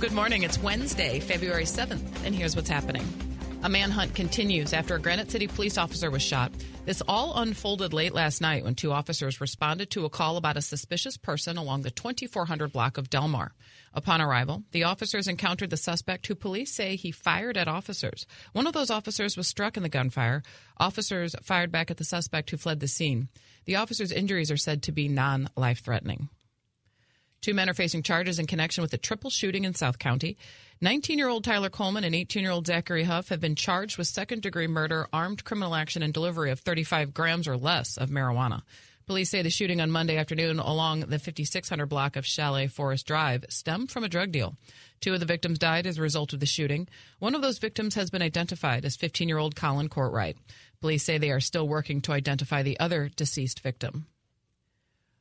Good morning. It's Wednesday, February 7th, and here's what's happening. A manhunt continues after a Granite City police officer was shot. This all unfolded late last night when two officers responded to a call about a suspicious person along the 2400 block of Delmar. Upon arrival, the officers encountered the suspect who police say he fired at officers. One of those officers was struck in the gunfire. Officers fired back at the suspect who fled the scene. The officer's injuries are said to be non life threatening. Two men are facing charges in connection with a triple shooting in South County. 19 year old Tyler Coleman and 18 year old Zachary Huff have been charged with second degree murder, armed criminal action, and delivery of 35 grams or less of marijuana. Police say the shooting on Monday afternoon along the 5600 block of Chalet Forest Drive stemmed from a drug deal. Two of the victims died as a result of the shooting. One of those victims has been identified as 15 year old Colin Courtwright. Police say they are still working to identify the other deceased victim.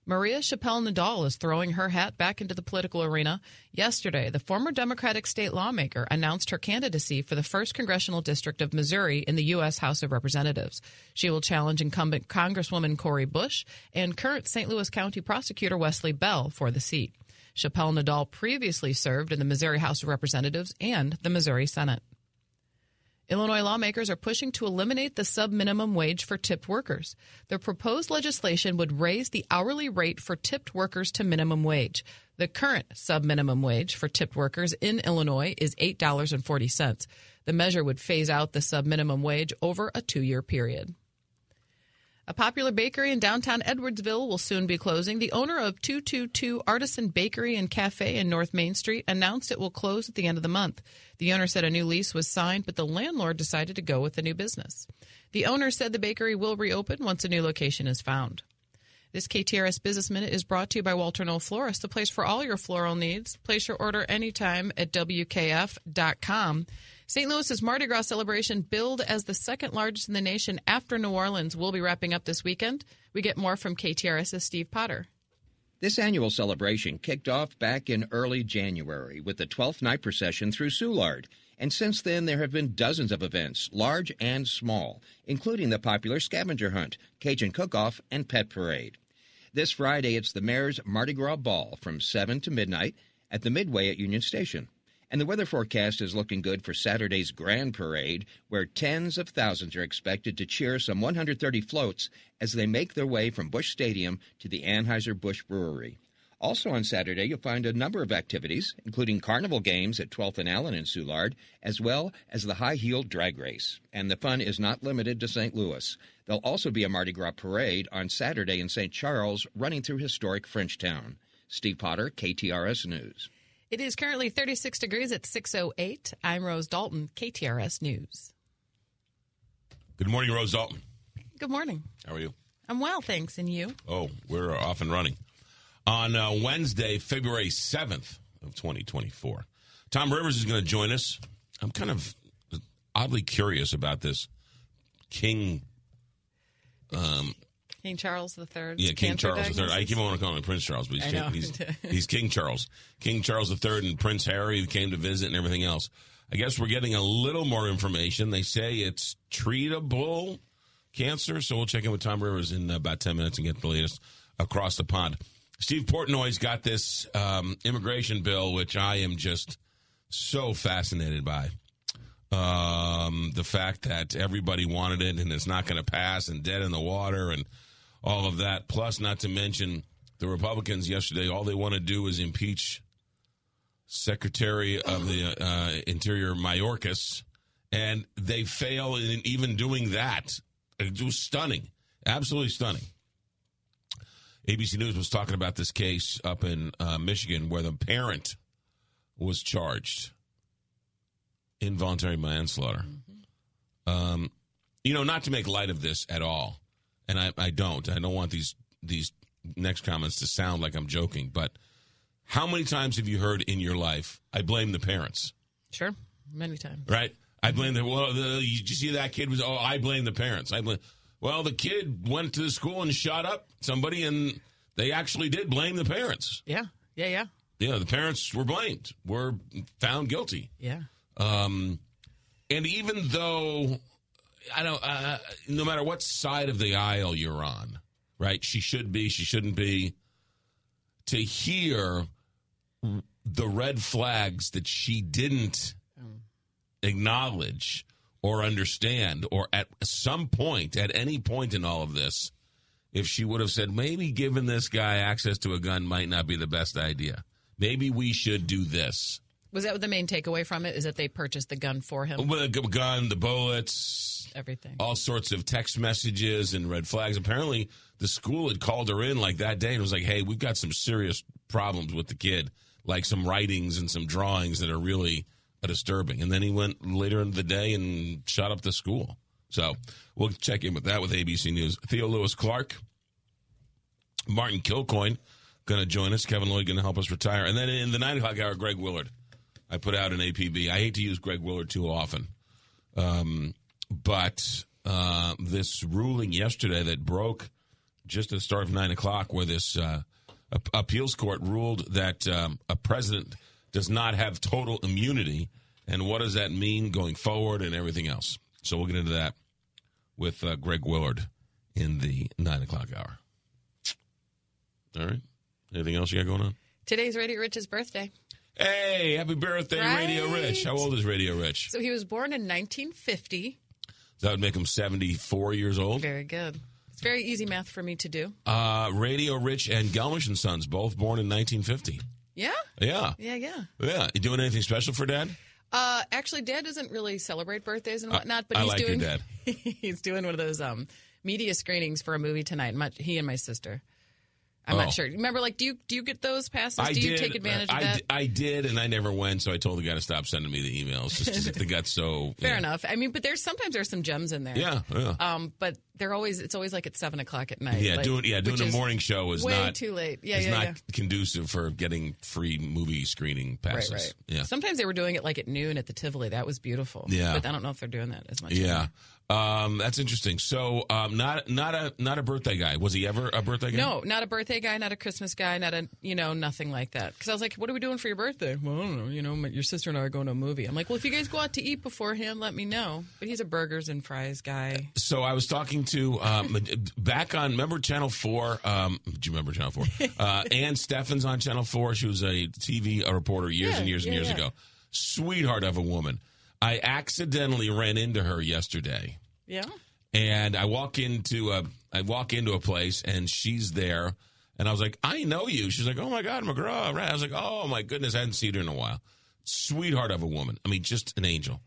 Maria Chappelle Nadal is throwing her hat back into the political arena. Yesterday, the former Democratic state lawmaker announced her candidacy for the 1st Congressional District of Missouri in the U.S. House of Representatives. She will challenge incumbent Congresswoman Cori Bush and current St. Louis County Prosecutor Wesley Bell for the seat. Chappelle Nadal previously served in the Missouri House of Representatives and the Missouri Senate. Illinois lawmakers are pushing to eliminate the sub-minimum wage for tipped workers. The proposed legislation would raise the hourly rate for tipped workers to minimum wage. The current sub-minimum wage for tipped workers in Illinois is $8.40. The measure would phase out the sub-minimum wage over a two-year period. A popular bakery in downtown Edwardsville will soon be closing. The owner of 222 Artisan Bakery and Cafe in North Main Street announced it will close at the end of the month. The owner said a new lease was signed, but the landlord decided to go with the new business. The owner said the bakery will reopen once a new location is found. This KTRS Business Minute is brought to you by Walter Knoll Florist, the place for all your floral needs. Place your order anytime at WKF.com. St. Louis's Mardi Gras celebration, billed as the second largest in the nation after New Orleans, will be wrapping up this weekend. We get more from KTRS's Steve Potter. This annual celebration kicked off back in early January with the 12th night procession through Soulard. And since then, there have been dozens of events, large and small, including the popular scavenger hunt, Cajun cook-off, and pet parade. This Friday, it's the Mayor's Mardi Gras Ball from 7 to midnight at the Midway at Union Station. And the weather forecast is looking good for Saturday's Grand Parade, where tens of thousands are expected to cheer some 130 floats as they make their way from Busch Stadium to the Anheuser-Busch Brewery. Also on Saturday, you'll find a number of activities, including carnival games at 12th and Allen in Soulard, as well as the high heeled drag race. And the fun is not limited to St. Louis. There'll also be a Mardi Gras parade on Saturday in St. Charles, running through historic Frenchtown. Steve Potter, KTRS News. It is currently 36 degrees at 608. I'm Rose Dalton, KTRS News. Good morning, Rose Dalton. Good morning. How are you? I'm well, thanks. And you? Oh, we're off and running. On uh, Wednesday, February 7th of 2024, Tom Rivers is going to join us. I'm kind of oddly curious about this King um, King Charles III. Yeah, King Charles III. I keep on wanting to call him Prince Charles, but he's, King, he's, he's, King Charles. King Charles III and Prince Harry came to visit and everything else. I guess we're getting a little more information. They say it's treatable cancer, so we'll check in with Tom Rivers in about 10 minutes and get the latest across the pond. Steve Portnoy's got this um, immigration bill, which I am just so fascinated by. Um, the fact that everybody wanted it and it's not going to pass and dead in the water and all of that. Plus, not to mention the Republicans yesterday, all they want to do is impeach Secretary of the uh, Interior Mayorkas, and they fail in even doing that. It was stunning, absolutely stunning. ABC News was talking about this case up in uh, Michigan where the parent was charged involuntary manslaughter. Mm-hmm. Um, you know, not to make light of this at all, and I, I don't. I don't want these these next comments to sound like I'm joking, but how many times have you heard in your life, I blame the parents? Sure, many times. Right? I blame the, well, the, you see that kid was, oh, I blame the parents. I blame, well, the kid went to the school and shot up somebody, and they actually did blame the parents. Yeah, yeah, yeah. Yeah, the parents were blamed, were found guilty. Yeah. Um, and even though I don't. Uh, no matter what side of the aisle you're on, right? She should be. She shouldn't be. To hear the red flags that she didn't acknowledge or understand, or at some point, at any point in all of this, if she would have said, maybe giving this guy access to a gun might not be the best idea. Maybe we should do this. Was that the main takeaway from it? Is that they purchased the gun for him? With a gun, the bullets, everything, all sorts of text messages and red flags. Apparently, the school had called her in like that day and was like, "Hey, we've got some serious problems with the kid, like some writings and some drawings that are really uh, disturbing." And then he went later in the day and shot up the school. So we'll check in with that with ABC News. Theo Lewis Clark, Martin Kilcoyne going to join us. Kevin Lloyd going to help us retire. And then in the 9 o'clock hour, Greg Willard. I put out an APB. I hate to use Greg Willard too often. Um, but uh, this ruling yesterday that broke just at the start of 9 o'clock, where this uh, appeals court ruled that um, a president does not have total immunity. And what does that mean going forward and everything else? So we'll get into that with uh, Greg Willard in the 9 o'clock hour. All right. Anything else you got going on? Today's Radio Rich's birthday. Hey, happy birthday, right. Radio Rich. How old is Radio Rich? So he was born in 1950. That would make him 74 years old. Very good. It's very easy math for me to do. Uh, Radio Rich and Gelmish and Sons, both born in 1950. Yeah? Yeah. Yeah, yeah. Yeah. You doing anything special for Dad? Uh, actually, Dad doesn't really celebrate birthdays and whatnot, but I he's like doing your dad. he's doing one of those um, media screenings for a movie tonight. My, he and my sister. I'm Oh. not sure. Remember, like, do you do you get those passes? I do you did. take advantage of I, that? I did, and I never went, so I told the guy to stop sending me the emails just because they got so. Fair yeah. enough. I mean, but there's sometimes there's some gems in there. Yeah, yeah. Um, but they're always it's always like at seven o'clock at night. Yeah, like, doing yeah doing a morning show is way not too late. Yeah, is yeah, not yeah. conducive for getting free movie screening passes. Right, right. Yeah, Sometimes they were doing it like at noon at the Tivoli. That was beautiful. Yeah. But I don't know if they're doing that as much. yeah. Um, that's interesting. So, um, not not a not a birthday guy. Was he ever a birthday guy? No, not a birthday guy, not a Christmas guy, not a you know nothing like that. Because I was like, "What are we doing for your birthday?" Well, I don't know. You know, my, your sister and I are going to a movie. I'm like, "Well, if you guys go out to eat beforehand, let me know." But he's a burgers and fries guy. So I was talking to um, back on remember Channel Four. Um, do you remember Channel Four? Uh, Ann Steffens on Channel Four. She was a TV reporter years Yeah, and years and yeah, years yeah. ago. Sweetheart of a woman. I accidentally ran into her yesterday. Yeah. and I walk into a I walk into a place and she's there and I was like, I know you. She's like, Oh my God, McGraw. Right. I was like, Oh my goodness, I hadn't seen her in a while. Sweetheart of a woman. I mean, just an angel.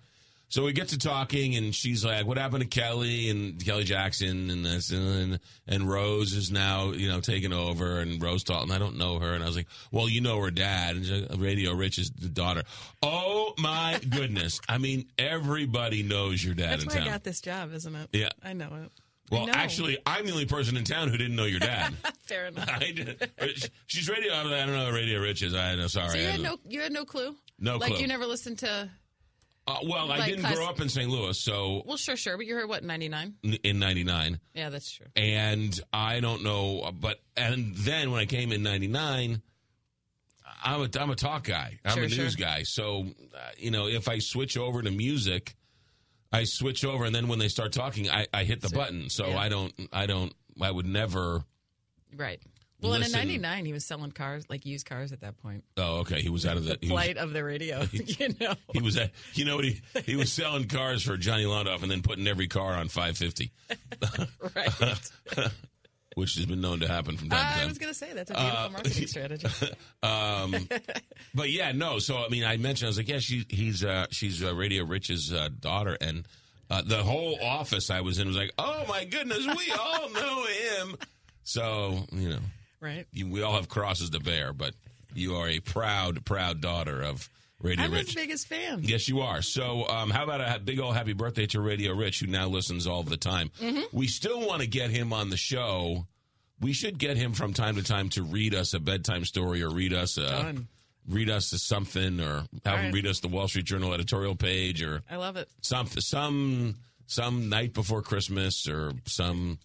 So we get to talking and she's like, What happened to Kelly and Kelly Jackson and this and and Rose is now, you know, taking over and Rose Dalton. I don't know her. And I was like, Well, you know her dad and like, Radio Rich's daughter. Oh my goodness. I mean, everybody knows your dad That's why town. I got this job, isn't it? Yeah. I know it. Well, know. actually, I'm the only person in town who didn't know your dad. fair enough. She's radio. I don't know. Radio Rich is. I know. Sorry. So you had no, you had no clue. No like clue. you never listened to. Uh, well, I didn't class- grow up in St. Louis, so Well, sure, sure, but you heard what '99? in '99, Yeah, that's true. and I don't know. But and then when I came in '99, I'm a I'm a talk guy. I'm Sure, a sure. news guy. So uh, you know, if I switch over to music, I switch over, and then when they start talking, I, I hit the So- button. So yeah. I don't. I don't. I would never. Right. Well, and in '99, he was selling cars, like used cars, at that point. Oh, okay. He was out of the. The he was- flight of the radio, you know. He was at, you know what he he was selling cars for Johnny Londoff and then putting every car on 550, right. which has been known to happen from time I to was going to say that's a beautiful marketing strategy. Um, but yeah, no. So I mean, I mentioned I was like, yeah, she he's uh, she's uh, Radio Rich's uh, daughter, and uh, the whole office I was in was like, oh my goodness, we all know him. So you know, Right. you, we all have crosses to bear, but you are a proud, proud daughter of Radio I'm Rich. his biggest fan. Yes, you are. So, um, how about a big old happy birthday to Radio Rich, who now listens all the time? Mm-hmm. We still want to get him on the show. We should get him from time to time to read us a bedtime story or read us a Done. read us something or have him read us the Wall Street Journal editorial page or I love it. something some some night before Christmas or some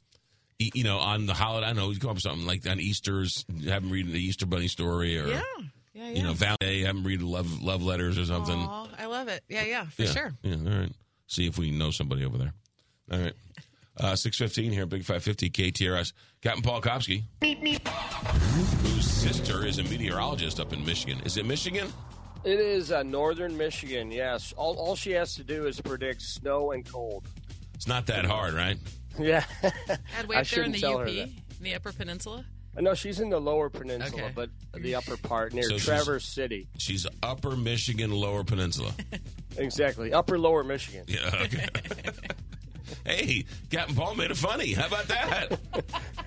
you know on the holiday. I know. You come up with something like on Easter's. Have him read the Easter Bunny story or Yeah. Yeah, yeah. you know Valentine. Have him read love love letters or something. Aw, I love it. Yeah, yeah, for Yeah, sure. Yeah, all right. See if we know somebody over there. All right. Uh, 615 here, Big 550 KTRS. Captain Paul Kopsky, whose sister is a meteorologist up in Michigan. Is it Michigan? It is uh, northern Michigan, yes. All, all she has to do is predict snow and cold. It's not that hard, right? Yeah. Had way up there in the UP, in the Upper Peninsula? Uh, no, she's in the lower peninsula, okay. but the upper part near so Traverse City. She's upper Michigan, lower peninsula. exactly. Upper lower Michigan. Yeah, okay. hey, Captain Paul made it funny. How about that?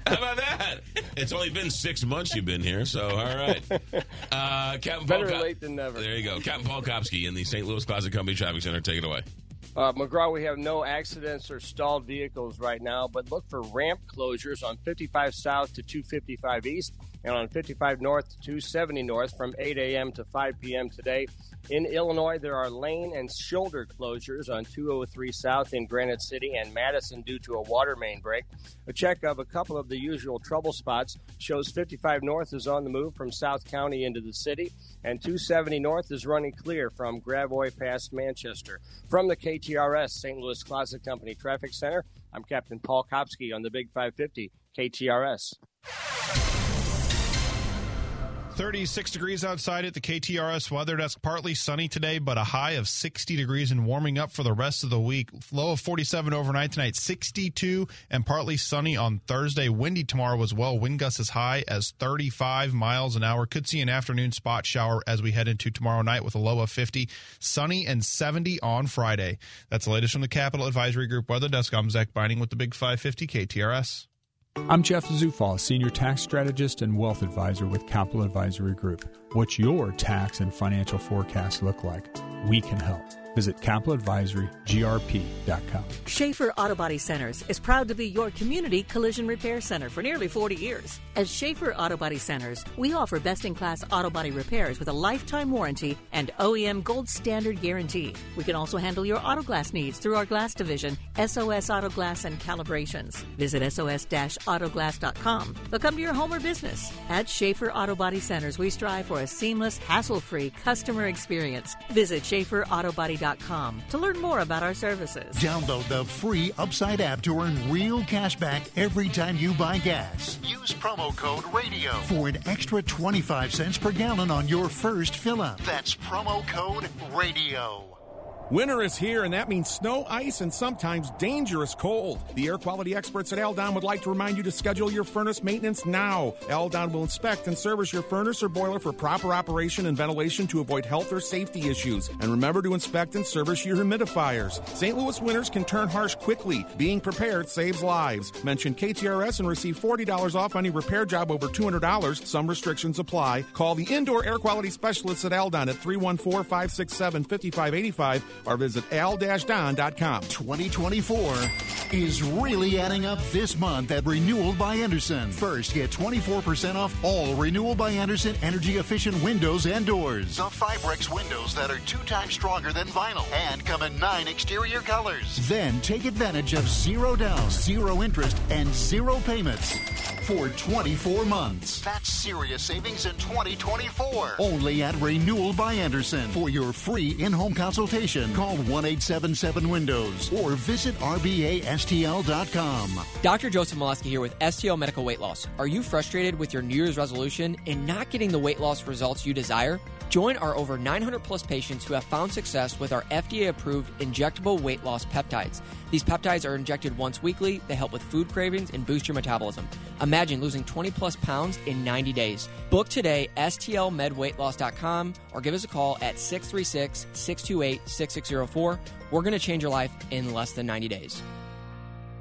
How about that? It's only been six months you've been here, so all right. Uh, Captain Better Paul late than never. There you go. Captain Paul Kopsky in the St. Louis Closet Company Traffic Center. Take it away. Uh, McGraw, we have no accidents or stalled vehicles right now, but look for ramp closures on 55 South to 255 East and on 55 North to 270 North from 8 a.m. to 5 p.m. today. In Illinois, there are lane and shoulder closures on 203 South in Granite City and Madison due to a water main break. A check of a couple of the usual trouble spots shows 55 North is on the move from South County into the city, and 270 North is running clear from Gravois past Manchester. From the KTRS St. Louis Closet Company Traffic Center, I'm Captain Paul Kopsky on the Big 550 KTRS. 36 degrees outside at the KTRS weather desk. Partly sunny today, but a high of 60 degrees and warming up for the rest of the week. Low of 47 overnight tonight, 62 and partly sunny on Thursday. Windy tomorrow as well. Wind gusts as high as 35 miles an hour. Could see an afternoon spot shower as we head into tomorrow night with a low of 50. Sunny and 70 on Friday. That's the latest from the Capital Advisory Group weather desk. I'm Zach Binding with the Big 550 KTRS. I'm Jeff Zufall, Senior Tax Strategist and Wealth Advisor with Capital Advisory Group. What's your tax and financial forecast look like? We can help. Visit capitaladvisorygrp.com. Schaefer Auto Body Centers is proud to be your community collision repair center for nearly 40 years. As Schaefer Auto Body Centers, we offer best in class auto body repairs with a lifetime warranty and OEM gold standard guarantee. We can also handle your auto glass needs through our glass division, SOS Auto Glass and Calibrations. Visit SOS autoglass.com. They'll come to your home or business. At Schaefer Auto Body Centers, we strive for a seamless, hassle free customer experience. Visit To learn more about our services. Download the free Upside app to earn real cash back every time you buy gas. Use promo code RADIO for an extra 25 cents per gallon on your first fill up. That's promo code RADIO. Winter is here, and that means snow, ice, and sometimes dangerous cold. The air quality experts at Aldon would like to remind you to schedule your furnace maintenance now. Aldon will inspect and service your furnace or boiler for proper operation and ventilation to avoid health or safety issues. And remember to inspect and service your humidifiers. St. Louis winters can turn harsh quickly. Being prepared saves lives. Mention KTRS and receive $40 off any repair job over $200. Some restrictions apply. Call the indoor air quality specialists at Aldon at 314 567 5585 or visit al-don.com. 2024 is really adding up this month at Renewal by Andersen. First, get 24% off all Renewal by Andersen energy efficient windows and doors. The Fibrex windows that are two times stronger than vinyl and come in nine exterior colors. Then take advantage of zero down, zero interest, and zero payments for 24 months. That's serious savings in 2024. Only at Renewal by Andersen. For your free in home consultation, call 1 877 Windows or visit RBASTL.com. Dr. Joseph Molesky here with STL Medical Weight Loss. Are you frustrated with your New Year's resolution and not getting the weight loss results you desire? Join our over 900 plus patients who have found success with our FDA approved injectable weight loss peptides. These peptides are injected once weekly. They help with food cravings and boost your metabolism. Imagine losing 20 plus pounds in 90 days. Book today, stlmedweightloss.com, or give us a call at 636 628 6604. We're going to change your life in less than 90 days.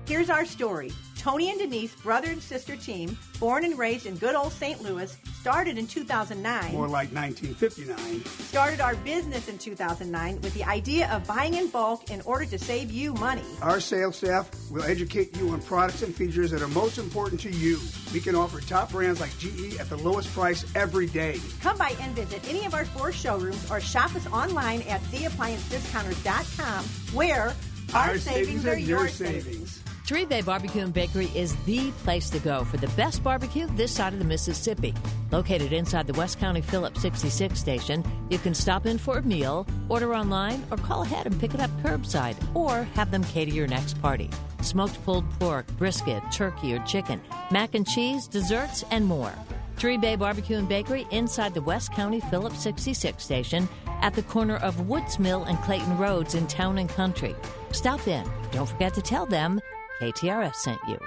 Here's our story. Tony and Denise, brother and sister team, born and raised in good old St. Louis, started in 2009. More like 1959. Started our business in 2009 with the idea of buying in bulk in order to save you money. Our sales staff will educate you on products and features that are most important to you. We can offer top brands like GE at the lowest price every day. Come by and visit any of our four showrooms or shop us online at theappliancediscounters.com where our, our savings, savings, are your savings. savings. Three Bay Barbecue and Bakery is the place to go for the best barbecue this side of the Mississippi. Located inside the West County Phillips 66 station, you can stop in for a meal, order online, or call ahead and pick it up curbside, or have them cater your next party. Smoked pulled pork, brisket, turkey, or chicken, mac and cheese, desserts, and more. Three Bay Barbecue and Bakery inside the West County Phillips 66 station at the corner of Woods Mill and Clayton Roads in Town and Country. Stop in. Don't forget to tell them KTRS sent you.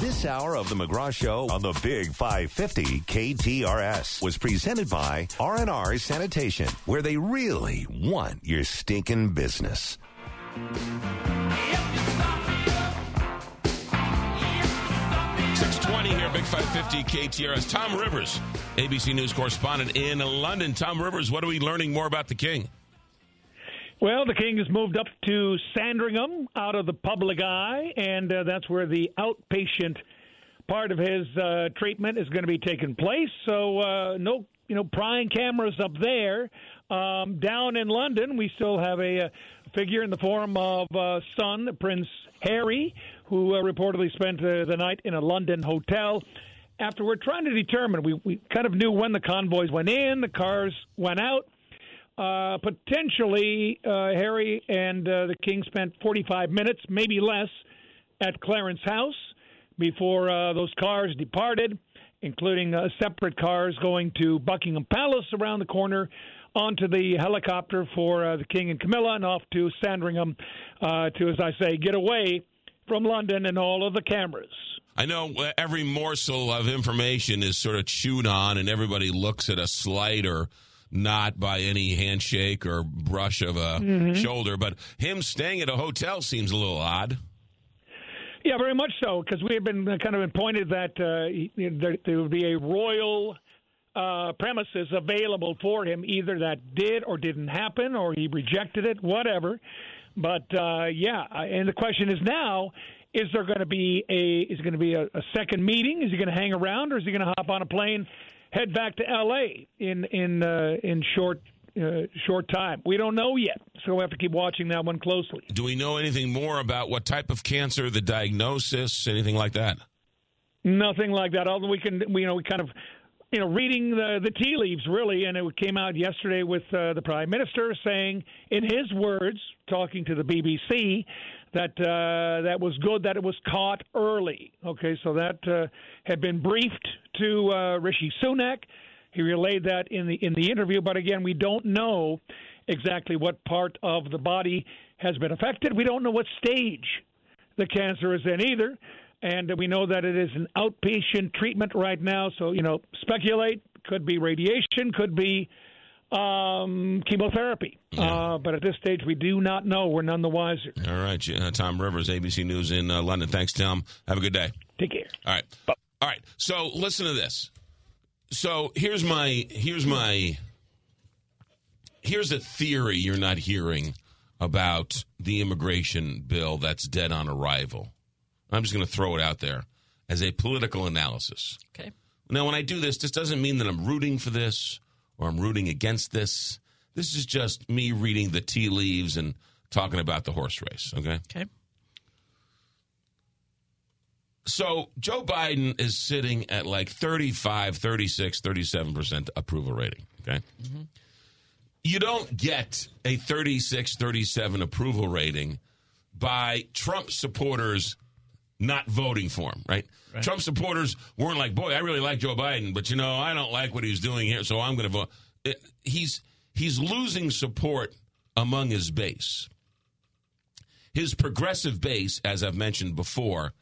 This hour of the McGraw Show on the Big 550 KTRS was presented by R&R Sanitation, where they really want your stinking business. 620 here, Big 550 KTRS. Tom Rivers, ABC News correspondent in London. Tom Rivers, what are we learning more about the king? Well, the king has moved up to Sandringham out of the public eye, and uh, that's where the outpatient part of his uh, treatment is going to be taking place. So, uh, no, you know, prying cameras up there. Um, down in London, we still have a, a figure in the form of uh, son Prince Harry, who uh, reportedly spent uh, the night in a London hotel. After we're trying to determine, we, we kind of knew when the convoys went in, the cars went out. Uh, potentially, uh, Harry and uh, the King spent 45 minutes, maybe less, at Clarence House before uh, those cars departed, including uh, separate cars going to Buckingham Palace around the corner, onto the helicopter for the King and Camilla, and off to Sandringham to, as I say, get away from London and all of the cameras. I know every morsel of information is sort of chewed on, and everybody looks at a slight or not by any handshake or brush of a mm-hmm. shoulder. But him staying at a hotel seems a little odd. Yeah, very much so, because we have been kind of pointed that uh, there, there, would be a royal uh, premises available for him, either that did or didn't happen, or he rejected it, whatever. But uh, yeah, and the question is now: Is there going to be a is going to be a, a second meeting? Is he going to hang around, or is he going to hop on a plane head back to L.A. in in uh, in short uh, short time. We don't know yet, so we have to keep watching that one closely. Do we know anything more about what type of cancer, the diagnosis, anything like that? Nothing like that. Although we can, we, you know, we kind of, you know, reading the the tea leaves really, and it came out yesterday with uh, the prime minister saying, in his words, talking to the BBC, that uh, that was good that it was caught early. Okay, so that uh, had been briefed to uh, Rishi Sunak. He relayed that in the in the interview, but again, we don't know exactly what part of the body has been affected. We don't know what stage the cancer is in either, and we know that it is an outpatient treatment right now. So you know, speculate could be radiation, could be um, chemotherapy. Yeah. Uh, but at this stage, we do not know. We're none the wiser. All right, uh, Tom Rivers, ABC News in uh, London. Thanks, Tom. Have a good day. Take care. All right. Bye. All right. So listen to this. So here's my here's my here's a theory you're not hearing about the immigration bill that's dead on arrival. I'm just going to throw it out there as a political analysis. Okay. Now, when I do this, this doesn't mean that I'm rooting for this or I'm rooting against this. This is just me reading the tea leaves and talking about the horse race, okay? Okay. So Joe Biden is sitting at like 35, 36, 37% approval rating, okay? Mm-hmm. You don't get a 36, 37 approval rating by Trump supporters not voting for him, right? right? Trump supporters weren't like, boy, I really like Joe Biden, but you know, I don't like what he's doing here, so I'm going to vote. It, he's he's losing support among his base. His progressive base, as I've mentioned before,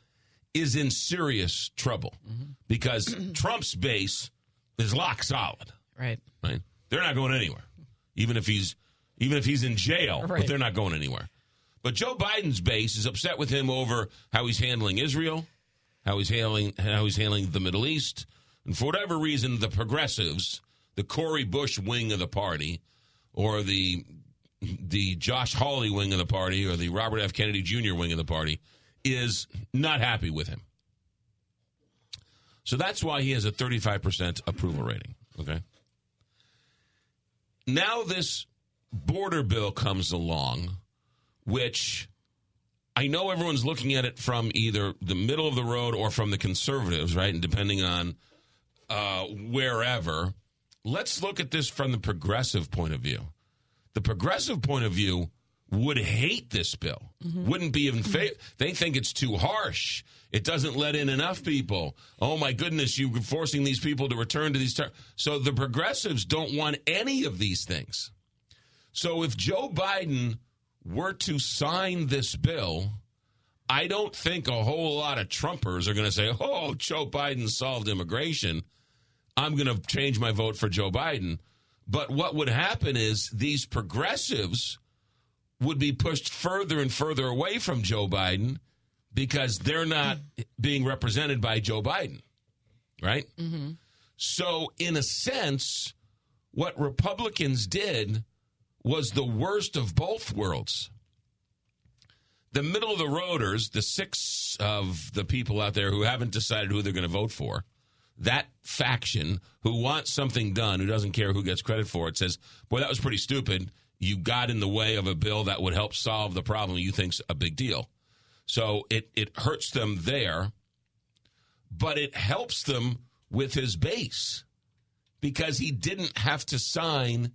is in serious trouble mm-hmm. because Trump's base is lock solid. Right. Right. They're not going anywhere, even if he's even if he's in jail. Right. But they're not going anywhere. But Joe Biden's base is upset with him over how he's handling Israel, how he's handling how he's handling the Middle East, and for whatever reason, the progressives, the Cori Bush wing of the party, or the the Josh Hawley wing of the party, or the Robert F. Kennedy Jr. wing of the party, is not happy with him. So that's why he has a 35% approval rating. Okay. Now this border bill comes along which I know everyone's looking at it from either the middle of the road or from the conservatives, right? And depending on uh, wherever, let's look at this from the progressive point of view. The progressive point of view would hate this bill, mm-hmm. wouldn't be in favor. They think it's too harsh. It doesn't let in enough people. Oh my goodness, you're forcing these people to return to these terms. So the progressives don't want any of these things. So if Joe Biden were to sign this bill, I don't think a whole lot of Trumpers are going to say, oh, Joe Biden solved immigration. I'm going to change my vote for Joe Biden. But what would happen is these progressives would be pushed further and further away from Joe Biden because they're not being represented by Joe Biden, right? Mm-hmm. So, in a sense, what Republicans did was the worst of both worlds. The middle of the roaders, the six of the people out there who haven't decided who they're going to vote for, that faction who wants something done, who doesn't care who gets credit for it, says, Boy, that was pretty stupid. You got in the way of a bill that would help solve the problem you think's a big deal. So it, it hurts them there, but it helps them with his base because he didn't have to sign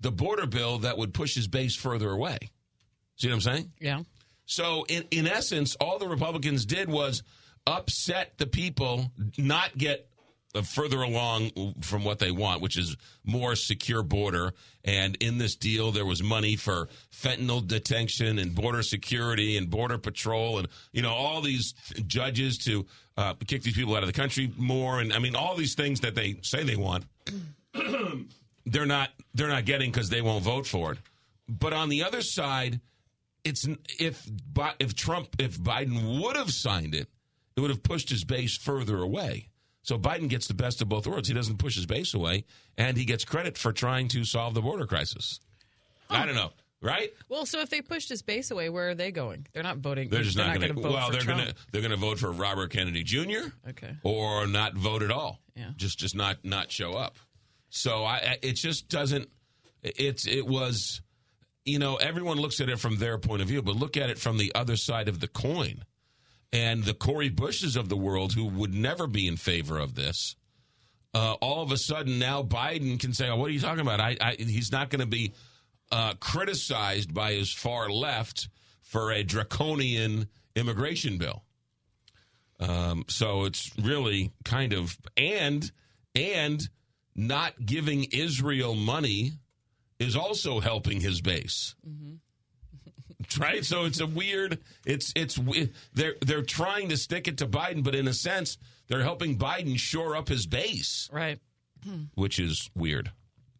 the border bill that would push his base further away. See what I'm saying? Yeah. So, in, in essence, all the Republicans did was upset the people, not get further along from what they want, which is more secure border. And in this deal, there was money for fentanyl detention and border security and border patrol and you know all these judges to uh, kick these people out of the country more. And I mean all these things that they say they want, they're not they're not getting because they won't vote for it. But on the other side, it's if if Trump if Biden would have signed it, it would have pushed his base further away. So Biden gets the best of both worlds. He doesn't push his base away, and he gets credit for trying to solve the border crisis. Huh. I don't know, right? Well, so if they pushed his base away, where are they going? They're not voting. They're just they're not, going to. vote. Well, they're going to they're going to vote for Robert Kennedy Jr. Okay, or not vote at all. Yeah, just just not not show up. So I, it just doesn't. It's it was, you know, everyone looks at it from their point of view, but look at it from the other side of the coin. And the Cori Bushes of the world, who would never be in favor of this, uh, all of a sudden now Biden can say, oh, "What are you talking about? I, I, he's not going to be uh, criticized by his far left for a draconian immigration bill." Um, so it's really kind of and and not giving Israel money is also helping his base. Mm-hmm. right? So it's a weird. It's it's they're they're trying to stick it to Biden, but in a sense, they're helping Biden shore up his base, right? Which is weird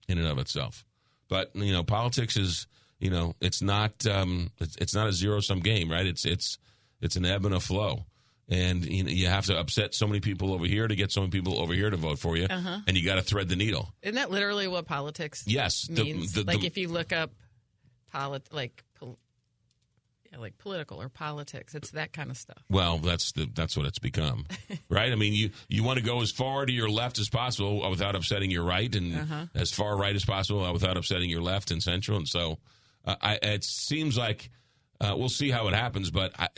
in and of itself. But you know, politics is you know it's not um, it's, it's not a zero sum game, right? It's it's it's an ebb and a flow. And you, know, you have to upset so many people over here to get so many people over here to vote for you, uh-huh. and you got to thread the needle. Isn't that literally what politics? Yes, means? The, the, like the, if you look up polit like yeah, like political or politics. It's that kind of stuff. Well, that's the that's what it's become, right? I mean, you you want to go as far to your left as possible without upsetting your right, and uh-huh. as far right as possible without upsetting your left and central. And so, uh, I, it seems like. Uh, we'll see how it happens, but I,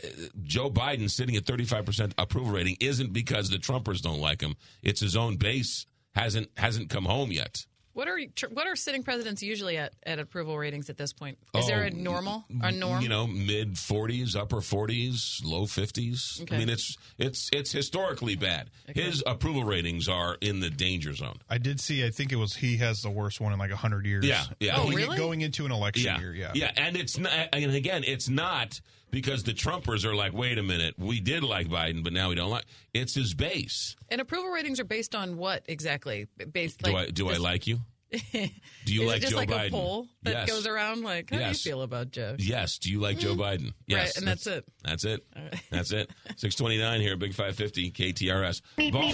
Joe Biden sitting at 35% approval rating isn't because the Trumpers don't like him. It's his own base hasn't hasn't come home yet. What are what are sitting presidents usually at, at approval ratings at this point? Is oh, there a oh, normal a norm? You know, mid forties, upper forties, low fifties. Okay. I mean, it's it's it's historically bad. Okay. His approval ratings are in the danger zone. I did see. I think it was he has the worst one in like hundred years. Yeah, yeah. Oh, really? Going into an election yeah. year, yeah, yeah. And it's not. And again, it's not because the Trumpers are like, wait a minute, we did like Biden, but now we don't like. It's his base. And approval ratings are based on what exactly? Based do I do this, I like you? Do you Is like just Joe like Biden? A poll that yes. goes around like, how yes. do you feel about Joe? Yes. Do you like mm-hmm. Joe Biden? Yes. Right, and that's, that's it. That's it. Right. That's it. Six twenty nine here, Big Five Fifty KTRS. Ball,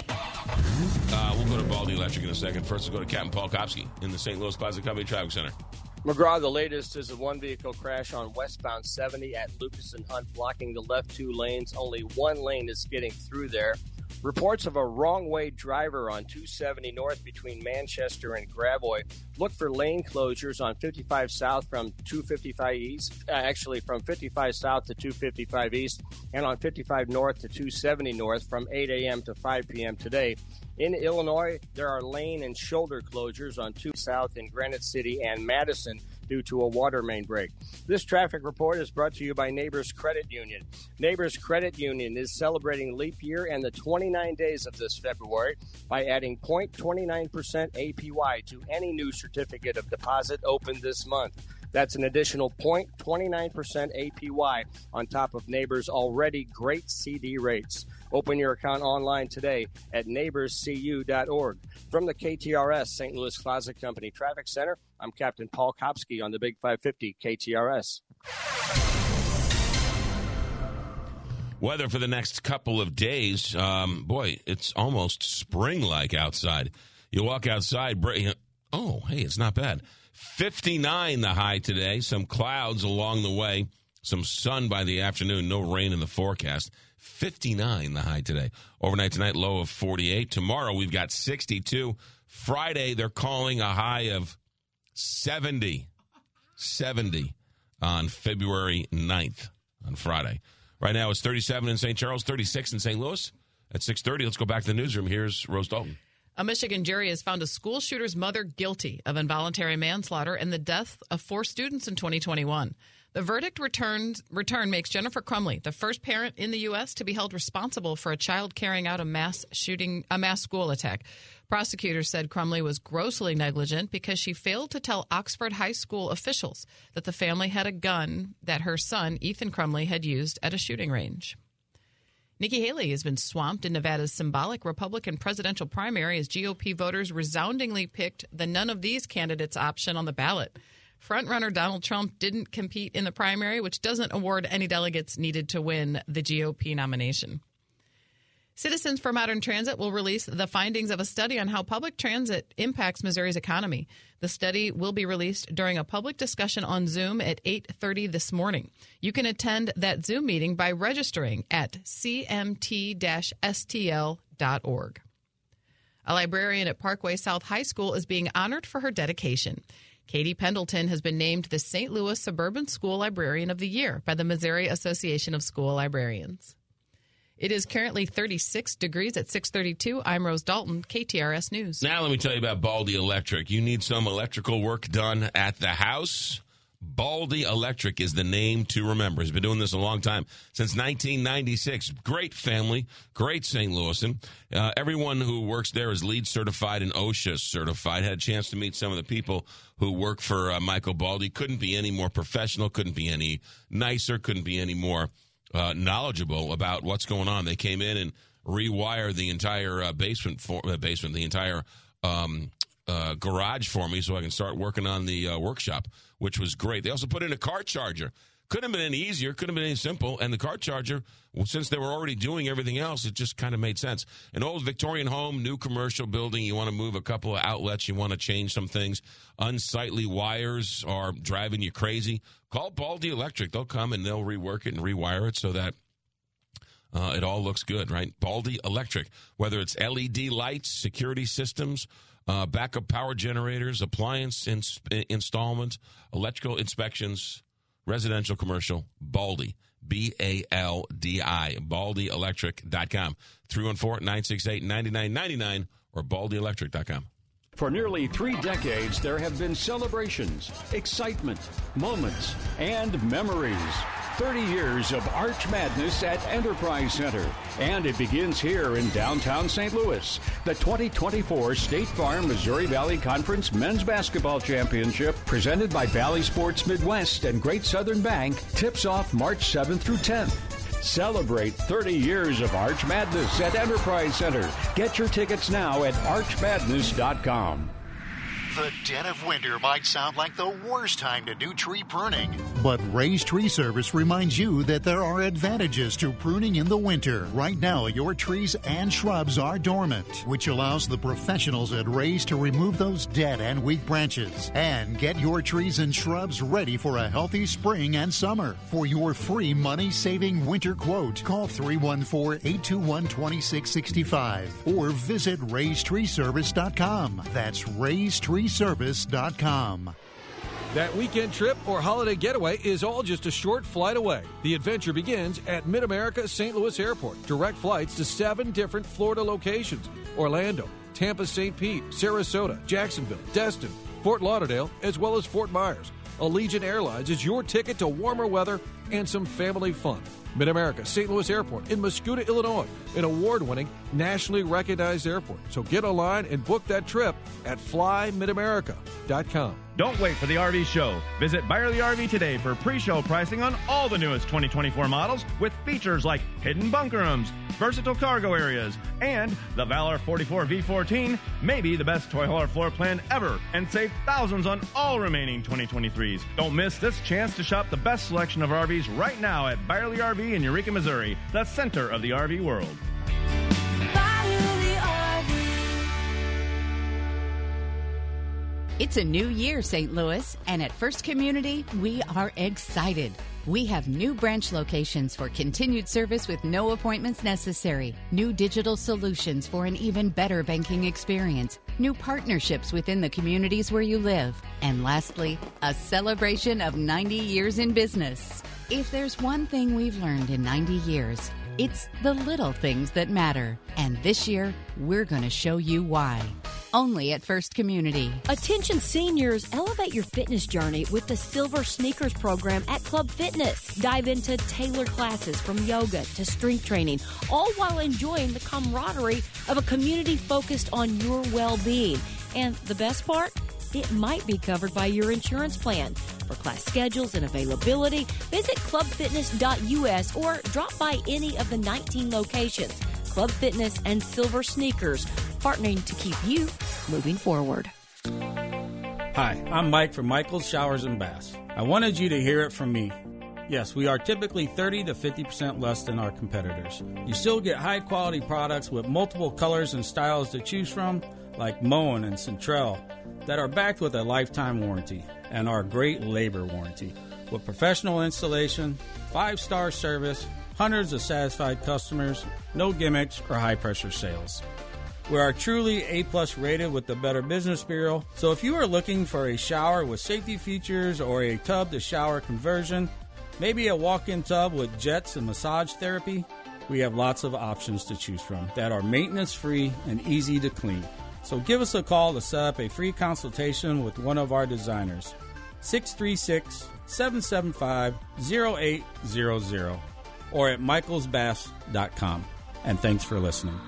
uh, we'll go to Baldy Electric in a second. First, we'll go to Captain Paul Kopsky in the St. Louis Closet Company Traffic Center. McGraw, the latest is a one vehicle crash on westbound 70 at Lucas and Hunt, blocking the left two lanes. Only one lane is getting through there. Reports of a wrong way driver on 270 North between Manchester and Gravois. Look for lane closures on 55 South from 255 East, uh, actually from 55 South to 255 East, and on 55 North to 270 North from 8 a.m. to 5 p.m. today. In Illinois, there are lane and shoulder closures on 2 South in Granite City and Madison due to a water main break. This traffic report is brought to you by Neighbors Credit Union. Neighbors Credit Union is celebrating leap year and the 29 days of this February by adding 0.29% APY to any new certificate of deposit opened this month. That's an additional 0.29% APY on top of Neighbors' already great CD rates. Open your account online today at neighborscu.org. From the KTRS St. Louis Closet Company Traffic Center, I'm Captain Paul Kopsky on the Big 550 KTRS. Weather for the next couple of days. Um, boy, it's almost spring like outside. You walk outside, oh, hey, it's not bad. 59 the high today. Some clouds along the way. Some sun by the afternoon. No rain in the forecast. 59 the high today. Overnight tonight, low of 48. Tomorrow, we've got 62. Friday, they're calling a high of 70. 70 on February 9th on Friday. Right now, it's 37 in St. Charles, 36 in St. Louis. At 6.30, let's go back to the newsroom. Here's Rose Dalton. A Michigan jury has found a school shooter's mother guilty of involuntary manslaughter and the death of four students in 2021. The verdict returns, return makes Jennifer Crumbley the first parent in the U.S. to be held responsible for a child carrying out a mass shooting, a mass school attack. Prosecutors said Crumbley was grossly negligent because she failed to tell Oxford High School officials that the family had a gun that her son, Ethan Crumbley had used at a shooting range. Nikki Haley has been swamped in Nevada's symbolic Republican presidential primary as GOP voters resoundingly picked the none of these candidates option on the ballot. Frontrunner Donald Trump didn't compete in the primary, which doesn't award any delegates needed to win the GOP nomination. Citizens for Modern Transit will release the findings of a study on how public transit impacts Missouri's economy. The study will be released during a public discussion on Zoom at 8:30 this morning. You can attend that Zoom meeting by registering at cmt-stl.org. A librarian at Parkway South High School is being honored for her dedication. Katie Pendleton has been named the St. Louis Suburban School Librarian of the Year by the Missouri Association of School Librarians. It is currently 36 degrees at 632. I'm Rose Dalton, KTRS News. Now let me tell you about Baldy Electric. You need some electrical work done at the house? Baldy Electric is the name to remember. He's been doing this a long time, since 1996. Great family, great St. Louisan. Uh, everyone who works there is LEED certified and OSHA certified. Had a chance to meet some of the people who work for uh, Michael Baldy. Couldn't be any more professional, couldn't be any nicer, couldn't be any more uh, knowledgeable about what's going on. They came in and rewired the entire uh, basement, for, uh, basement, the entire um, uh, garage for me so I can start working on the uh, workshop, which was great. They also put in a car charger. Couldn't have been any easier, couldn't have been any simple. And the car charger, well, since they were already doing everything else, it just kind of made sense. An old Victorian home, new commercial building, you want to move a couple of outlets, you want to change some things. Unsightly wires are driving you crazy. Call Baldy Electric. They'll come and they'll rework it and rewire it so that uh, it all looks good, right? Baldy Electric, whether it's LED lights, security systems, uh, backup power generators, appliance ins- installments, electrical inspections, residential, commercial, Baldy. B A L D I, baldyelectric.com. 314 968 9999 or baldyelectric.com. For nearly three decades, there have been celebrations, excitement, moments, and memories. 30 years of Arch Madness at Enterprise Center. And it begins here in downtown St. Louis. The 2024 State Farm Missouri Valley Conference Men's Basketball Championship, presented by Valley Sports Midwest and Great Southern Bank, tips off March 7th through 10th. Celebrate 30 years of Arch Madness at Enterprise Center. Get your tickets now at archmadness.com. The dead of winter might sound like the worst time to do tree pruning, but Ray's Tree Service reminds you that there are advantages to pruning in the winter. Right now, your trees and shrubs are dormant, which allows the professionals at Ray's to remove those dead and weak branches and get your trees and shrubs ready for a healthy spring and summer. For your free money saving winter quote, call 314 821 2665 or visit raystreeservice.com. That's raystreeservice.com. That weekend trip or holiday getaway is all just a short flight away. The adventure begins at Mid America St. Louis Airport. Direct flights to seven different Florida locations Orlando, Tampa, St. Pete, Sarasota, Jacksonville, Destin, Fort Lauderdale, as well as Fort Myers. Allegiant Airlines is your ticket to warmer weather and some family fun. Mid America St. Louis Airport in Mascoutah, Illinois, an award winning, nationally recognized airport. So get online and book that trip at flymidamerica.com. Don't wait for the RV show. Visit Byerly RV today for pre-show pricing on all the newest 2024 models with features like hidden bunker rooms, versatile cargo areas, and the Valor 44 V14, maybe the best toy hauler floor plan ever, and save thousands on all remaining 2023s. Don't miss this chance to shop the best selection of RVs right now at Byerly RV in Eureka, Missouri, the center of the RV world. It's a new year, St. Louis, and at First Community, we are excited. We have new branch locations for continued service with no appointments necessary, new digital solutions for an even better banking experience, new partnerships within the communities where you live, and lastly, a celebration of 90 years in business. If there's one thing we've learned in 90 years, it's the little things that matter. And this year, we're going to show you why. Only at First Community. Attention seniors, elevate your fitness journey with the Silver Sneakers program at Club Fitness. Dive into tailored classes from yoga to strength training, all while enjoying the camaraderie of a community focused on your well being. And the best part? It might be covered by your insurance plan. For class schedules and availability, visit clubfitness.us or drop by any of the 19 locations. Club Fitness and Silver Sneakers, partnering to keep you moving forward. Hi, I'm Mike from Michael's Showers and Baths. I wanted you to hear it from me. Yes, we are typically 30 to 50% less than our competitors. You still get high quality products with multiple colors and styles to choose from, like Moen and Centrel, that are backed with a lifetime warranty and our great labor warranty. With professional installation, five star service, hundreds of satisfied customers, no gimmicks or high pressure sales. We are truly A plus rated with the Better Business Bureau. So if you are looking for a shower with safety features or a tub to shower conversion, maybe a walk-in tub with jets and massage therapy, we have lots of options to choose from that are maintenance free and easy to clean. So give us a call to set up a free consultation with one of our designers. 636 775 0800 or at michaelsbaths.com. And thanks for listening.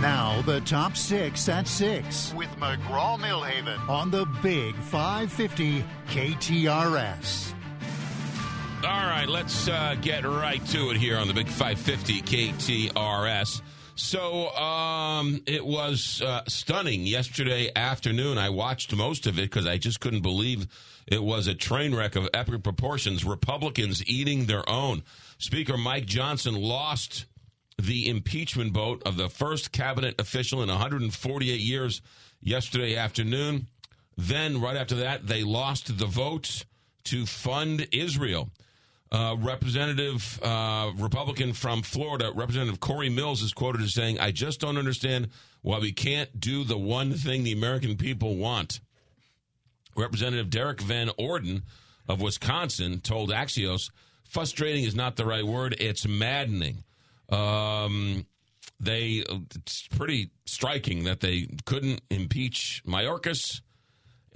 Now, the top six at six with McGraw Millhaven on the Big 550 KTRS. All right, let's uh, get right to it here on the Big 550 KTRS. So um, it was uh, stunning yesterday afternoon. I watched most of it because I just couldn't believe it was a train wreck of epic proportions. Republicans eating their own. Speaker Mike Johnson lost the impeachment vote of the first cabinet official in 148 years yesterday afternoon. Then, right after that, they lost the vote to fund Israel. Uh, Representative uh, Republican from Florida, Representative Cory Mills, is quoted as saying, I just don't understand why we can't do the one thing the American people want. Representative Derrick Van Orden of Wisconsin told Axios, frustrating is not the right word, it's maddening. Um, they it's pretty striking that they couldn't impeach Mayorkas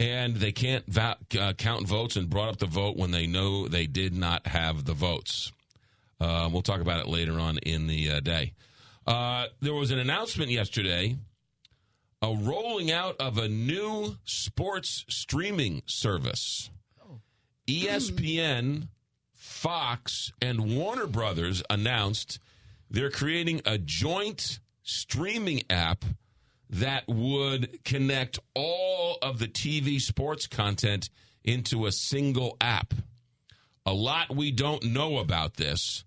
and they can't va- uh, count votes and brought up the vote when they know they did not have the votes. Uh, we'll talk about it later on in the uh, day. Uh, there was an announcement yesterday a rolling out of a new sports streaming service. ESPN, Fox, and Warner Brothers announced they're creating a joint streaming app that would connect all of the TV sports content into a single app. A lot we don't know about this,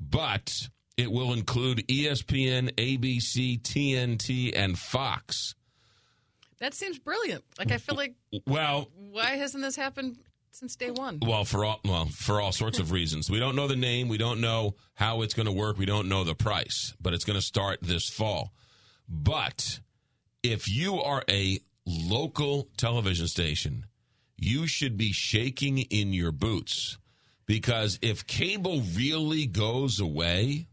but it will include ESPN, ABC, TNT, and Fox. That seems brilliant. Like I feel like Well, why hasn't this happened since day one? Well, for all well, for all sorts of reasons. We don't know the name, we don't know how it's going to work, we don't know the price, but it's going to start this fall. But if you are a local television station, you should be shaking in your boots because if cable really goes away,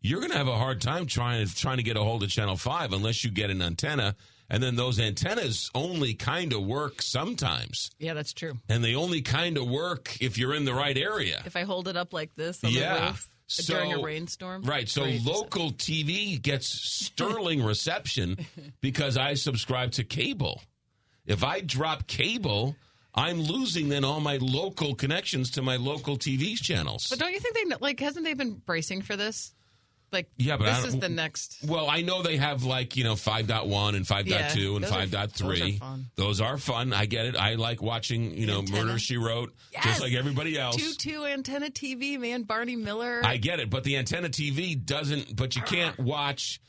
you're going to have a hard time trying to trying to get a hold of Channel 5 unless you get an antenna and then those antennas only kind of work sometimes. Yeah, that's true. And they only kind of work if you're in the right area. If I hold it up like this on Yeah. Uh, during a rainstorm, Right. So local TV gets sterling reception because I subscribe to cable. If I drop cable, I'm losing then all my local connections to my local TV channels. But don't you think they like? Hasn't they been bracing for this? Like, Yeah, but this is the next. Well, I know they have like, you know, 5.1 and 5.2 Yeah, and those are- 5.3. those are fun. Those are fun. I get it. I like watching, you know, Antenna. Murder She Wrote, Yes! just like everybody else. Two two antenna TV, man. Barney Miller. I get it, but the antenna TV doesn't. But you can't ah. watch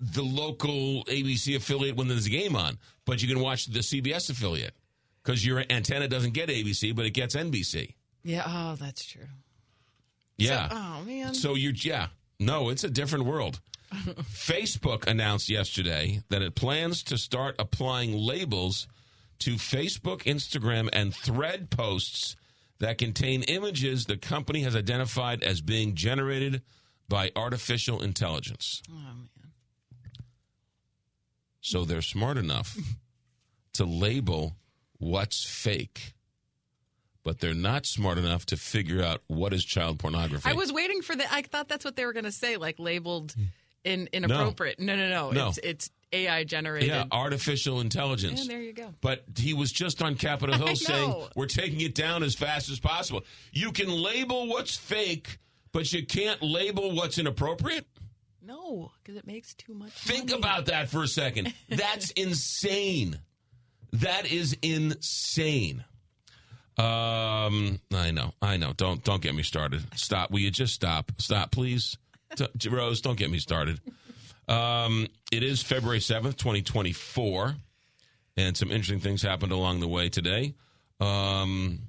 the local ABC affiliate when there's a game on. But you can watch the CBS affiliate because your antenna doesn't get ABC, but it gets NBC. yeah. Oh, that's true. Yeah. So- oh man. So you're yeah. No, it's a different world. Facebook announced yesterday that it plans to start applying labels to Facebook, Instagram, and Thread posts that contain images the company has identified as being generated by artificial intelligence. Oh man. So they're smart enough to label what's fake, but they're not smart enough to figure out what is child pornography. I was waiting for the. I thought that's what they were going to say, like labeled in inappropriate. No, no, no. No. It's it's AI generated. yeah, artificial intelligence. And there you go. But he was just on Capitol Hill saying, we're taking it down as fast as possible. You can label what's fake, but you can't label what's inappropriate? No, because it makes too much. Think money. about that for a second. That's insane. That is insane. Um, I know, I know. Don't don't get me started. Stop. Will you just stop? Stop, please. T- Rose, don't get me started. Um, it is February seventh, twenty twenty four, and some interesting things happened along the way today. Um,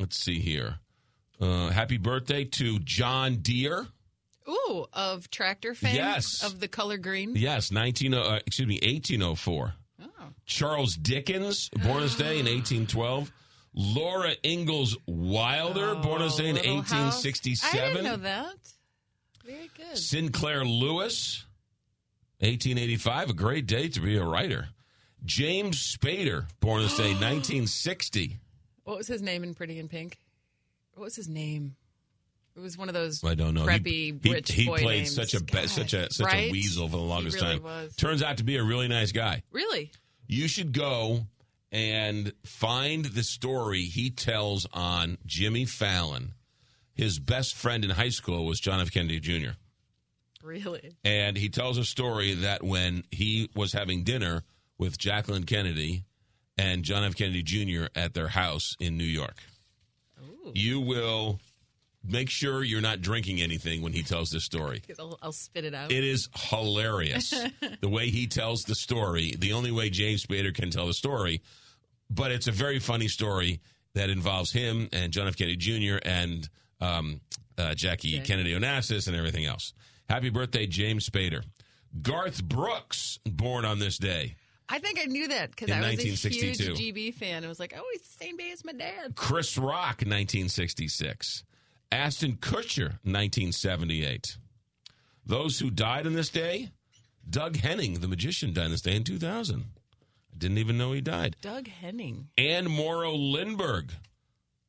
let's see here. Uh, happy birthday to John Deere. Ooh, of tractor fame. Yes. Of the color green. Yes, 19 uh, excuse me, 1804. Charles Dickens, born this day in 1812. Laura Ingalls Wilder, oh, born this day in Oh, Little House. 1867. I didn't know that. Very good. Sinclair Lewis, 1885, a great day to be a writer. James Spader, born this day 1960. What was his name in Pretty in Pink? What was his name? It was one of those I don't know. preppy he, rich he, he boy played names. such a be- such a such Right? a weasel for the longest really time. was. Turns out to be a really nice guy. Really? you should go and find the story he tells on Jimmy Fallon. His best friend in high school was John F. Kennedy Jr. Really? And he tells a story that when he was having dinner with Jacqueline Kennedy and John F. Kennedy Jr. at their house in New York, you will make sure you're not drinking anything when he tells this story. I'll, I'll spit it out. It is hilarious the way he tells the story. The only way James Spader can tell the story, but it's a very funny story that involves him and John F. Kennedy Jr. and um, uh, Jackie Kennedy Onassis and everything else. Happy birthday, James Spader. Garth Brooks, born on this day. I think I knew that because I was a huge GB fan. I was like, oh, he's the same day as my dad. Chris Rock, 1966. Ashton Kutcher, 1978. Those who died on this day, Doug Henning, the magician, died on this day in 2000. Didn't even know he died. Doug Henning. Anne Morrow Lindbergh,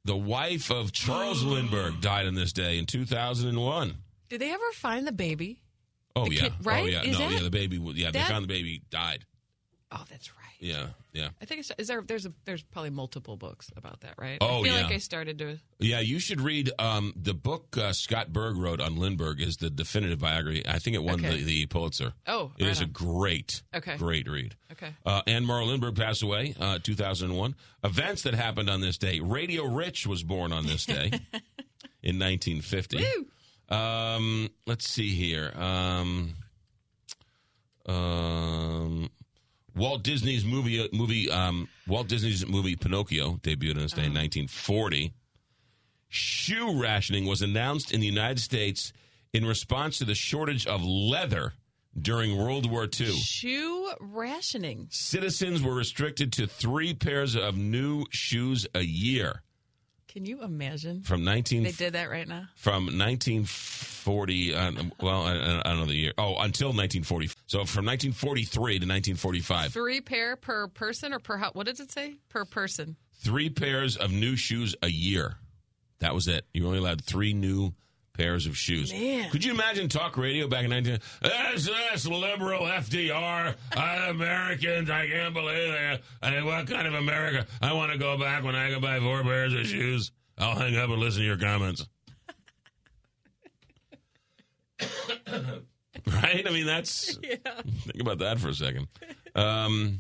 the wife of Charles Lindbergh, died on this day in 2001. Did they ever find the baby? Oh The yeah, kid- right? oh yeah, Is no, that- yeah, the baby. Yeah, they found the baby died. Oh, that's right. Yeah, yeah. I think it's, is there. There's a there's probably multiple books about that, right? Oh, I feel yeah. like I started to. Yeah, you should read um, the book uh, Scott Berg wrote on Lindbergh is the definitive biography. I think it won Okay. the, the Pulitzer. Oh, it right is a on. great, Okay. great read. Okay. Uh, Anne Morrow Lindbergh passed away, uh, 2001. Events that happened on this day. Radio Rich was born on this day in 1950. Um, let's see here. Um, um, Walt Disney's movie movie um, Walt Disney's movie Pinocchio debuted on this day in 1940. Shoe rationing was announced in the United States in response to the shortage of leather during World War II. Shoe rationing. Citizens were restricted to three pairs of new shoes a year Can you imagine? from 19 They did that right now. from 1940. Uh, well, I, I don't know the year. Oh, until 1940. So from 1943 to 1945, Three pair per person or per? What does it say? Per person. three pairs of new shoes a year. That was it. You only allowed three new pairs of shoes. Man. Could you imagine talk radio back in 19? This this liberal FDR, Americans. I can't believe that. I mean, what kind of America? I want to go back when I can buy four pairs of shoes. I'll hang up and listen to your comments. right? I mean, that's. Think about that for a second. Um,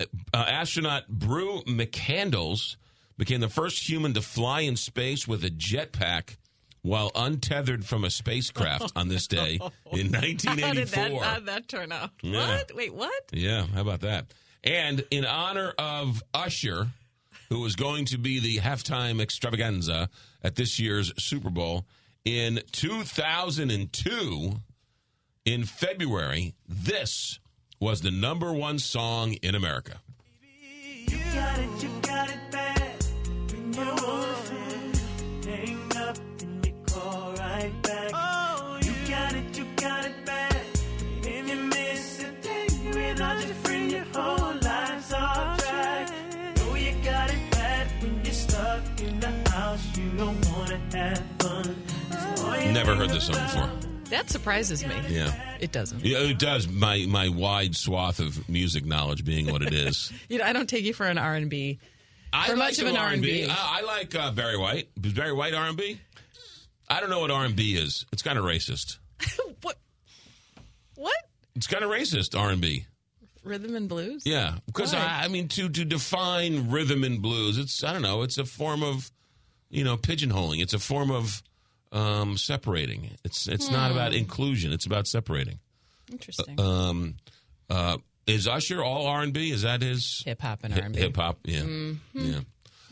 uh, astronaut Bruce McCandless became the first human to fly in space with a jetpack while untethered from a spacecraft on this day in How did that, 1984. how did that turn out? Yeah. What? Wait, what? Yeah, how about that? And in honor of Usher, who was going to be the halftime extravaganza at this year's Super Bowl in 2002, in February, this was the number one song in America. You got it, you got it Never heard this song before. That surprises me. Yeah. It doesn't. Yeah, it does. My my wide swath of music knowledge being what it is. You know, I don't take you for an R and B. I For like much of an R&B. R&B. I, I like uh, Barry White. Is Barry White R&B? I don't know what R&B is. It's kind of racist. What? What? It's kind of racist R&B. Rhythm and blues? Yeah, because I, I mean to to define rhythm and blues, it's I don't know. It's a form of you know pigeonholing. It's a form of um, separating. It's it's not Hmm. about inclusion. It's about separating. Interesting. Um, uh, is Usher all R and B? Is that his hip hop and R&B. Hip hop, yeah, Mhm. yeah.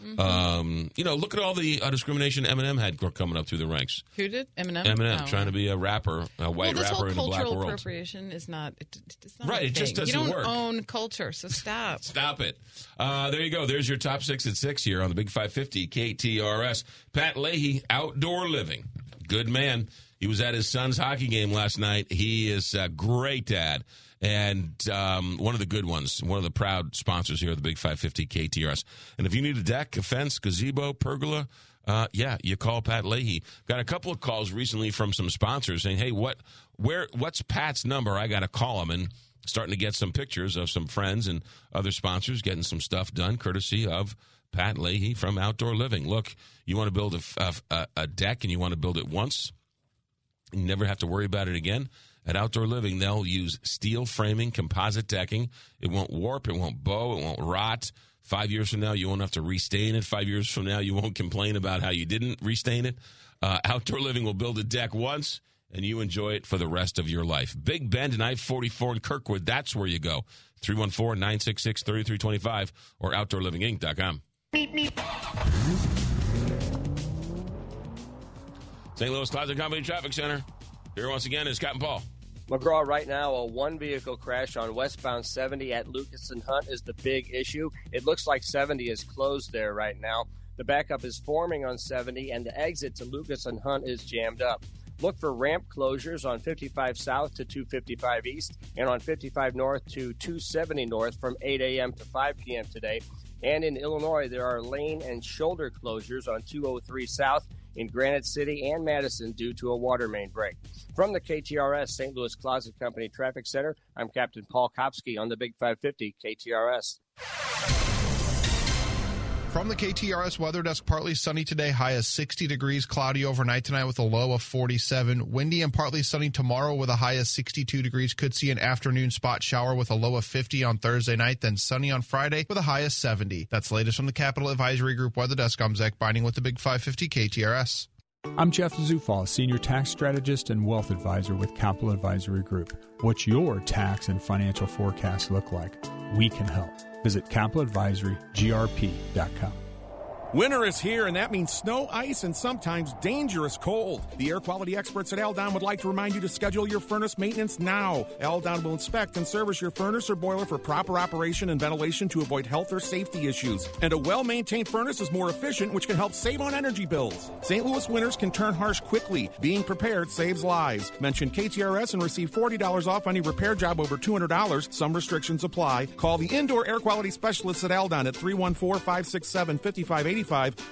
Mhm. Um, you know, look at all the uh, discrimination Eminem had coming up through the ranks. Who did Eminem? Eminem Oh. trying to be a rapper, a white well, rapper in a black cultural world. appropriation is not. It, it's not Right, it just doesn't You don't work. own culture, so stop. Stop it. Uh, there you go. There's your top six at six here on the Big 550 KTRS. Pat Leahy, outdoor living. Good man. He was at his son's hockey game last night. He is a great dad and um, one of the good ones, one of the proud sponsors here of the Big 550 KTRS. And if you need a deck, a fence, gazebo, pergola, uh, yeah, you call Pat Leahy. Got a couple of calls recently from some sponsors saying, "Hey, what, where, what's Pat's number? I got to call him." And starting to get some pictures of some friends and other sponsors getting some stuff done, courtesy of Pat Leahy from Outdoor Living. Look, you want to build a, a, a deck and you want to build it once, you never have to worry about it again. At Outdoor Living, they'll use steel framing, composite decking. It won't warp, it won't bow, it won't rot. Five years from now, you won't have to restain it. Five years from now, you won't complain about how you didn't restain it. Uh, Outdoor Living will build a deck once, and you enjoy it for the rest of your life. Big Bend and I 44 in Kirkwood, that's where you go. 314 966 3325 or OutdoorLivingInc.com. St. Louis Closet Company Traffic Center. Here once again is Captain Paul. McGraw, right now, a one vehicle crash on westbound 70 at Lucas and Hunt is the big issue. It looks like 70 is closed there right now. The backup is forming on 70, and the exit to Lucas and Hunt is jammed up. Look for ramp closures on 55 South to 255 East and on 55 North to 270 North from 8 a.m. to 5 p.m. today. And in Illinois, there are lane and shoulder closures on 203 South in Granite City and Madison due to a water main break. From the KTRS St. Louis Closet Company Traffic Center, I'm Captain Paul Kopsky on the Big 550 KTRS. From the KTRS weather desk, partly sunny today, high as 60 degrees, cloudy overnight tonight with a low of 47. Windy and partly sunny tomorrow with a high of 62 degrees. Could see an afternoon spot shower with a low of 50 on Thursday night, then sunny on Friday with a high of 70. That's latest from the Capital Advisory Group weather desk. I'm Zach Binding with the Big 550 KTRS. I'm Jeff Zufall, Senior Tax Strategist and Wealth Advisor with Capital Advisory Group. What's your tax and financial forecast look like? We can help. Visit capitaladvisorygrp.com. Winter is here, and that means snow, ice, and sometimes dangerous cold. The air quality experts at Aldon would like to remind you to schedule your furnace maintenance now. Aldon will inspect and service your furnace or boiler for proper operation and ventilation to avoid health or safety issues. And a well maintained furnace is more efficient, which can help save on energy bills. St. Louis winters can turn harsh quickly. Being prepared saves lives. Mention KTRS and receive $40 off any repair job over $200. Some restrictions apply. Call the indoor air quality specialists at Aldon at 314 567 5580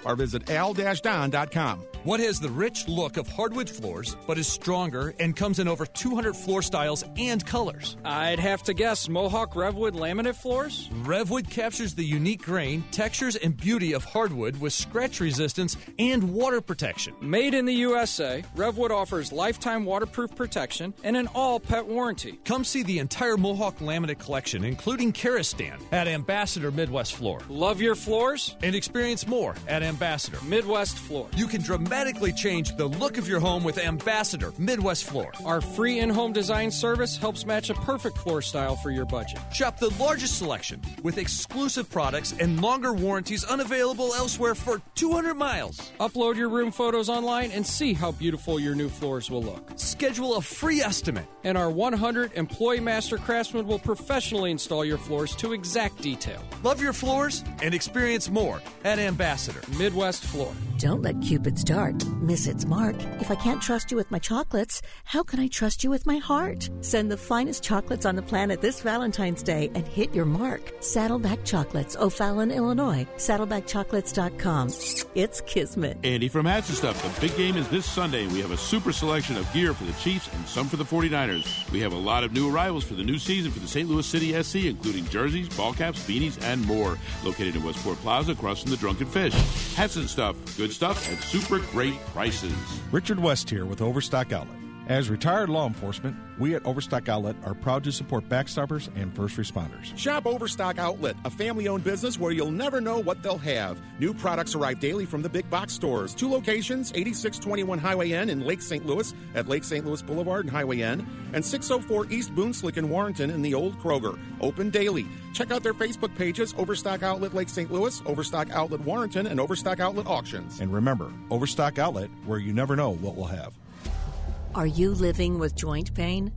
or visit al-don.com. What has the rich look of hardwood floors, but is stronger and comes in over 200 floor styles and colors? I'd have to guess Mohawk Revwood laminate floors? Revwood captures the unique grain, textures, and beauty of hardwood with scratch resistance and water protection. Made in the USA, Revwood offers lifetime waterproof protection and an all pet warranty. Come see the entire Mohawk laminate collection, including Karastan, at Ambassador Midwest Floor. Love your floors? And experience more at Ambassador Midwest Floor. You can dramatically change the look of your home with Ambassador Midwest Floor. Our free in home design service helps match a perfect floor style for your budget. Shop the largest selection with exclusive products and longer warranties unavailable elsewhere for 200 miles. Upload your room photos online and see how beautiful your new floors will look. Schedule a free estimate. And our 100 employee master craftsmen will professionally install your floors to exact detail. Love your floors and experience more at Ambassador Midwest Floor. Don't let Cupid's dart miss its mark. If I can't trust you with my chocolates, how can I trust you with my heart? Send the finest chocolates on the planet this Valentine's Day and hit your mark. Saddleback Chocolates, O'Fallon, Illinois. Saddlebackchocolates.com. It's Kismet. Andy from Hatcher Stuff. The big game is this Sunday. We have a super selection of gear for the Chiefs and some for the 49ers. We have a lot of new arrivals for the new season for the St. Louis City SC, including jerseys, ball caps, beanies, and more. Located in Westport Plaza across from the Drunken Fish. And stuff. Good stuff at super great prices. Richard West here with Overstock Outlet. As retired law enforcement, we at Overstock Outlet are proud to support backstoppers and first responders. Shop Overstock Outlet, a family owned business where you'll never know what they'll have. New products arrive daily from the big box stores. Two locations 8621 Highway N in Lake St. Louis at Lake St. Louis Boulevard and Highway N, and 604 East Boonslick in Warrenton in the Old Kroger. Open daily. Check out their Facebook pages Overstock Outlet Lake St. Louis, Overstock Outlet Warrenton, and Overstock Outlet Auctions. And remember, Overstock Outlet, where you never know what we'll have. Are you living with joint pain?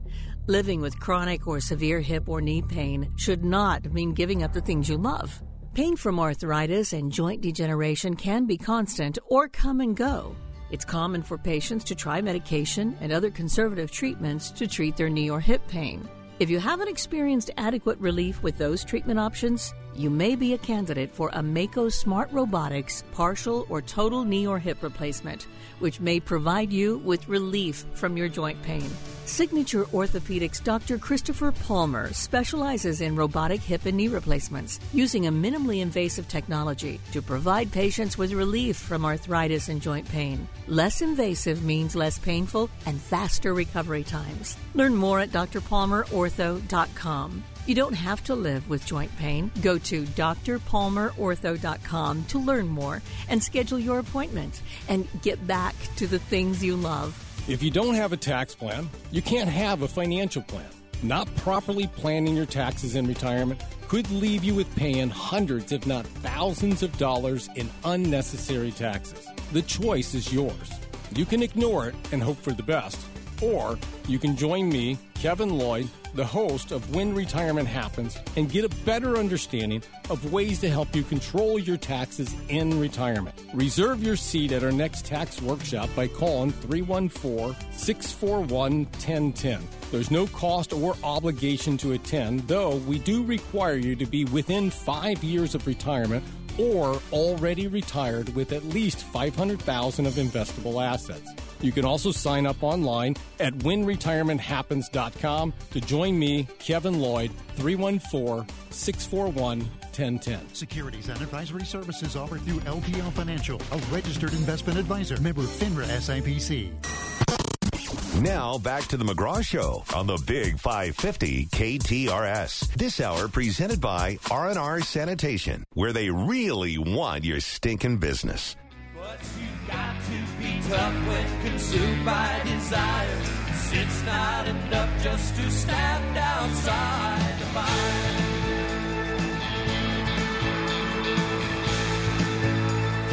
Living with chronic or severe hip or knee pain should not mean giving up the things you love. Pain from arthritis and joint degeneration can be constant or come and go. It's common for patients to try medication and other conservative treatments to treat their knee or hip pain. If you haven't experienced adequate relief with those treatment options, you may be a candidate for a Mako Smart Robotics partial or total knee or hip replacement, which may provide you with relief from your joint pain. Signature Orthopedics Dr. Christopher Palmer specializes in robotic hip and knee replacements using a minimally invasive technology to provide patients with relief from arthritis and joint pain. Less invasive means less painful and faster recovery times. Learn more at drpalmerortho.com. You don't have to live with joint pain. Go to drpalmerortho.com to learn more and schedule your appointment and get back to the things you love. If you don't have a tax plan, you can't have a financial plan. Not properly planning your taxes in retirement could leave you with paying hundreds, if not thousands, of dollars in unnecessary taxes. The choice is yours. You can ignore it and hope for the best, or you can join me, Kevin Lloyd, the host of When Retirement Happens, and get a better understanding of ways to help you control your taxes in retirement. Reserve your seat at our next tax workshop by calling 314 641 1010. There's no cost or obligation to attend, though we do require you to be within five years of retirement or already retired with at least 500,000 of investable assets. You can also sign up online at whenretirementhappens.com to join me, Kevin Lloyd, 314 641 1010. Securities and advisory services offered through LPL Financial, a registered investment advisor. Member FINRA SIPC. Now back to the McGraw Show on the Big 550 KTRS. This hour presented by R&R Sanitation, where they really want your stinking business. But you got to be tough when consumed by desire. It's not enough just to stand outside the fire.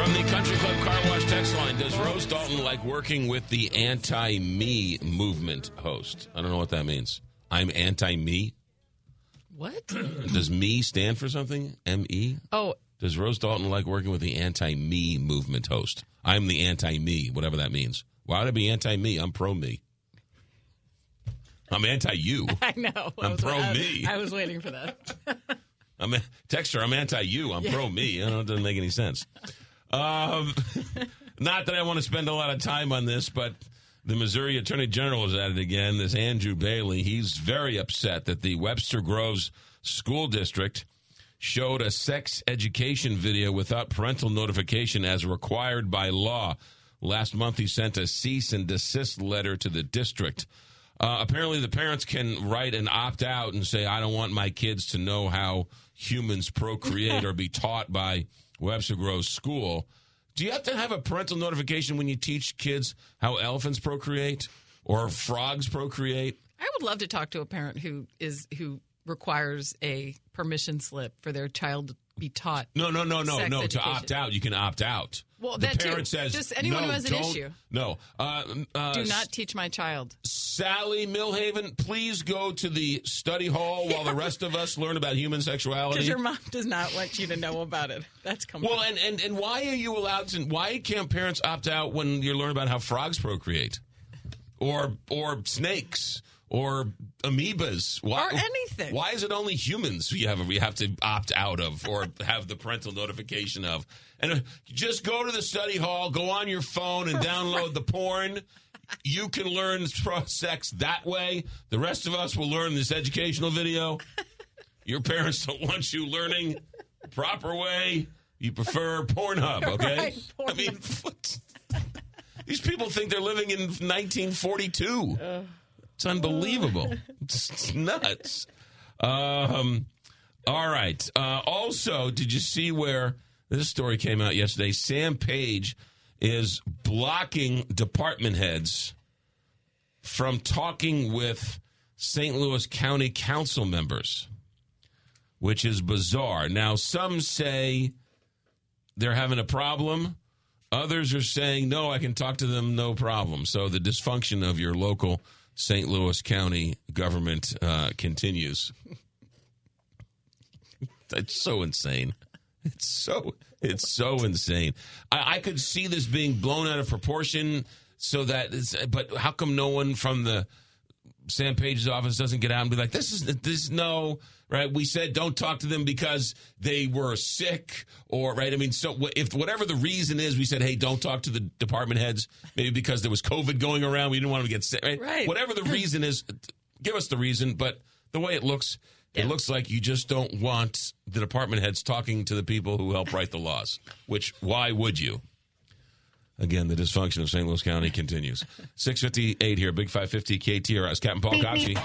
From the Country Club Car Wash text line, does Rose Dalton like working with the anti me movement host? I don't know what that means. I'm anti me. What? Does me stand for something? M E? Oh, Does Rose Dalton like working with the anti me movement host? I'm the anti me, whatever that means. Why would I be anti me? I'm pro me. I'm anti you. I know. I I'm was- pro I- me. I was waiting for that. I'm a, texter. I'm anti you. I'm Yeah. pro me. You know, it doesn't make any sense. Um, not that I want to spend a lot of time on this, but the Missouri Attorney General is at it again. This Andrew Bailey. He's very upset that the Webster Groves School District showed a sex education video without parental notification as required by law. Last month, he sent a cease and desist letter to the district. Uh, apparently, the parents can write and opt out and say, I don't want my kids to know how humans procreate or be taught by Webster Groves School. Do you have to have a parental notification when you teach kids how elephants procreate or frogs procreate? I would love to talk to a parent who is who requires a permission slip for their child to be taught. No, no, no, no, no. To opt out, you can opt out. Well, the that too. parent says, Just anyone no, who has an issue. No. Uh, uh, Do not teach my child. Sally Millhaven, please go to the study hall while the rest of us learn about human sexuality. Because your mom does not want you to know about it. That's coming. Well, and, and, and why are you allowed to? Why can't parents opt out when you learn about how frogs procreate, or or snakes, or amoebas, why, Or anything. Why is it only humans we have we have to opt out of or have the parental notification of? And uh, just go to the study hall, go on your phone, and download the porn. You can learn pro- sex that way. The rest of us will learn this educational video. Your parents don't want you learning the proper way. You prefer Pornhub, okay? Right, I mean, what? these people think they're living in 1942. It's unbelievable. It's, it's nuts. Um, all right. Uh, also, did you see where this story came out yesterday? Sam Page is blocking department heads from talking with St. Louis County Council members, which is bizarre. Now, some say they're having a problem. Others are saying, no, I can talk to them, no problem. So the dysfunction of your local St. Louis County government uh, continues. That's so insane. It's so it's so insane. I, I could see this being blown out of proportion. So that, it's, but how come no one from the Sam Page's office doesn't get out and be like, "This is this no." Right, we said don't talk to them because they were sick, or right. I mean, so if whatever the reason is, we said, hey, don't talk to the department heads. Maybe because there was COVID going around, we didn't want them to get sick. Right? Right. Whatever the reason is, give us the reason. But the way it looks, it looks like you just don't want the department heads talking to the people who help write the laws. Which why would you? Again, the dysfunction of St. Louis County continues. 658 here, Big 550 KTRS. Captain Paul Kopsky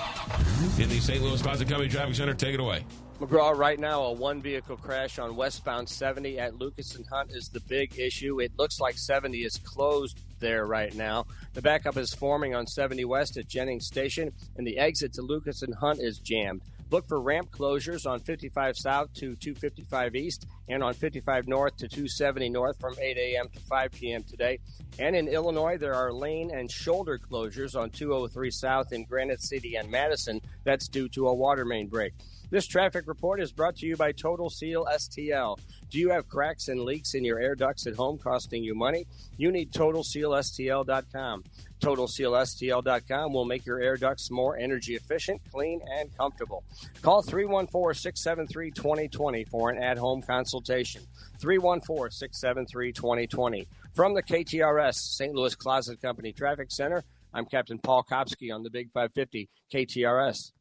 in the St. Louis Closet Company Traffic Center. Take it away. McGraw, right now, a one vehicle crash on westbound 70 at Lucas and Hunt is the big issue. It looks like 70 is closed there right now. The backup is forming on 70 West at Jennings Station, and the exit to Lucas and Hunt is jammed. Look for ramp closures on 55 South to 255 East and on 55 North to 270 North from 8 a.m. to 5 p.m. today. And in Illinois, there are lane and shoulder closures on 203 South in Granite City and Madison. That's due to a water main break. This traffic report is brought to you by Total Seal STL. Do you have cracks and leaks in your air ducts at home costing you money? You need TotalSealSTL.com. TotalSealSTL.com will make your air ducts more energy efficient, clean, and comfortable. Call 314 673 2020 for an at home consultation. 314 673 2020. From the KTRS St. Louis Closet Company Traffic Center, I'm Captain Paul Kopsky on the Big 550 KTRS.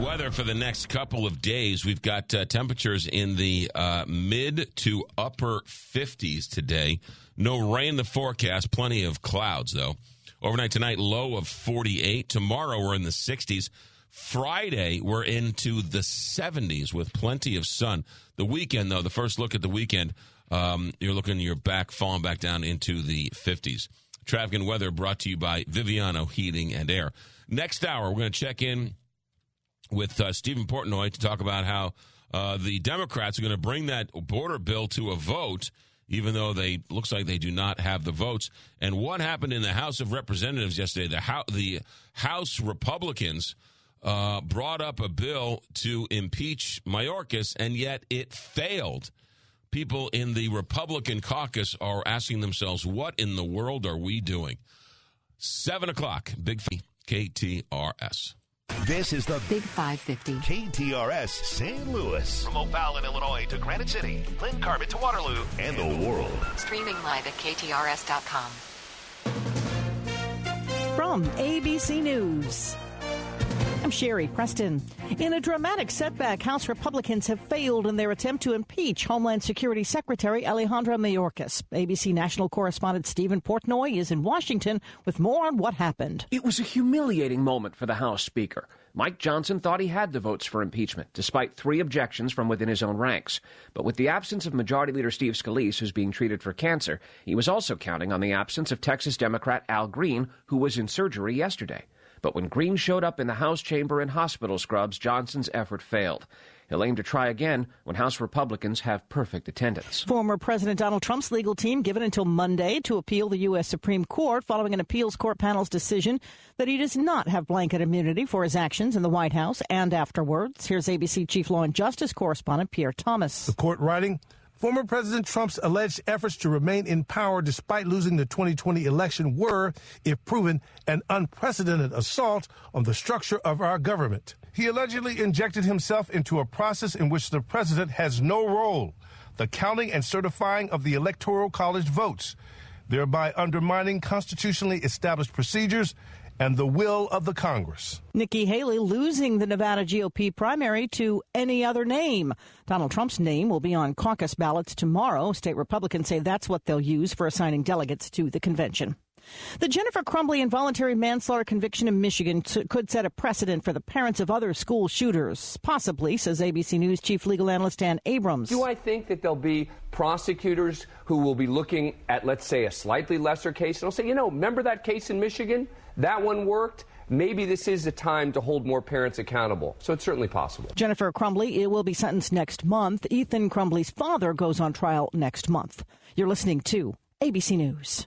Weather for the next couple of days. We've got uh, temperatures in the uh, mid to upper 50s today. No rain the forecast. Plenty of clouds, though. Overnight tonight, low of 48. Tomorrow, we're in the 60s. Friday, we're into the 70s with plenty of sun. The weekend, though, the first look at the weekend, um, you're looking, you're back, falling back down into the 50s. Traffic and weather brought to you by Viviano Heating and Air. Next hour, we're going to check in with uh, Stephen Portnoy to talk about how uh, the Democrats are going to bring that border bill to a vote, even though they looks like they do not have the votes. And what happened in the House of Representatives yesterday? The House, the House Republicans uh, brought up a bill to impeach Mayorkas, and yet it failed. People in the Republican caucus are asking themselves, "What in the world are we doing?" Seven o'clock, Big KTRS. This is the Big 550. KTRS St. Louis. From O'Fallon, Illinois to Granite City, Lynn Carbon to Waterloo, and the world. Streaming live at KTRS.com. From ABC News. I'm Sherri Preston. In a dramatic setback, House Republicans have failed in their attempt to impeach Homeland Security Secretary Alejandro Mayorkas. ABC national correspondent Stephen Portnoy is in Washington with more on what happened. It was a humiliating moment for the House Speaker. Mike Johnson thought he had the votes for impeachment, despite three objections from within his own ranks. But with the absence of Majority Leader Steve Scalise, who's being treated for cancer, he was also counting on the absence of Texas Democrat Al Green, who was in surgery yesterday. But when Green showed up in the House chamber in hospital scrubs, Johnson's effort failed. He'll aim to try again when House Republicans have perfect attendance. Former President Donald Trump's legal team given until Monday to appeal the U.S. Supreme Court following an appeals court panel's decision that he does not have blanket immunity for his actions in the White House and afterwards. Here's ABC Chief Law and Justice correspondent Pierre Thomas. The court writing Former President Trump's alleged efforts to remain in power despite losing the 2020 election were, if proven, an unprecedented assault on the structure of our government. He allegedly injected himself into a process in which the president has no role the counting and certifying of the Electoral College votes, thereby undermining constitutionally established procedures and the will of the Congress. Nikki Haley losing the Nevada GOP primary to any other name. Donald Trump's name will be on caucus ballots tomorrow. State Republicans say that's what they'll use for assigning delegates to the convention. The Jennifer Crumbley involuntary manslaughter conviction in Michigan t- could set a precedent for the parents of other school shooters. Possibly, says ABC News chief legal analyst Dan Abrams. Do I think that there'll be prosecutors who will be looking at, let's say, a slightly lesser case and will say, you know, remember that case in Michigan? That one worked. Maybe this is the time to hold more parents accountable. So it's certainly possible. Jennifer Crumbley it will be sentenced next month. Ethan Crumbley's father goes on trial next month. You're listening to ABC News.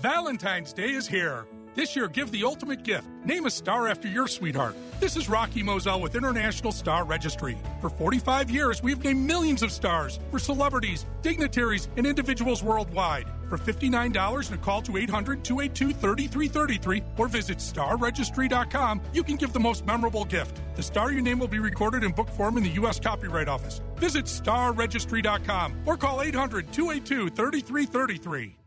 Valentine's Day is here. This year, give the ultimate gift. Name a star after your sweetheart. This is Rocky Moselle with International Star Registry. For 45 years, we've named millions of stars for celebrities, dignitaries, and individuals worldwide. For $59 and a call to 800 282 3333 or visit starregistry.com, you can give the most memorable gift. The star you name will be recorded in book form in the U.S. Copyright Office. Visit starregistry.com or call 800 282 3333.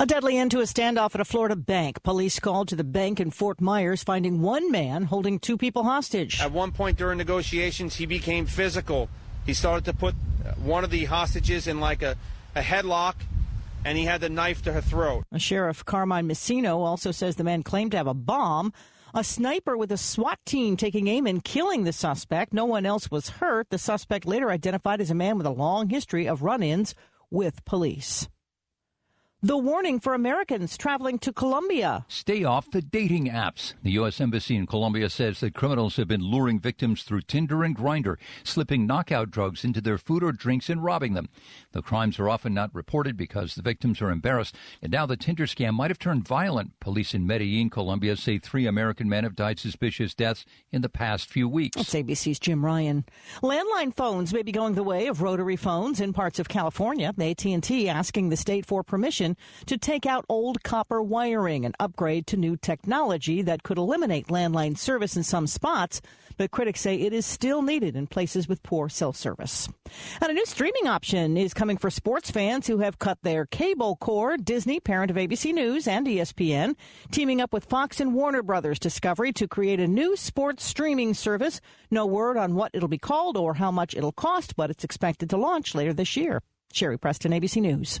A deadly end to a standoff at a Florida bank. Police called to the bank in Fort Myers, finding one man holding two people hostage. At one point during negotiations, he became physical. He started to put one of the hostages in like a, a headlock and he had the knife to her throat. Sheriff Carmine Marceno also says the man claimed to have a bomb. A sniper with a SWAT team taking aim and killing the suspect. No one else was hurt. The suspect later identified as a man with a long history of run ins with police. The warning for Americans traveling to Colombia. Stay off the dating apps. The U.S. Embassy in Colombia says that criminals have been luring victims through Tinder and Grindr, slipping knockout drugs into their food or drinks and robbing them. The crimes are often not reported because the victims are embarrassed, and now the Tinder scam might have turned violent. Police in Medellin, Colombia say three American men have died suspicious deaths in the past few weeks. That's ABC's Jim Ryan. Landline phones may be going the way of rotary phones in parts of California. AT&T asking the state for permission to take out old copper wiring and upgrade to new technology that could eliminate landline service in some spots, but critics say it is still needed in places with poor cell service. And a new streaming option is coming for sports fans who have cut their cable cord. Disney, parent of ABC News and ESPN, teaming up with Fox and Warner Brothers Discovery to create a new sports streaming service. No word on what it'll be called or how much it'll cost, but it's expected to launch later this year. Sherri Preston, ABC News.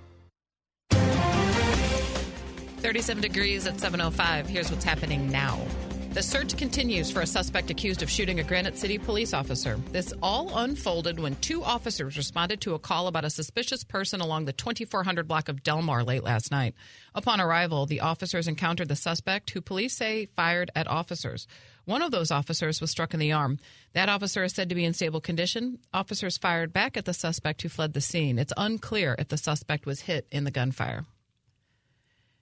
37 degrees at 7.05. Here's what's happening now. The search continues for a suspect accused of shooting a Granite City police officer. This all unfolded when two officers responded to a call about a suspicious person along the 2400 block of Delmar late last night. Upon arrival, the officers encountered the suspect, who police say fired at officers. One of those officers was struck in the arm. That officer is said to be in stable condition. Officers fired back at the suspect who fled the scene. It's unclear if the suspect was hit in the gunfire.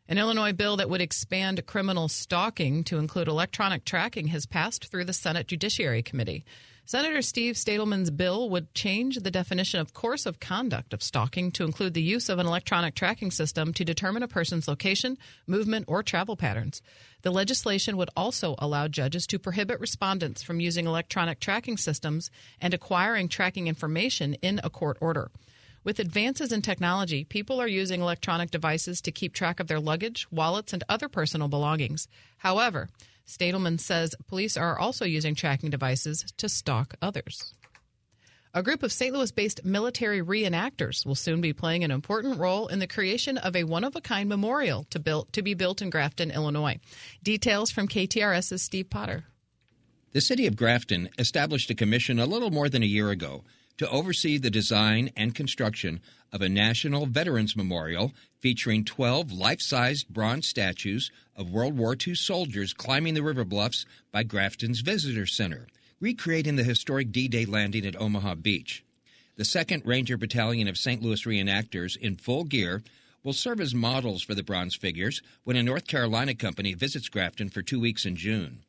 An Illinois bill that would expand criminal stalking to include electronic tracking has passed through the Senate Judiciary Committee. Senator Steve Stadelman's bill would change the definition of course of conduct of stalking to include the use of an electronic tracking system to determine a person's location, movement, or travel patterns. The legislation would also allow judges to prohibit respondents from using electronic tracking systems and acquiring tracking information in a court order. With advances in technology, people are using electronic devices to keep track of their luggage, wallets, and other personal belongings. However, Stadelman says police are also using tracking devices to stalk others. A group of St. Louis based military reenactors will soon be playing an important role in the creation of a one of a kind memorial to, build, to be built in Grafton, Illinois. Details from KTRS's Steve Potter. The city of Grafton established a commission a little more than a year ago to oversee the design and construction of a national veterans memorial featuring 12 life sized bronze statues of World War II soldiers climbing the river bluffs by Grafton's Visitor Center, recreating the historic D Day landing at Omaha Beach. The 2nd Ranger Battalion of St. Louis reenactors in full gear will serve as models for the bronze figures when a North Carolina company visits Grafton for two weeks in June.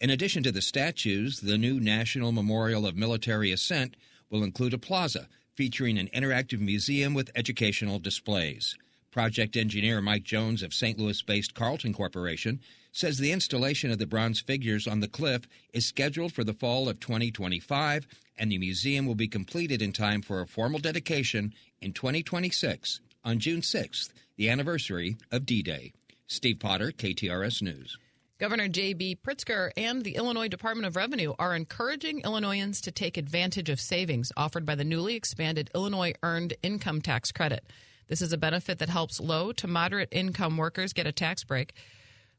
In addition to the statues, the new National Memorial of Military Ascent will include a plaza featuring an interactive museum with educational displays. Project engineer Mike Jones of St. Louis based Carlton Corporation says the installation of the bronze figures on the cliff is scheduled for the fall of 2025, and the museum will be completed in time for a formal dedication in 2026 on June 6th, the anniversary of D Day. Steve Potter, KTRS News. Governor J.B. Pritzker and the Illinois Department of Revenue are encouraging Illinoisans to take advantage of savings offered by the newly expanded Illinois Earned Income Tax Credit. This is a benefit that helps low to moderate income workers get a tax break.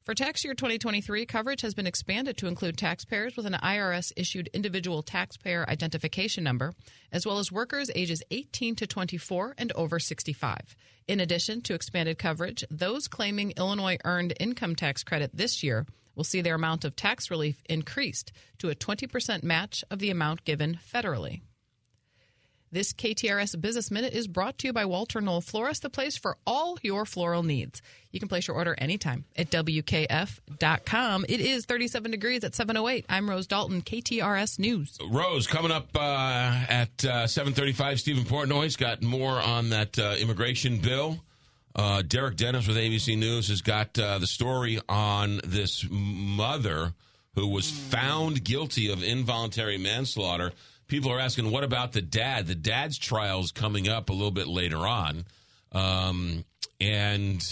For tax year 2023, coverage has been expanded to include taxpayers with an IRS issued individual taxpayer identification number, as well as workers ages 18 to 24 and over 65. In addition to expanded coverage, those claiming Illinois earned income tax credit this year will see their amount of tax relief increased to a 20% match of the amount given federally. This KTRS Business Minute is brought to you by Walter Knoll Florist, the place for all your floral needs. You can place your order anytime at WKF.com. It is 37 degrees at 708. I'm Rose Dalton, KTRS News. Rose, coming up uh, at uh, 735, Stephen Portnoy's got more on that uh, immigration bill. Uh, Derek Dennis with ABC News has got uh, the story on this mother who was found guilty of involuntary manslaughter. People are asking, what about the dad? The dad's trial's coming up a little bit later on. Um, and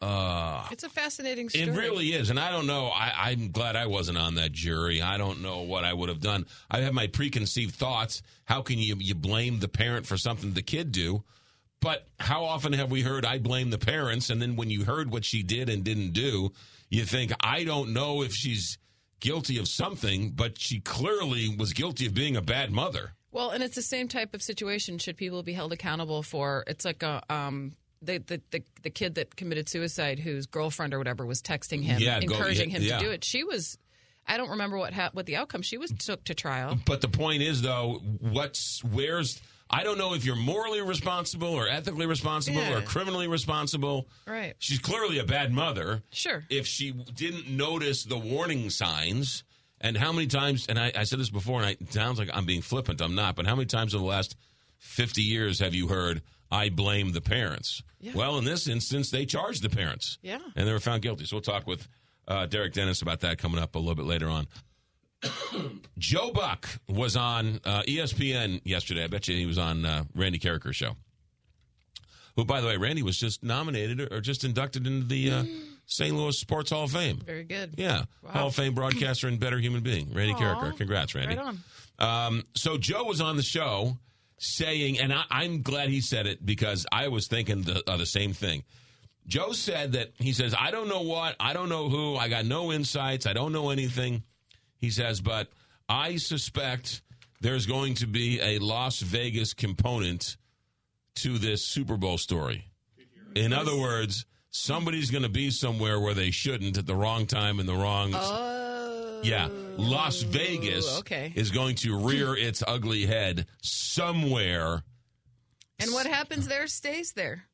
uh, It's a fascinating story. it really is. And I don't know. I, I'm glad I wasn't on that jury. I don't know what I would have done. I have my preconceived thoughts. How can you, you blame the parent for something the kid do? But how often have we heard I blame the parents? And then when you heard what she did and didn't do, you think, I don't know if she's guilty of something, but she clearly was guilty of being a bad mother. Well, and it's the same type of situation. Should people be held accountable for? It's like a um, the, the the the kid that committed suicide, whose girlfriend or whatever was texting him, Yeah, go- encouraging him yeah. to do it. She was. I don't remember what hap- what the outcome. She was took to trial. But the point is, though, what's where's I don't know if you're morally responsible or ethically responsible Yeah. or criminally responsible. Right. She's clearly a bad mother. Sure. If she didn't notice the warning signs, and how many times, and I, I said this before, and I, it sounds like I'm being flippant. I'm not. But how many times in the last 50 years have you heard, I blame the parents? Yeah. Well, in this instance, they charged the parents. Yeah. And they were found guilty. So we'll talk with uh, Derek Dennis about that coming up a little bit later on. Joe Buck was on uh, ESPN yesterday. I bet you he was on uh, Randy Karraker's show. Who, by the way, Randy was just nominated or just inducted into the uh, St. Louis Sports Hall of Fame. Very good. Yeah, Wow. Hall of Fame broadcaster and better human being, Randy Aw. Karraker. Congrats, Randy. Right on. Um, so Joe was on the show saying, and I, I'm glad he said it because I was thinking the, uh, the same thing. Joe said that he says, I don't know what, I don't know who, I got no insights, I don't know anything. He says, but I suspect there's going to be a Las Vegas component to this Super Bowl story. In other words, somebody's going to be somewhere where they shouldn't at the wrong time in the wrong. Oh. yeah, Las Vegas Oh, okay. is going to rear its ugly head somewhere. And what happens there stays there.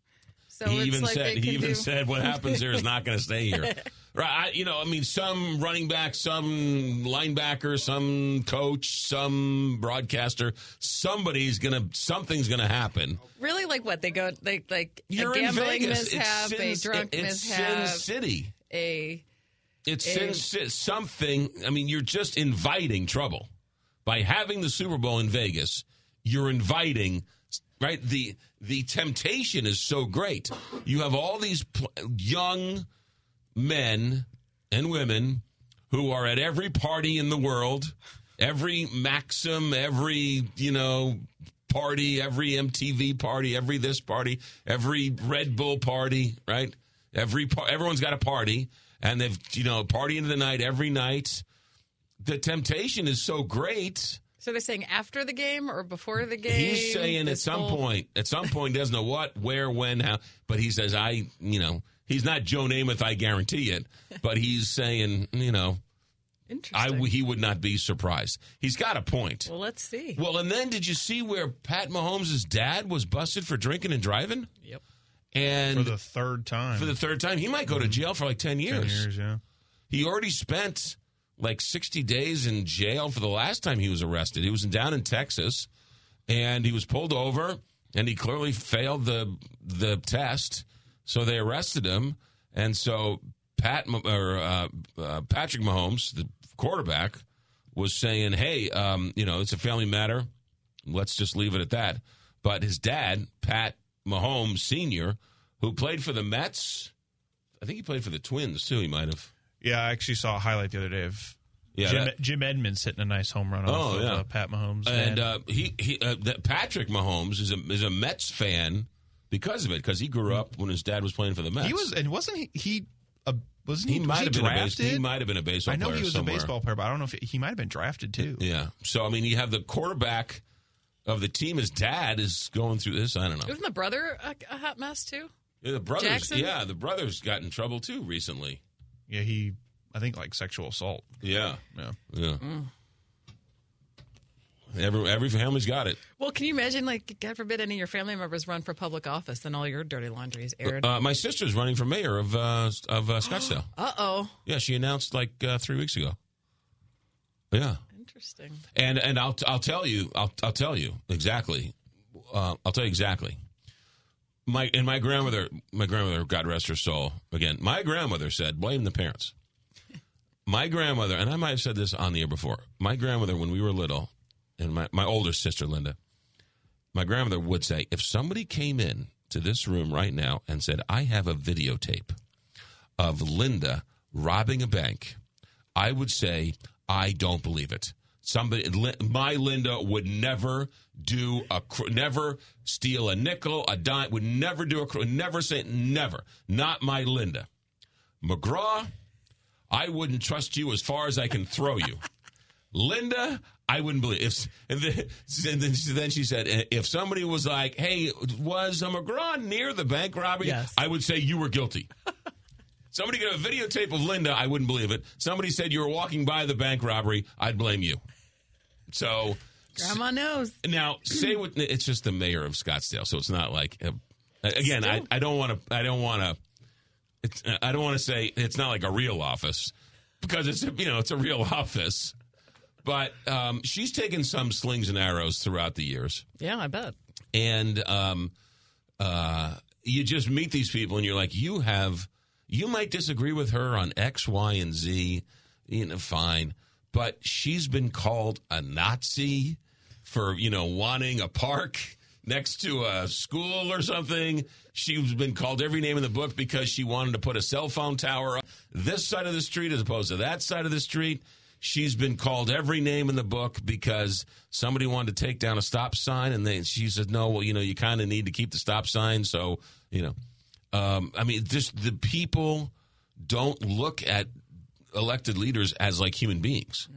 So he it's even like said he even do- said what happens there is not going to stay here. Right, you know, I mean, some running back, some linebacker, some coach, some broadcaster, somebody's gonna, something's gonna happen. Really, like what they go like like You're a in Vegas. mishap, It's Sin- a drunk it's mishap, Sin City. a It's a- Sin something. I mean, you're just inviting trouble by having the Super Bowl in Vegas. You're inviting, right? The the temptation is so great. You have all these pl- young men and women who are at every party in the world, every Maxim, every you know party, every MTV party, every this party, every Red Bull party, right? Every par- everyone's got a party, and they've you know party into the night every night. The temptation is so great. So they're saying after the game or before the game? He's saying at some whole- point, at some point, doesn't know what, where, when, how, but he says, I, you know, he's not Joe Namath, I guarantee it, but he's saying, you know, I, he would not be surprised. He's got a point. Well, let's see. Well, and then did you see where Pat Mahomes' dad was busted for drinking and driving? Yep. And for the third time. for the third time, he might go to mm-hmm. jail for like 10 years. 10 years, yeah. He already spent like 60 days in jail for the last time he was arrested. He was down in Texas and he was pulled over and he clearly failed the the test. So they arrested him. And so Pat or uh, uh, Patrick Mahomes, the quarterback, was saying, "Hey, um, you know, it's a family matter. Let's just leave it at that." But his dad, Pat Mahomes Senior, who played for the Mets, I think he played for the Twins too. He might have. Yeah, I actually saw a highlight the other day of Yeah, Jim, that- Jim Edmonds hitting a nice home run off Oh, of uh, Pat Mahomes. and And, uh, he he uh, Patrick Mahomes is a is a Mets fan because of it because he grew up when his dad was playing for the Mets. he was, and wasn't he? he a, wasn't he? He was might have been a base- drafted? he might have been a baseball player. I know player he was somewhere. a baseball player, but I don't know if he, he might have been drafted too. Yeah. So I mean, you have the quarterback of the team. His dad is going through this. I don't know. Isn't the brother a, a hot mess too? Yeah, the brothers. Jackson? Yeah, the brothers got in trouble too recently. Yeah, he. I think like sexual assault. Yeah. Yeah. Yeah. Mm. Every every family's got it. Well, can you imagine, like, God forbid any of your family members run for public office and all your dirty laundry is aired? Uh, my sister's running for mayor of uh, of uh, Scottsdale. Uh oh. Yeah, she announced like uh, three weeks ago. Yeah. Interesting. And and I'll I'll tell you I'll I'll tell you exactly. Uh, I'll tell you exactly. my and my grandmother, my grandmother, God rest her soul. Again, my grandmother said, blame the parents. My grandmother, and I might have said this on the air before. My grandmother, when we were little, and my, my older sister Linda, my grandmother would say, if somebody came in to this room right now and said, I have a videotape of Linda robbing a bank, I would say, I don't believe it. Somebody, my Linda would never do a, never steal a nickel, a dime, would never do a, never say, never. Not my Linda. McGraw, I wouldn't trust you as far as I can throw you. Linda, I wouldn't believe. If and then, then she- said, if somebody was like, "Hey, was a McGraw near the bank robbery?" Yes. I would say you were guilty. somebody got a videotape of Linda, I wouldn't believe it. Somebody said you were walking by the bank robbery, I'd blame you. So Grandma knows. now, say what it's just the mayor of Scottsdale, so it's not like uh, again. I, I don't want to. I don't want to. It's, I don't want to say it's not like a real office because it's you know it's a real office, but um, she's taken some slings and arrows throughout the years, Yeah, I bet. and um, uh, you just meet these people and you're like, you have, you might disagree with her on X, Y, and Z, you know, fine, but she's been called a Nazi for you know wanting a park next to a school or something. She's been called every name in the book because she wanted to put a cell phone tower this side of the street as opposed to that side of the street. She's been called every name in the book because somebody wanted to take down a stop sign, and they, she said, "No, well, you know, you kind of need to keep the stop sign." So, you know, um, I mean, just the people don't look at elected leaders as like human beings,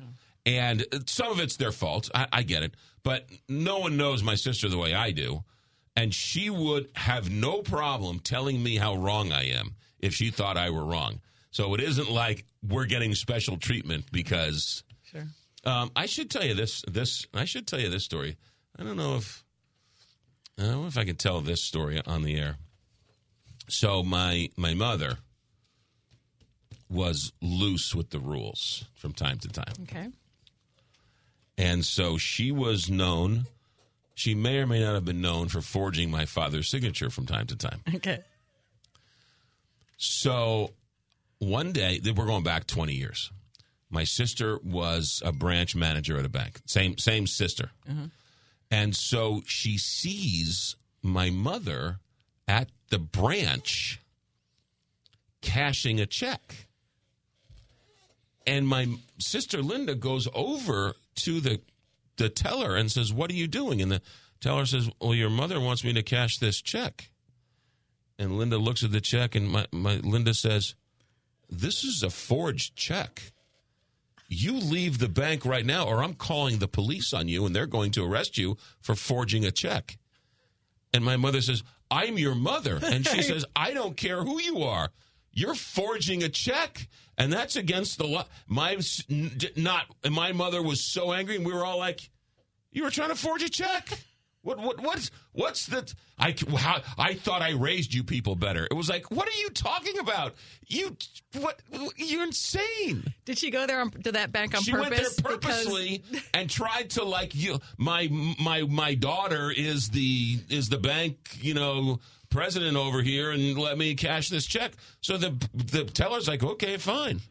and some of it's their fault. I, I get it, but no one knows my sister the way I do, and she would have no problem telling me how wrong I am if she thought I were wrong. So it isn't like we're getting special treatment because. Sure. Um, I should tell you this. This I should tell you this story. I don't know if I don't know if I can tell this story on the air. So my my mother was loose with the rules from time to time, Okay. and so she was known. She may or may not have been known for forging my father's signature from time to time. Okay. So one day, we're going back 20 years. My sister was a branch manager at a bank. Same same sister. Mm-hmm. And so she sees my mother at the branch cashing a check. And my sister Linda goes over to the the teller and says, "What are you doing?" And the teller says, "Well, your mother wants me to cash this check." And Linda looks at the check, and my, my Linda says, "This is a forged check. You leave the bank right now, or I'm calling the police on you, and they're going to arrest you for forging a check." And my mother says, "I'm your mother," and she says, "I don't care who you are. You're forging a check." And that's against the law. My s- n- d- not. And my mother was so angry, and we were all like, "You were trying to forge a check." What what what's what's the I how, I thought I raised you people better. It was like, what are you talking about? You what you're insane. Did she go there on, to that bank on she purpose? She went there Because- purposely and tried to like you my my my daughter is the is the bank, you know, president over here and let me cash this check. So the the teller's like, "Okay, fine."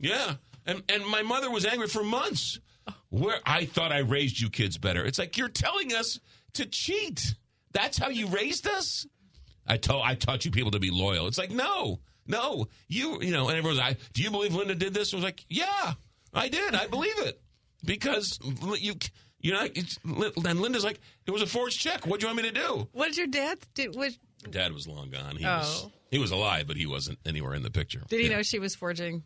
Yeah. And and my mother was angry for months. Where I thought I raised you kids better. It's like you're telling us to cheat. That's how you raised us. I told I taught you people to be loyal. It's like no, no. You you know. And everyone's like, do you believe Linda did this? I was like, yeah, I did. I believe it because you you know. And Linda's like, it was a forged check. What do you want me to do? What did your dad do? What, Dad was long gone. He was Oh. he was alive, but he wasn't anywhere in the picture. did he Yeah. know she was forging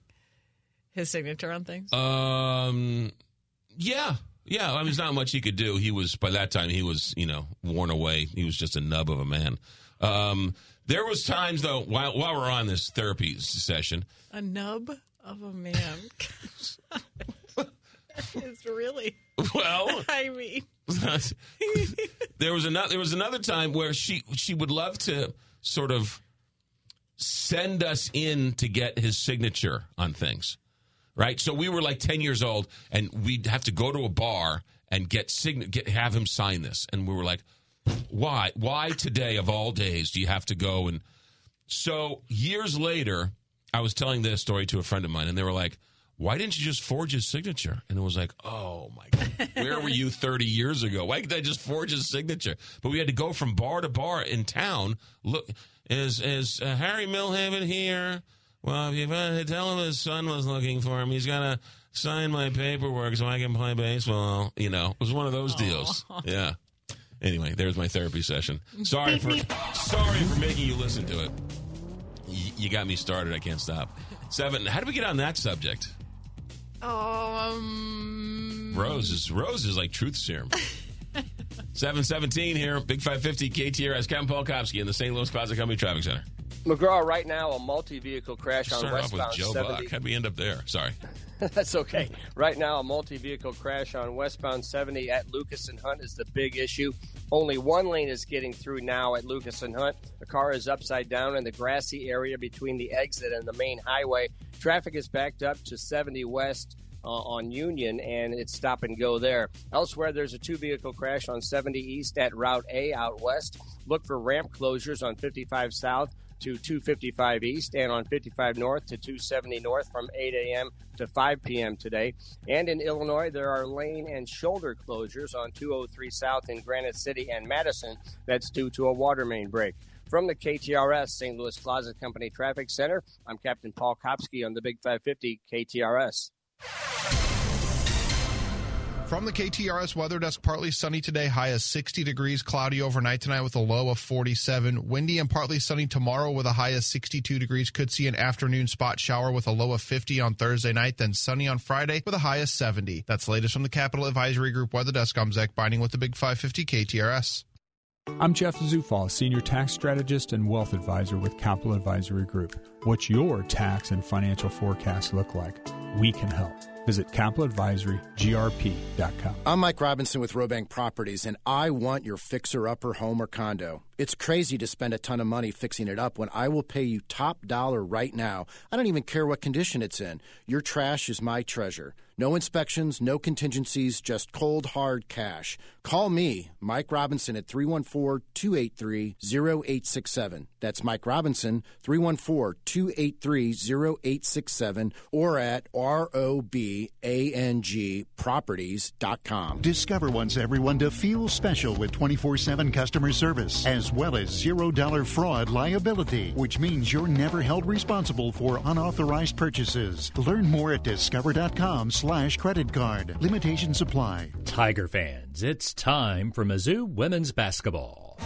his signature on things? Um, yeah, yeah. I mean, there's not much he could do. He was by that time he was, you know, worn away. He was just a nub of a man. Um, there was times though while while we're on this therapy session. A nub of a man. it's really. Well, I mean, there was another there was another time where she she would love to sort of send us in to get his signature on things. Right? So we were like 10 years old and we'd have to go to a bar and get sign get have him sign this and we were like Why? Why today of all days do you have to go and? So years later, I was telling this story to a friend of mine, and they were like, "Why didn't you just forge his signature?" And it was like, "Oh my god, where were you 30 years ago? Why didn't I just forge his signature?" But we had to go from bar to bar in town. Look, is is uh, Harry Milhaven here? Well, if you tell him his son was looking for him, he's gonna sign my paperwork so I can play baseball. You know, it was one of those deals. Yeah. Anyway, there's my therapy session. Sorry for sorry for making you listen to it. Y- you got me started. I can't stop. Seven. How did we get on that subject? Oh, um, Rose is Rose is like truth serum. Seven seventeen here. Big five fifty KTRS. Captain Paul Kopsky in the St. Louis Plaza Company Traffic Center. McGraw, right now, a multi-vehicle crash on Start off with westbound Joe 70. Buck. How'd we end up there? Sorry. That's okay. Right now, a multi-vehicle crash on westbound 70 at Lucas and Hunt is the big issue. Only one lane is getting through now at Lucas and Hunt. The car is upside down in the grassy area between the exit and the main highway. Traffic is backed up to 70 west. Uh, on Union, and it's stop and go there. Elsewhere, there's a two vehicle crash on 70 East at Route A out west. Look for ramp closures on 55 South to 255 East and on 55 North to 270 North from 8 a.m. to 5 p.m. today. And in Illinois, there are lane and shoulder closures on 203 South in Granite City and Madison. That's due to a water main break. From the KTRS St. Louis Plaza Company Traffic Center, I'm Captain Paul Kopsky on the Big 550 KTRS. From the KTRS weather desk, partly sunny today, high of 60 degrees, cloudy overnight tonight with a low of 47. Windy and partly sunny tomorrow with a high of 62 degrees. Could see an afternoon spot shower with a low of 50 on Thursday night, then sunny on Friday with a high of 70. That's latest from the Capital Advisory Group weather desk. I'm Zach Binding with the Big 550 KTRS. I'm Jeff Zufall, Senior Tax Strategist and Wealth Advisor with Capital Advisory Group. What's your tax and financial forecast look like? We can help. Visit capitaladvisorygrp.com. I'm Mike Robinson with Robank Properties, and I want your fixer upper home or condo. It's crazy to spend a ton of money fixing it up when I will pay you top dollar right now. I don't even care what condition it's in. Your trash is my treasure. No inspections, no contingencies, just cold, hard cash. Call me, Mike Robinson, at 314 283 0867. That's Mike Robinson, 314 283 0867, or at ROBANG Discover wants everyone to feel special with 24 7 customer service, as well as $0 fraud liability, which means you're never held responsible for unauthorized purchases. Learn more at discover.com slash credit card. Limitations apply. Tiger fans, it's time for Mizzou women's basketball.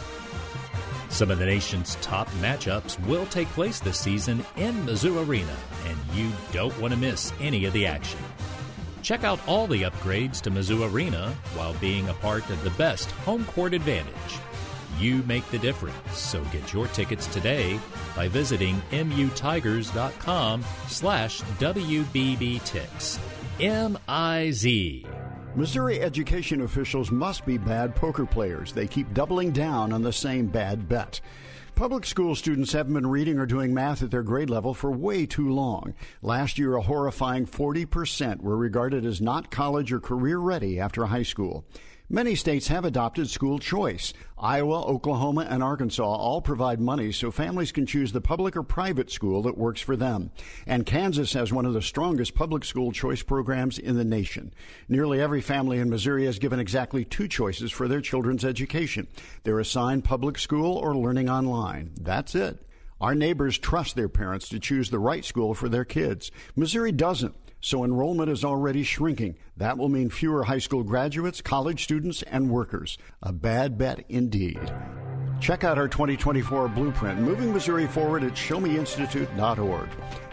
Some of the nation's top matchups will take place this season in Mizzou Arena, and you don't want to miss any of the action. Check out all the upgrades to Mizzou Arena while being a part of the best home court advantage. You make the difference, so get your tickets today by visiting mutigers.com slash WBBTix. M-I-Z. Missouri education officials must be bad poker players. They keep doubling down on the same bad bet. Public school students haven't been reading or doing math at their grade level for way too long. Last year, a horrifying 40% were regarded as not college or career ready after high school. Many states have adopted school choice. Iowa, Oklahoma, and Arkansas all provide money so families can choose the public or private school that works for them. And Kansas has one of the strongest public school choice programs in the nation. Nearly every family in Missouri has given exactly two choices for their children's education. They're assigned public school or learning online. That's it. Our neighbors trust their parents to choose the right school for their kids. Missouri doesn't. So enrollment is already shrinking. That will mean fewer high school graduates, college students, and workers. A bad bet indeed. Check out our 2024 blueprint, Moving Missouri Forward at ShowMeInstitute.org.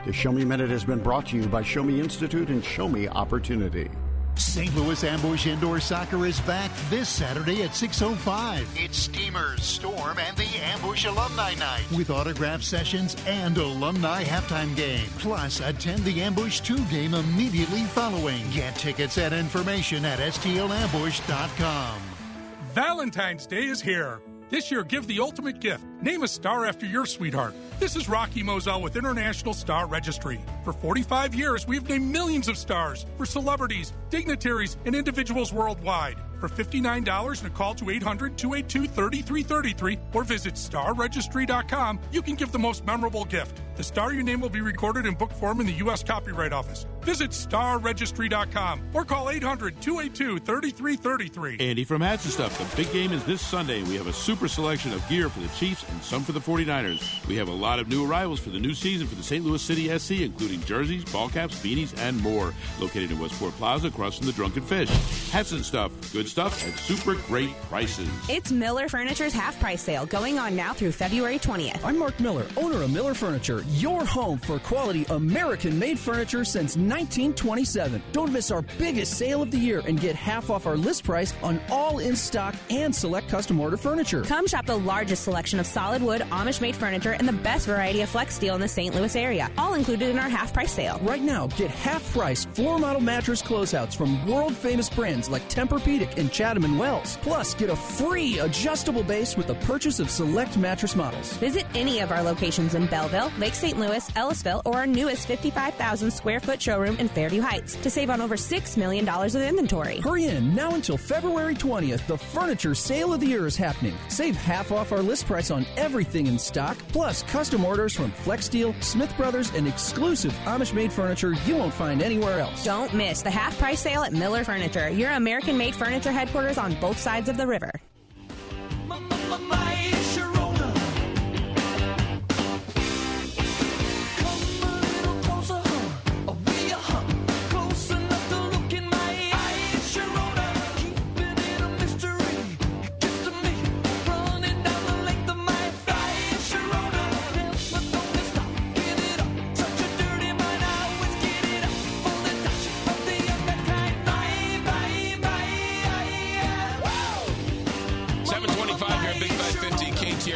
The Show Me Minute has been brought to you by Show Me Institute and Show Me Opportunity. St. Louis Ambush Indoor Soccer is back this Saturday at 6.05. It's Steamers, Storm, and the Ambush Alumni Night with autograph sessions and alumni halftime game. Plus, attend the Ambush 2 game immediately following. Get tickets and information at stlambush.com. Valentine's Day is here. This year, give the ultimate gift. Name a star after your sweetheart. This is Rocky Moselle with International Star Registry. For 45 years, we've named millions of stars for celebrities, dignitaries, and individuals worldwide. For $59 and a call to 800 282 3333 or visit starregistry.com, you can give the most memorable gift. The star your name will be recorded in book form in the U.S. Copyright Office. Visit starregistry.com or call 800 282 3333. Andy from Hats and Stuff. The big game is this Sunday. We have a super selection of gear for the Chiefs and some for the 49ers. We have a lot of new arrivals for the new season for the St. Louis City SC, including jerseys, ball caps, beanies, and more. Located in Westport Plaza across from the Drunken Fish. Hats and Stuff. Good stuff at super great prices. It's Miller Furniture's half price sale going on now through February 20th. I'm Mark Miller, owner of Miller Furniture, your home for quality American made furniture since 1927. Don't miss our biggest sale of the year and get half off our list price on all in stock and select custom order furniture. Come shop the largest selection of solid wood Amish made furniture and the best variety of Flexsteel in the St. Louis area, all included in our half price sale. Right now, get half price floor model mattress closeouts from world famous brands like Tempur-Pedic and Chattam and Wells. Plus, get a free adjustable base with the purchase of select mattress models. Visit any of our locations in Belleville, Lake St. Louis, Ellisville, or our newest 55,000 square foot showroom in Fairview Heights to save on over $6 million of inventory. Hurry in now until February 20th. The furniture sale of the year is happening. Save half off our list price on everything in stock, plus custom orders from Flexsteel, Smith Brothers, and exclusive Amish made furniture you won't find anywhere else. Don't miss the half price sale at Miller Furniture, your American made furniture headquarters on both sides of the river.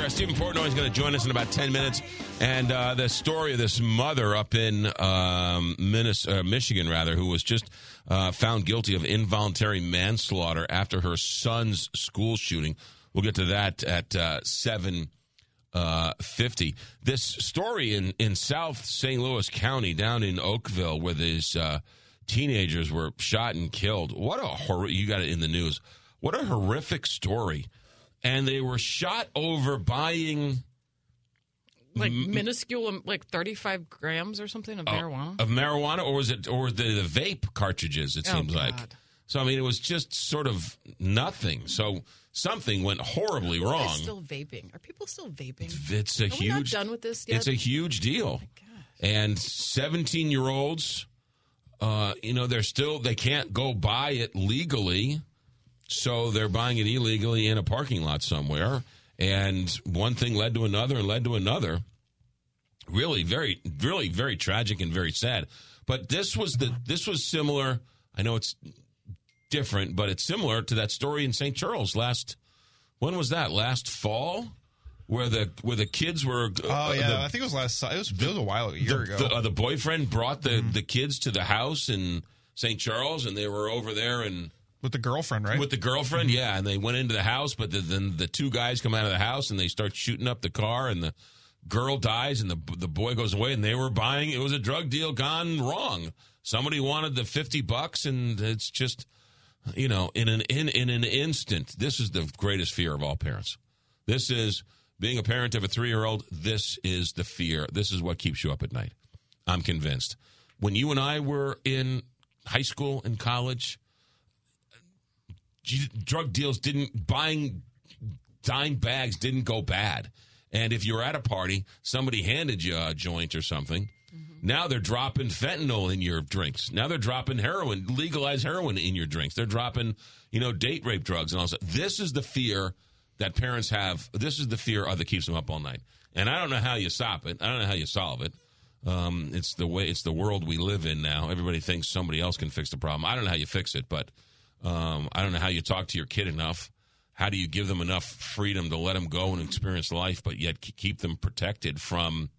Stephen Portnoy is going to join us in about 10 minutes. And uh, the story of this mother up in um, uh, Michigan, rather, who was just uh, found guilty of involuntary manslaughter after her son's school shooting. We'll get to that at uh, 7 uh, 50. This story in, in South St. Louis County, down in Oakville, where these uh, teenagers were shot and killed. What a horror! You got it in the news. What a horrific story and they were shot over buying like minuscule, um, like thirty-five grams or something of oh, marijuana. Of marijuana, or was it, or the, the vape cartridges? It oh, seems like. So I mean, it was just sort of nothing. So something went horribly wrong. Still vaping? Are people still vaping? It's a Are huge. done with this yet? It's a huge deal. Oh and seventeen-year-olds, uh, you know, they're still they can't go buy it legally. So they're buying it illegally in a parking lot somewhere. And one thing led to another and led to another. Really, very, really, very tragic and very sad. But this was the this was similar. I know it's different, but it's similar to that story in St. Charles last. When was that? Last fall, where the where the kids were. Uh, oh yeah, the, I think it was last. It was, it was a while a year the, ago. The, uh, the boyfriend brought the mm-hmm. the kids to the house in St. Charles, and they were over there and with the girlfriend, right? With the girlfriend, mm-hmm. yeah. And they went into the house, but the, then the two guys come out of the house and they start shooting up the car, and the girl dies, and the the boy goes away. And they were buying. It was a drug deal gone wrong. Somebody wanted the fifty bucks, and it's just, you know, in an in in an instant. This is the greatest fear of all parents. This is being a parent of a three year old. This is the fear. This is what keeps you up at night. I'm convinced. When you and I were in high school and college drug deals didn't buying dime bags didn't go bad. And if you're at a party, somebody handed you a joint or something. Mm-hmm. Now they're dropping fentanyl in your drinks. Now they're dropping heroin, legalized heroin in your drinks. They're dropping, you know, date rape drugs and all that. This is the fear that parents have. This is the fear that keeps them up all night. And I don't know how you stop it. I don't know how you solve it. Um, it's the way. It's the world we live in now. Everybody thinks somebody else can fix the problem. I don't know how you fix it, but um, I don't know how you talk to your kid enough. How do you give them enough freedom to let them go and experience life, but yet keep them protected from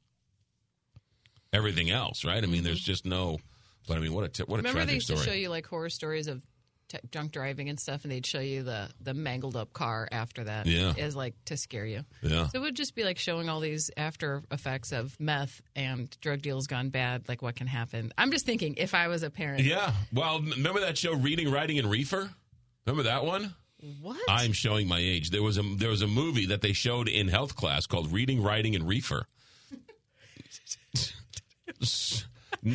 everything else? Right? I mean, there's just no. But I mean, what a t- what a Remember tragic they used story. to show you like horror stories of t- drunk driving and stuff, and they'd show you the the mangled up car after that. Yeah. as like to scare you. Yeah. So it would just be like showing all these after effects of meth and drug deals gone bad. Like what can happen. I'm just thinking if I was a parent. Yeah. Well, remember that show, Reading, Writing, and Reefer? Remember that one? What? I'm showing my age. There was a there was a movie that they showed in health class called Reading, Writing, and Reefer.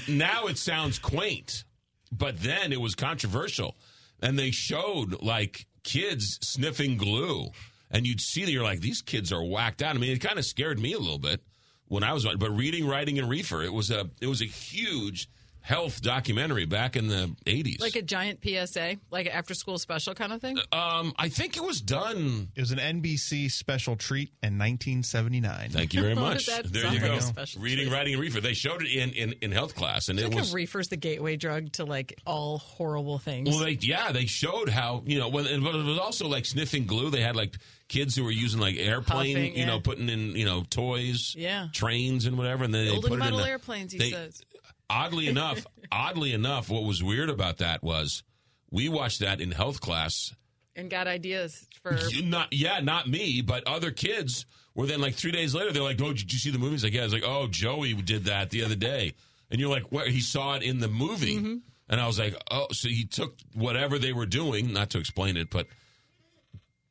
Now it sounds quaint, but then it was controversial, and they showed like kids sniffing glue, and you'd see that you're like, these kids are whacked out. I mean, it kind of scared me a little bit when I was, but reading, writing, and reefer, it was a it was a huge health documentary back in the 80s. Like a giant PSA, like an after school special kind of thing. Um, I think it was done. It was an NBC special treat in 1979. Thank you very much. There you go. a Reading, treat. writing, and reefer. They showed it in, in, in health class, and It's it like was reefer's the gateway drug to like all horrible things. Well, they yeah, they showed how you know, when, but it was also like sniffing glue. They had like kids who were using like airplane, Huffing, you know, yeah. putting in you know toys, Yeah. trains and whatever, and then they Building put it in the, airplanes, he they- says. Oddly enough, oddly enough, what was weird about that was we watched that in health class. and got ideas for You- Not yeah, not me, but other kids were then like three days later. They're like, "Oh, did you see the movies?" Like, "Yeah." It's like, "Oh, Joey did that the other day," and you're like, "What?" He saw it in the movie, mm-hmm. and I was like, "Oh, so he took whatever they were doing, not to explain it, but."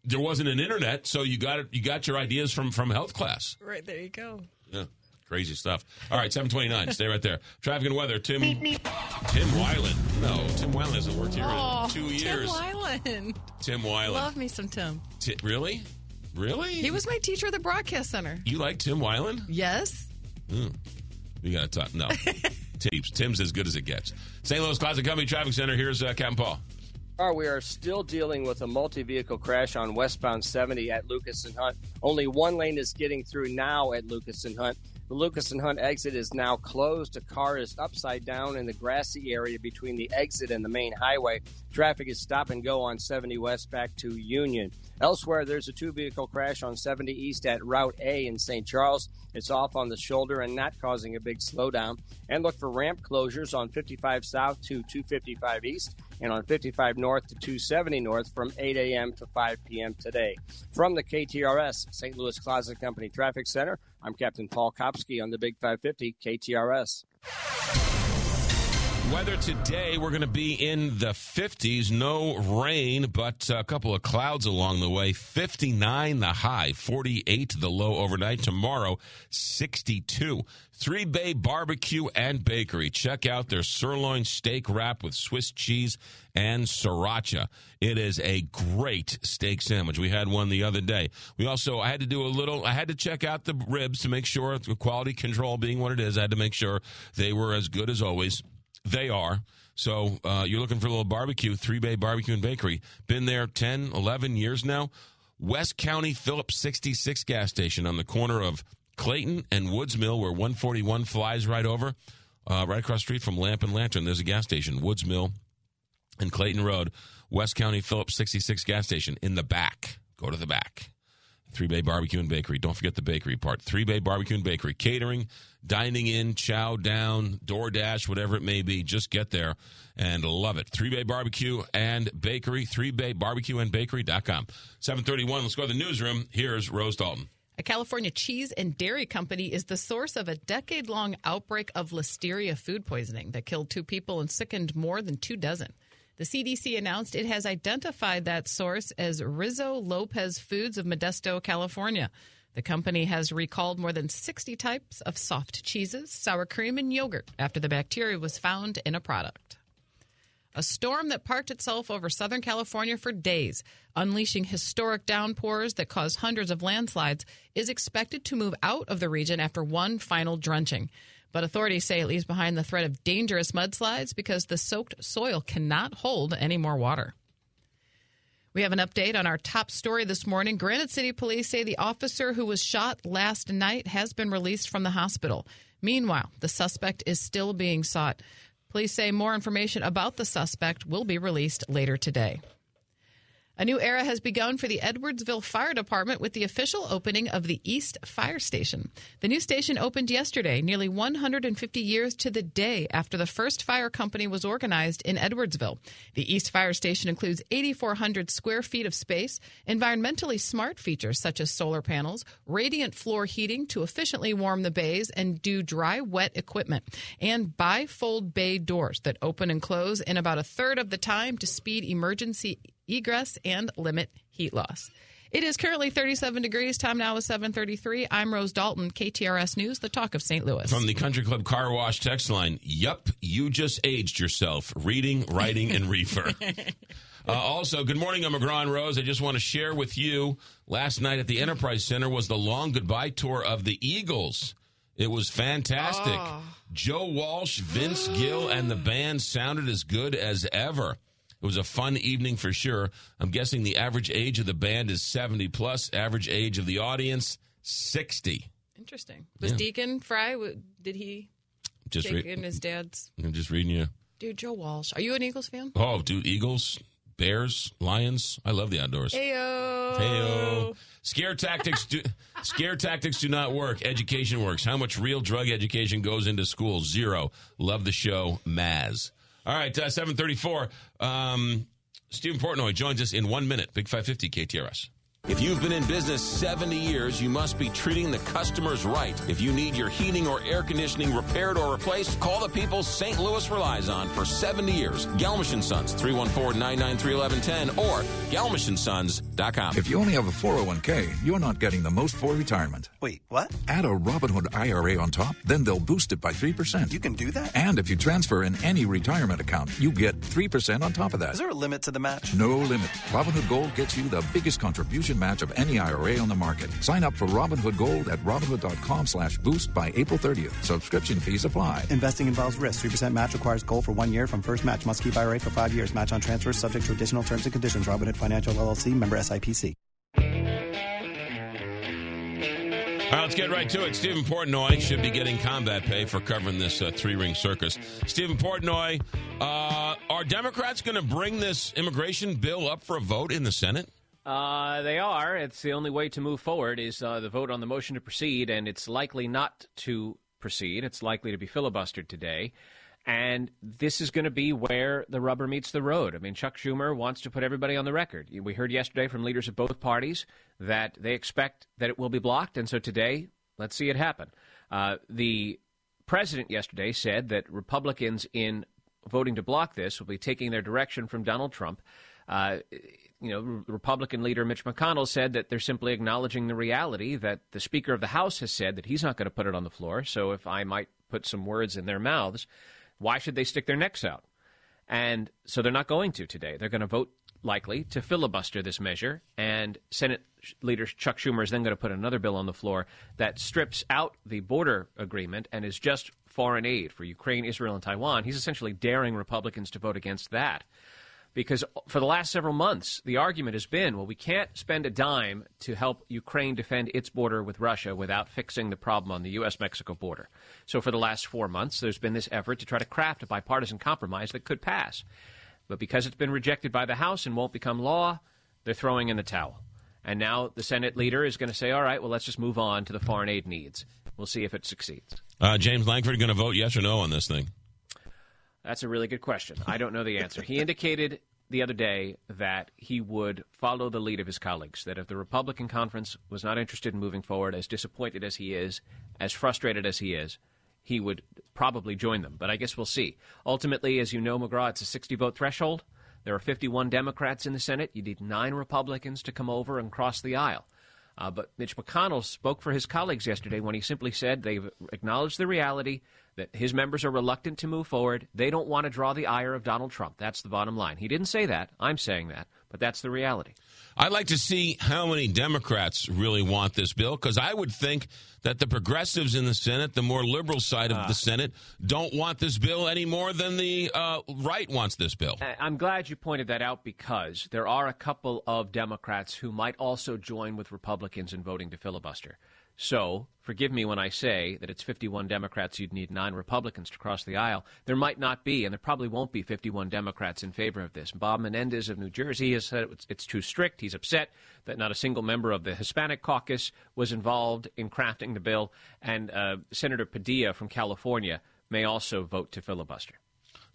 There wasn't an internet, so you got it. You got your ideas from from health class. right there. You go. Yeah, crazy stuff. All right, seven twenty nine. Stay right there. Traffic and weather. Tim Tim Weiland. No, Tim Weiland hasn't worked here Oh, in two years. Tim Weiland. Tim Weiland. Love me some Tim. Ti- really, really? He was my teacher at the broadcast center. You like Tim Weiland? Yes. Hmm. We got to talk. No. Tim's, Tim's as good as it gets. St. Louis Closet Company Traffic Center. Here's uh, Captain Paul. Are we are still dealing with a multi-vehicle crash on westbound 70 at Lucas and Hunt. Only one lane is getting through now at Lucas and Hunt. The Lucas and Hunt exit is now closed. A car is upside down in the grassy area between the exit and the main highway. Traffic is stop and go on 70 West back to Union. Elsewhere, there's a two vehicle crash on 70 East at Route A in St. Charles. It's off on the shoulder and not causing a big slowdown. And look for ramp closures on 55 South to 255 East and on 55 North to 270 North from 8 a.m. to 5 p.m. today. From the KTRS St. Louis Closet Company Traffic Center, I'm Captain Paul Kopsky on the Big 550 KTRS. Weather today, we're going to be in the 50s. No rain, but a couple of clouds along the way. 59 the high, 48 the low overnight. Tomorrow, 62. Three Bay Barbecue and Bakery. Check out their sirloin steak wrap with Swiss cheese and sriracha. It is a great steak sandwich. We had one the other day. We also, I had to do a little, I had to check out the ribs to make sure, quality control being what it is, I had to make sure they were as good as always. They are. So uh, you're looking for a little barbecue, Three Bay Barbecue and Bakery. Been there 10, 11 years now. West County Phillips 66 gas station on the corner of Clayton and Woods Mill, where 141 flies right over, uh, right across street from Lamp and Lantern. There's a gas station, Woods Mill and Clayton Road. West County Phillips 66 gas station in the back. Go to the back. Three Bay Barbecue and Bakery. Don't forget the bakery part. Three Bay Barbecue and Bakery. Catering, dining in, chow down, DoorDash, whatever it may be. Just get there and love it. Three Bay Barbecue and Bakery. Three Bay Barbecue and Bakery.com. 731. Let's go to the newsroom. Here's Rose Dalton. A California cheese and dairy company is the source of a decade long outbreak of listeria food poisoning that killed two people and sickened more than two dozen. The CDC announced it has identified that source as Rizo Lopez Foods of Modesto, California. The company has recalled more than 60 types of soft cheeses, sour cream, and yogurt after the bacteria was found in a product. A storm that parked itself over Southern California for days, unleashing historic downpours that caused hundreds of landslides, is expected to move out of the region after one final drenching. But authorities say it leaves behind the threat of dangerous mudslides because the soaked soil cannot hold any more water. We have an update on our top story this morning. Granite City police say the officer who was shot last night has been released from the hospital. Meanwhile, the suspect is still being sought. Police say more information about the suspect will be released later today. A new era has begun for the Edwardsville Fire Department with the official opening of the East Fire Station. The new station opened yesterday, nearly 150 years to the day after the first fire company was organized in Edwardsville. The East Fire Station includes 8,400 square feet of space, environmentally smart features such as solar panels, radiant floor heating to efficiently warm the bays and do dry wet equipment, and bifold bay doors that open and close in about a third of the time to speed emergency egress and limit heat loss. It is currently 37 degrees. Time now is 7:33. I'm Rose Dalton, KTRS News, the talk of St. Louis. From the Country Club Car Wash text line, "Yup, you just aged yourself. Reading, writing, and reefer." Uh, also, good morning, I'm McGraw Rose. I just want to share with you last night at the Enterprise Center was the long goodbye tour of the Eagles. It was fantastic. Ah. Joe Walsh, Vince Gill, and the band sounded as good as ever. It was a fun evening for sure. I'm guessing the average age of the band is 70 plus. Average age of the audience 60. Interesting. Was Yeah. Deacon Frey? Did he Just take re- in his dad's? I'm just reading you. Dude, Joe Walsh. Are you an Eagles fan? Oh, dude, Eagles, Bears, Lions. I love the outdoors. Heyo. Heyo. Scare tactics do scare tactics do not work. Education works. How much real drug education goes into schools? Zero. Love the show, Maz. All right, uh, seven thirty four. Um, Stephen Portnoy joins us in one minute. Big five fifty KTRS. If you've been in business 70 years, you must be treating the customers right. If you need your heating or air conditioning repaired or replaced, call the people St. Louis relies on for 70 years. Gelmish and Sons, 314-993-1110 or gelmishandsons.com. If you only have a 401k, you're not getting the most for retirement. Wait, what? Add a Robinhood IRA on top, then they'll boost it by 3%. You can do that? And if you transfer in any retirement account, you get 3% on top of that. Is there a limit to the match? No limit. Robinhood Gold gets you the biggest contribution match of any IRA on the market. Sign up for Robinhood Gold at Robinhood.com slash boost by April 30th. Subscription fees apply. Investing involves risk. 3% match requires gold for one year from first match. Must keep IRA for five years. Match on transfers subject to additional terms and conditions. Robinhood Financial LLC member SIPC. All right, let's get right to it. Stephen Portnoy should be getting combat pay for covering this uh, three ring circus. Stephen Portnoy, uh, are Democrats going to bring this immigration bill up for a vote in the Senate? Uh, they are. It's the only way to move forward is uh, the vote on the motion to proceed, and it's likely not to proceed. It's likely to be filibustered today. And this is going to be where the rubber meets the road. I mean, Chuck Schumer wants to put everybody on the record. We heard yesterday from leaders of both parties that they expect that it will be blocked, and so today, let's see it happen. Uh, the president yesterday said that Republicans, in voting to block this, will be taking their direction from Donald Trump. Uh, you know, Re- Republican leader Mitch McConnell said that they're simply acknowledging the reality that the Speaker of the House has said that he's not going to put it on the floor. So if I might put some words in their mouths, why should they stick their necks out? And so they're not going to today. They're going to vote likely to filibuster this measure. And Senate leader Chuck Schumer is then going to put another bill on the floor that strips out the border agreement and is just foreign aid for Ukraine, Israel, and Taiwan. He's essentially daring Republicans to vote against that. Because for the last several months, the argument has been well, we can't spend a dime to help Ukraine defend its border with Russia without fixing the problem on the U.S. Mexico border. So for the last four months, there's been this effort to try to craft a bipartisan compromise that could pass. But because it's been rejected by the House and won't become law, they're throwing in the towel. And now the Senate leader is going to say, all right, well, let's just move on to the foreign aid needs. We'll see if it succeeds. Uh, James Lankford going to vote yes or no on this thing? That's a really good question. I don't know the answer. He indicated the other day that he would follow the lead of his colleagues, that if the Republican conference was not interested in moving forward, as disappointed as he is, as frustrated as he is, he would probably join them. But I guess we'll see. Ultimately, as you know, McGraw, it's a 60 vote threshold. There are 51 Democrats in the Senate. You need nine Republicans to come over and cross the aisle. Uh, but Mitch McConnell spoke for his colleagues yesterday when he simply said they've acknowledged the reality that his members are reluctant to move forward. They don't want to draw the ire of Donald Trump. That's the bottom line. He didn't say that. I'm saying that. But that's the reality. I'd like to see how many Democrats really want this bill because I would think that the progressives in the Senate, the more liberal side of Ah. the Senate, don't want this bill any more than the uh, right wants this bill. I'm glad you pointed that out because there are a couple of Democrats who might also join with Republicans in voting to filibuster. So, forgive me when I say that it's 51 Democrats, you'd need nine Republicans to cross the aisle. There might not be, and there probably won't be 51 Democrats in favor of this. Bob Menendez of New Jersey has said it's, too strict. He's upset that not a single member of the Hispanic caucus was involved in crafting the bill. And uh, Senator Padilla from California may also vote to filibuster.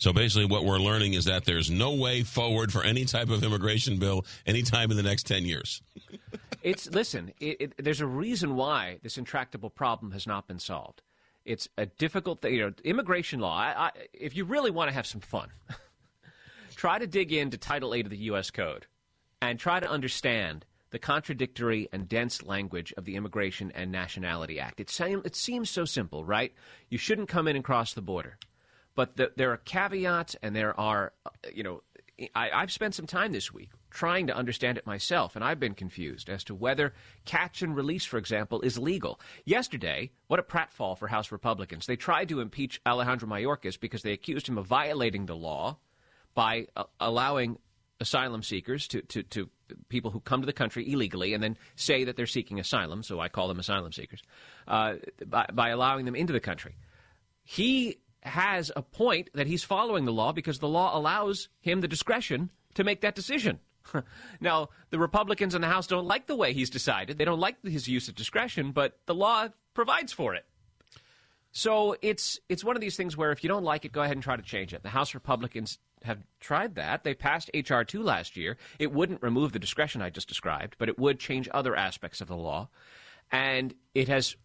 So basically, what we're learning is that there's no way forward for any type of immigration bill anytime in the next 10 years. it's listen. It, it, there's a reason why this intractable problem has not been solved. It's a difficult thing. You know, immigration law. I, I, if you really want to have some fun, try to dig into Title Eight of the U.S. Code and try to understand the contradictory and dense language of the Immigration and Nationality Act. It, it seems so simple, right? You shouldn't come in and cross the border. But the, there are caveats and there are, uh, you know, I, I've spent some time this week trying to understand it myself, and I've been confused as to whether catch and release, for example, is legal. Yesterday, what a pratfall for House Republicans. They tried to impeach Alejandro Mayorkas because they accused him of violating the law by uh, allowing asylum seekers to, to, to people who come to the country illegally and then say that they're seeking asylum, so I call them asylum seekers, uh, by, by allowing them into the country. He has a point that he's following the law because the law allows him the discretion to make that decision. now, the Republicans in the House don't like the way he's decided. They don't like his use of discretion, but the law provides for it. So it's it's one of these things where if you don't like it, go ahead and try to change it. The House Republicans have tried that. They passed H.R. 2 last year. It wouldn't remove the discretion I just described, but it would change other aspects of the law. And it has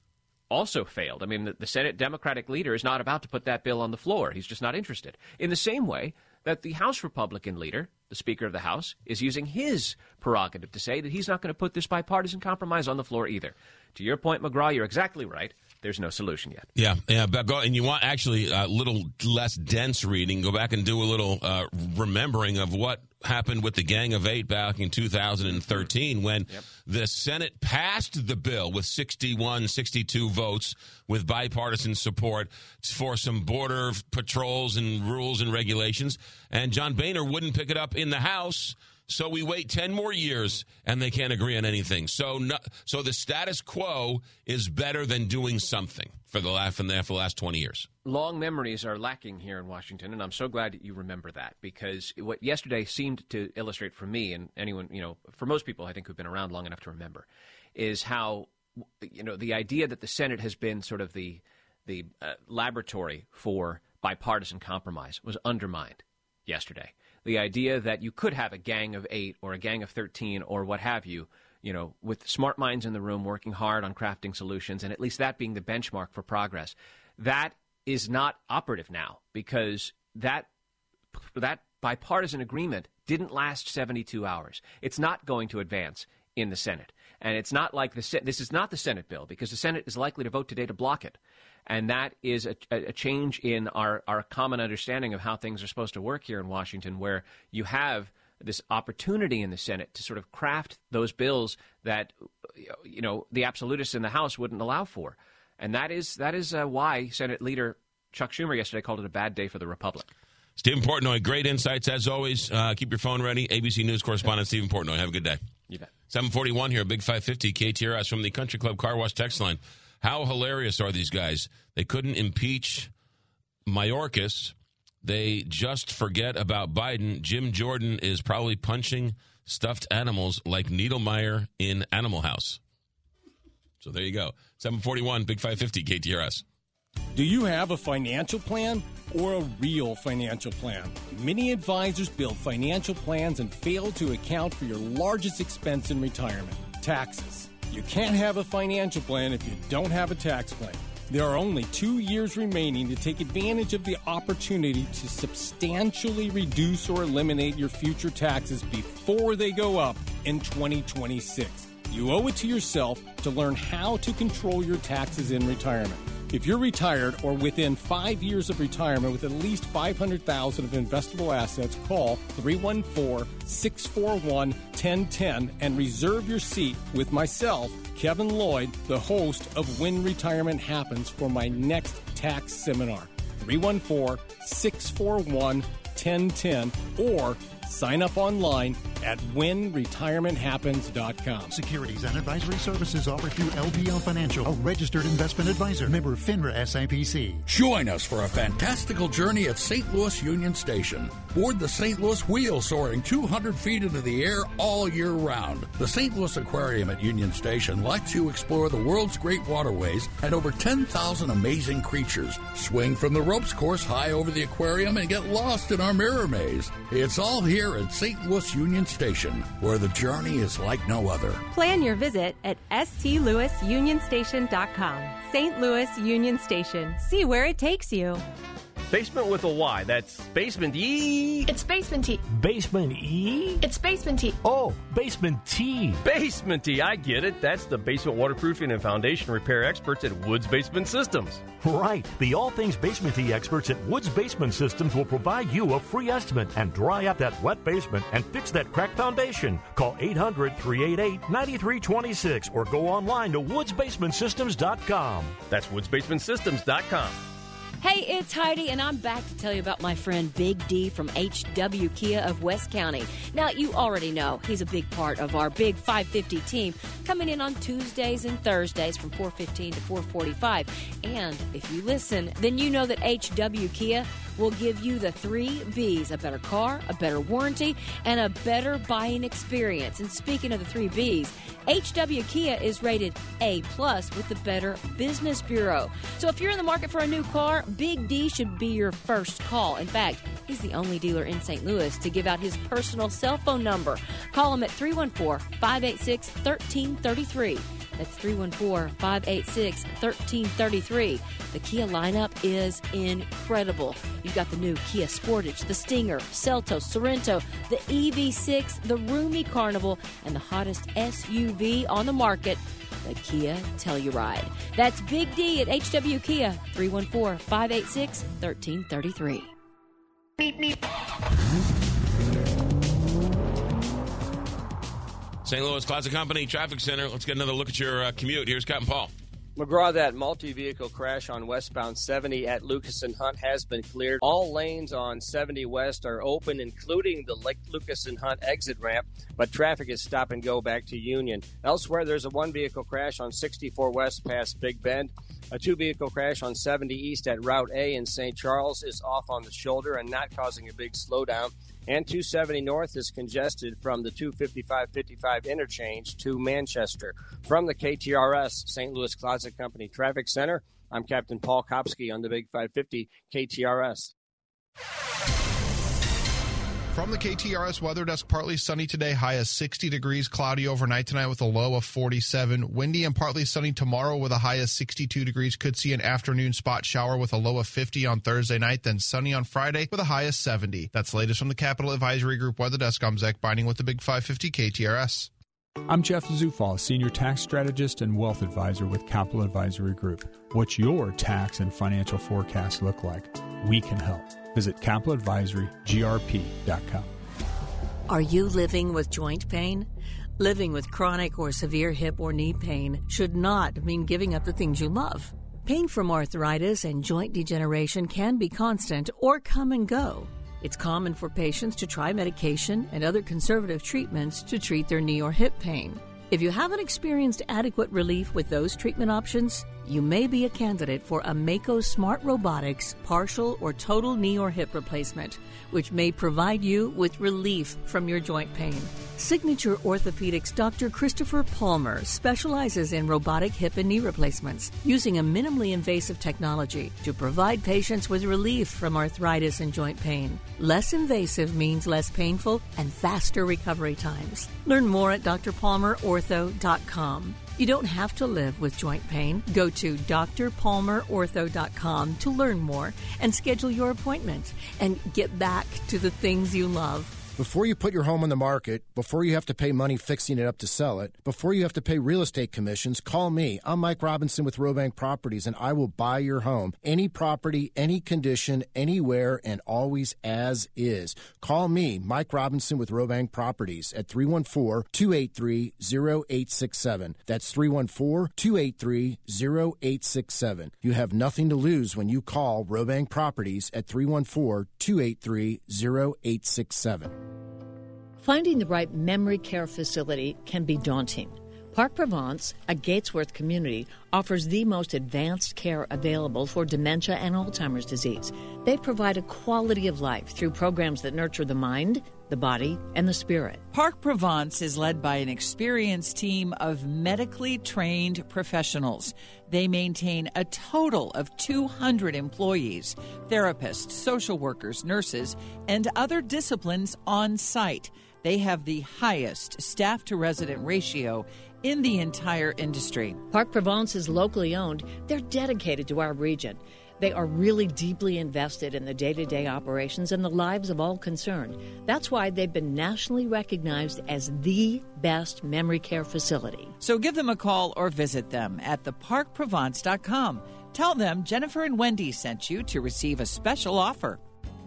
also failed. I mean, the, the, Senate Democratic leader is not about to put that bill on the floor. He's just not interested. In the same way that the House Republican leader, the Speaker of the House, is using his prerogative to say that he's not going to put this bipartisan compromise on the floor either. To your point, McGraw, you're exactly right there's no solution yet. Yeah, yeah. But go, and you want actually a little less dense reading. Go back and do a little uh, remembering of what happened with the Gang of Eight back in 2013 when yep. the Senate passed the bill with 61, 62 votes with bipartisan support for some border patrols and rules and regulations. And John Boehner wouldn't pick it up in the House. So we wait 10 more years and they can't agree on anything. So no, so the status quo is better than doing something for the last, for the last 20 years. Long memories are lacking here in Washington, and I'm so glad that you remember that because what yesterday seemed to illustrate for me and anyone, you know, for most people I think who've been around long enough to remember, is how, you know, the idea that the Senate has been sort of the, the uh, laboratory for bipartisan compromise was undermined yesterday the idea that you could have a gang of eight or a gang of 13 or what have you, you know, with smart minds in the room working hard on crafting solutions, and at least that being the benchmark for progress. That is not operative now because that that bipartisan agreement didn't last 72 hours. It's not going to advance in the Senate. And it's not like the this is not the Senate bill because the Senate is likely to vote today to block it. And that is a, a change in our, our common understanding of how things are supposed to work here in Washington, where you have this opportunity in the Senate to sort of craft those bills that you know the absolutists in the House wouldn't allow for, and that is that is uh, why Senate Leader Chuck Schumer yesterday called it a bad day for the Republic. Stephen Portnoy, great insights as always. Uh, keep your phone ready. ABC News correspondent Stephen Portnoy. Have a good day. You bet. 741 here, Big 550 KTRS from the Country Club Car Wash text line. How hilarious are these guys? They couldn't impeach Mayorkas. They just forget about Biden. Jim Jordan is probably punching stuffed animals like Neidermeyer in Animal House. So there you go. 741, Big 550, KTRS. Do you have a financial plan or a real financial plan? Many advisors build financial plans and fail to account for your largest expense in retirement taxes. You can't have a financial plan if you don't have a tax plan. There are only two years remaining to take advantage of the opportunity to substantially reduce or eliminate your future taxes before they go up in 2026. You owe it to yourself to learn how to control your taxes in retirement. If you're retired or within five years of retirement with at least 500000 of investable assets, call 314 641 1010 and reserve your seat with myself, Kevin Lloyd, the host of When Retirement Happens, for my next tax seminar. 314 641 1010 or Sign up online at whenretirementhappens.com. Securities and advisory services offered through LPL Financial, a registered investment advisor, member of FINRA SIPC. Join us for a fantastical journey at St. Louis Union Station. Board the St. Louis Wheel soaring 200 feet into the air all year round. The St. Louis Aquarium at Union Station lets you explore the world's great waterways and over 10,000 amazing creatures. Swing from the ropes course high over the aquarium and get lost in our mirror maze. It's all here at St. Louis Union Station, where the journey is like no other. Plan your visit at stlouisunionstation.com. St. Louis Union Station. See where it takes you. Basement with a Y. That's Basement E. It's Basement T. Basement E? It's Basement T. Oh, Basement T. Basement T. I get it. That's the basement waterproofing and foundation repair experts at Woods Basement Systems. Right. The all things Basement T experts at Woods Basement Systems will provide you a free estimate and dry out that wet basement and fix that cracked foundation. Call 800 388 9326 or go online to woodsbasementsystems.com. That's woodsbasementsystems.com. Hey, it's Heidi, and I'm back to tell you about my friend Big D from HW Kia of West County. Now, you already know he's a big part of our big 550 team, coming in on Tuesdays and Thursdays from 4:15 to 4:45. And if you listen, then you know that HW Kia will give you the three B's: a better car, a better warranty, and a better buying experience. And speaking of the three B's, HW Kia is rated A plus with the Better Business Bureau. So if you're in the market for a new car, Big D should be your first call. In fact, he's the only dealer in St. Louis to give out his personal cell phone number. Call him at 314 586 1333. That's 314 586 1333. The Kia lineup is incredible. You've got the new Kia Sportage, the Stinger, Seltos, Sorento, the EV6, the Roomy Carnival, and the hottest SUV on the market, the Kia Telluride. That's Big D at HW Kia, 314 586 1333. St. Louis Closet Company Traffic Center. Let's get another look at your uh, commute. Here's Captain Paul. McGraw, that multi vehicle crash on westbound 70 at Lucas and Hunt has been cleared. All lanes on 70 West are open, including the Lake Lucas and Hunt exit ramp, but traffic is stop and go back to Union. Elsewhere, there's a one vehicle crash on 64 West past Big Bend. A two vehicle crash on 70 East at Route A in St. Charles is off on the shoulder and not causing a big slowdown and 270 North is congested from the 255 55 interchange to Manchester. From the KTRS St. Louis Closet Company Traffic Center, I'm Captain Paul Kopsky on the Big 550 KTRS. From the KTRS weather desk, partly sunny today, high of 60 degrees, cloudy overnight tonight with a low of 47. Windy and partly sunny tomorrow with a high of 62 degrees. Could see an afternoon spot shower with a low of 50 on Thursday night, then sunny on Friday with a high of 70. That's latest from the Capital Advisory Group weather desk. I'm Zach Binding with the Big 550 KTRS. I'm Jeff Zufall, Senior Tax Strategist and Wealth Advisor with Capital Advisory Group. What's your tax and financial forecast look like? We can help. Visit capitaladvisorygrp.com. Are you living with joint pain? Living with chronic or severe hip or knee pain should not mean giving up the things you love. Pain from arthritis and joint degeneration can be constant or come and go. It's common for patients to try medication and other conservative treatments to treat their knee or hip pain. If you haven't experienced adequate relief with those treatment options, you may be a candidate for a Mako Smart Robotics partial or total knee or hip replacement, which may provide you with relief from your joint pain. Signature Orthopedics Dr. Christopher Palmer specializes in robotic hip and knee replacements using a minimally invasive technology to provide patients with relief from arthritis and joint pain. Less invasive means less painful and faster recovery times. Learn more at drpalmerortho.com. You don't have to live with joint pain. Go to drpalmerortho.com to learn more and schedule your appointment and get back to the things you love. Before you put your home on the market, before you have to pay money fixing it up to sell it, before you have to pay real estate commissions, call me. I'm Mike Robinson with Robank Properties, and I will buy your home. Any property, any condition, anywhere, and always as is. Call me, Mike Robinson with Robank Properties at 314 283 0867. That's 314 283 0867. You have nothing to lose when you call Robank Properties at 314 283 0867. Finding the right memory care facility can be daunting. Park Provence, a Gatesworth community, offers the most advanced care available for dementia and Alzheimer's disease. They provide a quality of life through programs that nurture the mind, the body, and the spirit. Park Provence is led by an experienced team of medically trained professionals. They maintain a total of 200 employees, therapists, social workers, nurses, and other disciplines on site. They have the highest staff to resident ratio in the entire industry. Park Provence is locally owned. They're dedicated to our region. They are really deeply invested in the day to day operations and the lives of all concerned. That's why they've been nationally recognized as the best memory care facility. So give them a call or visit them at theparkprovence.com. Tell them Jennifer and Wendy sent you to receive a special offer.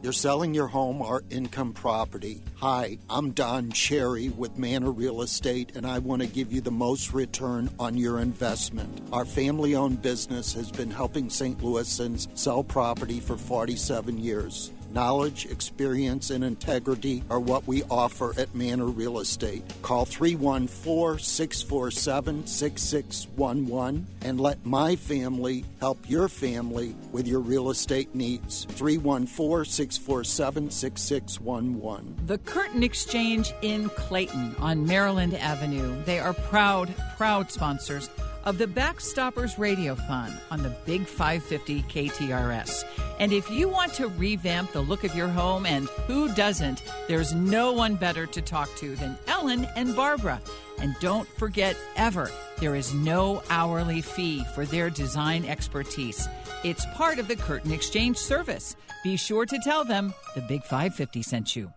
You're selling your home or income property. Hi, I'm Don Cherry with Manor Real Estate, and I want to give you the most return on your investment. Our family owned business has been helping St. Louisans sell property for 47 years. Knowledge, experience, and integrity are what we offer at Manor Real Estate. Call 314 647 6611 and let my family help your family with your real estate needs. 314 647 6611. The Curtain Exchange in Clayton on Maryland Avenue. They are proud, proud sponsors of the Backstoppers Radio Fund on the Big 550 KTRS. And if you want to revamp the look of your home, and who doesn't, there's no one better to talk to than Ellen and Barbara. And don't forget ever, there is no hourly fee for their design expertise. It's part of the Curtain Exchange service. Be sure to tell them the Big 550 sent you.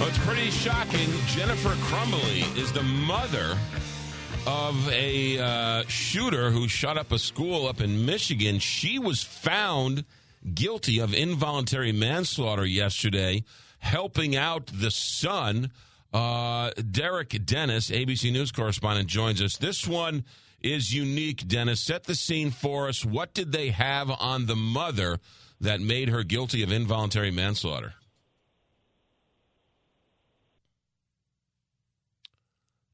Well, it's pretty shocking. Jennifer Crumbley is the mother of a uh, shooter who shot up a school up in Michigan. She was found guilty of involuntary manslaughter yesterday, helping out the son. Uh, Derek Dennis, ABC News correspondent, joins us. This one is unique, Dennis. Set the scene for us. What did they have on the mother that made her guilty of involuntary manslaughter?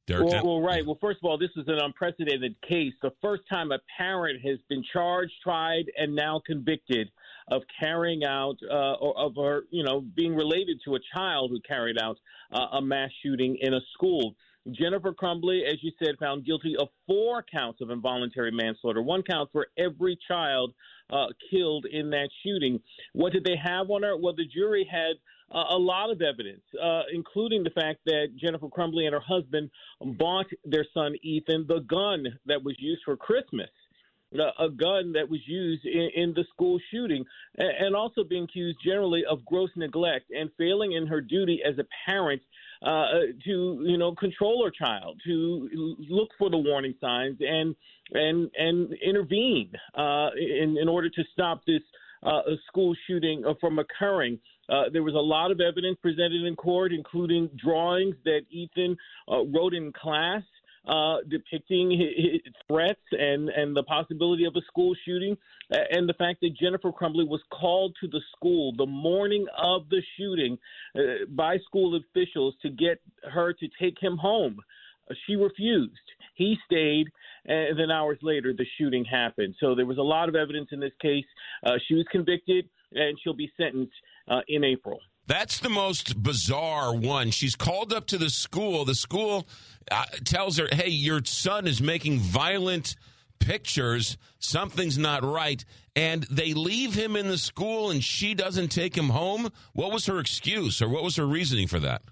Derek, well, well, right. Well, first of all, this is an unprecedented case. The first time a parent has been charged, tried, and now convicted of carrying out uh, or of her, you know, being related to a child who carried out uh, a mass shooting in a school. Jennifer Crumbley, as you said, found guilty of four counts of involuntary manslaughter, one count for every child uh, killed in that shooting. What did they have on her? Well, the jury had a lot of evidence, uh, including the fact that Jennifer Crumbley and her husband bought their son Ethan the gun that was used for Christmas. Uh, a gun that was used in, in the school shooting, and, also being accused generally of gross neglect and failing in her duty as a parent uh, to you know control her child, to look for the warning signs and and and intervene uh, in in order to stop this uh, school shooting from occurring. Uh, there was a lot of evidence presented in court, including drawings that Ethan uh, wrote in class. Uh, depicting his threats and, and the possibility of a school shooting, and the fact that Jennifer Crumbley was called to the school the morning of the shooting uh, by school officials to get her to take him home. Uh, she refused. He stayed, and then hours later, the shooting happened. So there was a lot of evidence in this case. She was convicted, and she'll be sentenced uh, in April. That's the most bizarre one. She's called up to the school. The school uh, tells her, hey, your son is making violent pictures. Something's not right. And they leave him in the school and she doesn't take him home. What was her excuse or what was her reasoning for that?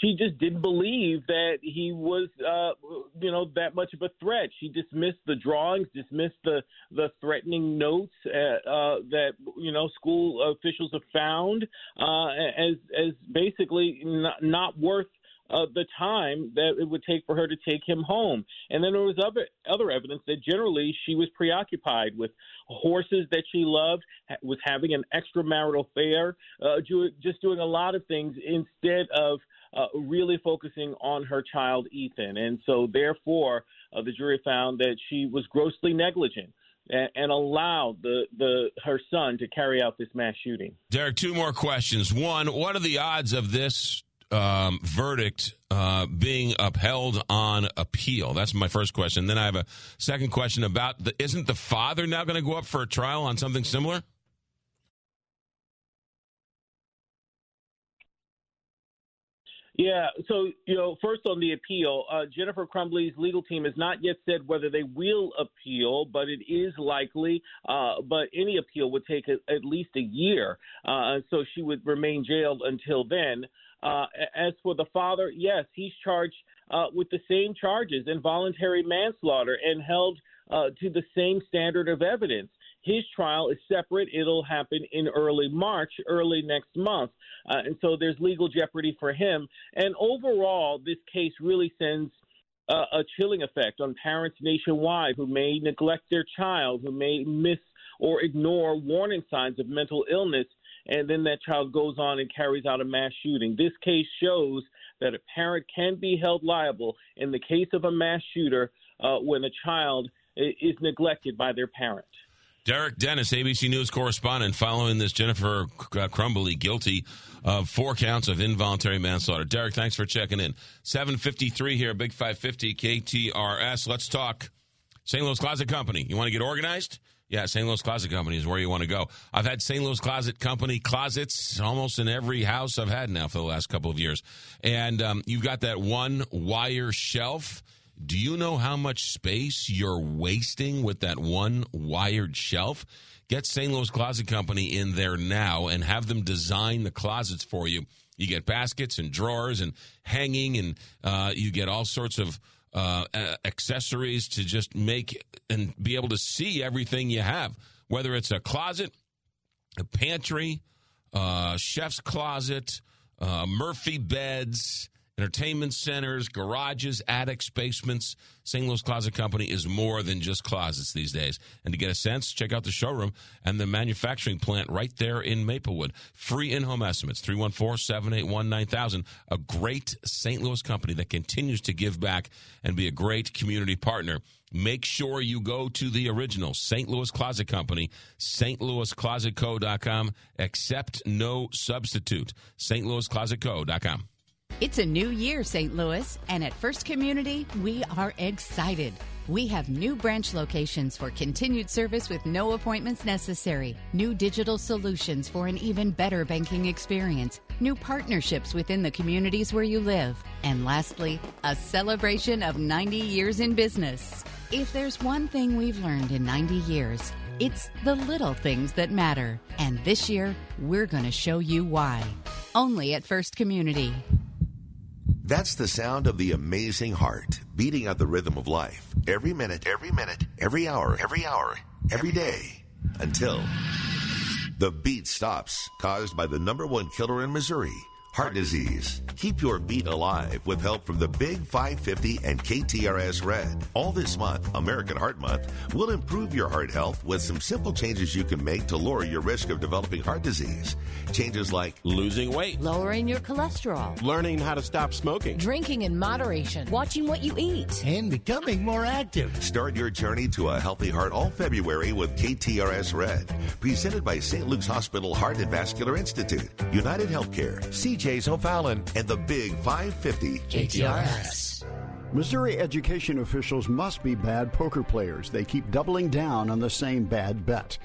She just didn't believe that he was, uh, you know, that much of a threat. She dismissed the drawings, dismissed the the threatening notes uh, uh, that you know school officials have found uh, as as basically not, not worth uh, the time that it would take for her to take him home. And then there was other other evidence that generally she was preoccupied with horses that she loved, was having an extramarital affair, uh, just doing a lot of things instead of uh, really focusing on her child Ethan. And so, therefore, uh, the jury found that she was grossly negligent and, and allowed the, the her son to carry out this mass shooting. Derek, two more questions. One, what are the odds of this um, verdict uh, being upheld on appeal? That's my first question. Then I have a second question about the, isn't the father now going to go up for a trial on something similar? Yeah, so you know, first on the appeal, uh, Jennifer Crumbley's legal team has not yet said whether they will appeal, but it is likely. Uh, but any appeal would take a, at least a year, uh, so she would remain jailed until then. Uh, as for the father, yes, he's charged uh, with the same charges, involuntary manslaughter, and held uh, to the same standard of evidence. His trial is separate. It'll happen in early March, early next month. Uh, and so there's legal jeopardy for him. And overall, this case really sends uh, a chilling effect on parents nationwide who may neglect their child, who may miss or ignore warning signs of mental illness, and then that child goes on and carries out a mass shooting. This case shows that a parent can be held liable in the case of a mass shooter uh, when a child is neglected by their parent. Derek Dennis, ABC News correspondent, following this Jennifer Crumbley guilty of four counts of involuntary manslaughter. Derek, thanks for checking in. 753 here, Big 550 KTRS. Let's talk St. Louis Closet Company. You want to get organized? Yeah, St. Louis Closet Company is where you want to go. I've had St. Louis Closet Company closets almost in every house I've had now for the last couple of years. And um, you've got that one wire shelf do you know how much space you're wasting with that one wired shelf? Get St. Louis Closet Company in there now and have them design the closets for you. You get baskets and drawers and hanging, and uh, you get all sorts of uh, accessories to just make and be able to see everything you have, whether it's a closet, a pantry, uh, chef's closet, uh, Murphy beds entertainment centers, garages, attics, basements. St. Louis Closet Company is more than just closets these days. And to get a sense, check out the showroom and the manufacturing plant right there in Maplewood. Free in home estimates 314 781 9000. A great St. Louis company that continues to give back and be a great community partner. Make sure you go to the original St. Louis Closet Company, stlouisclosetco.com. Accept no substitute. stlouisclosetco.com. It's a new year, St. Louis, and at First Community, we are excited. We have new branch locations for continued service with no appointments necessary, new digital solutions for an even better banking experience, new partnerships within the communities where you live, and lastly, a celebration of 90 years in business. If there's one thing we've learned in 90 years, it's the little things that matter. And this year, we're going to show you why. Only at First Community. That's the sound of the amazing heart beating at the rhythm of life every minute, every minute, every hour, every hour, every day until the beat stops, caused by the number one killer in Missouri heart disease. Keep your beat alive with help from the Big 550 and KTRS Red. All this month, American Heart Month, will improve your heart health with some simple changes you can make to lower your risk of developing heart disease. Changes like losing weight, lowering your cholesterol, learning how to stop smoking, drinking in moderation, watching what you eat, and becoming more active. Start your journey to a healthy heart all February with KTRS Red. Presented by St. Luke's Hospital Heart and Vascular Institute, United Healthcare, CJ CJ's O'Fallon, and the Big 550 KTRS. Missouri education officials must be bad poker players. They keep doubling down on the same bad bet.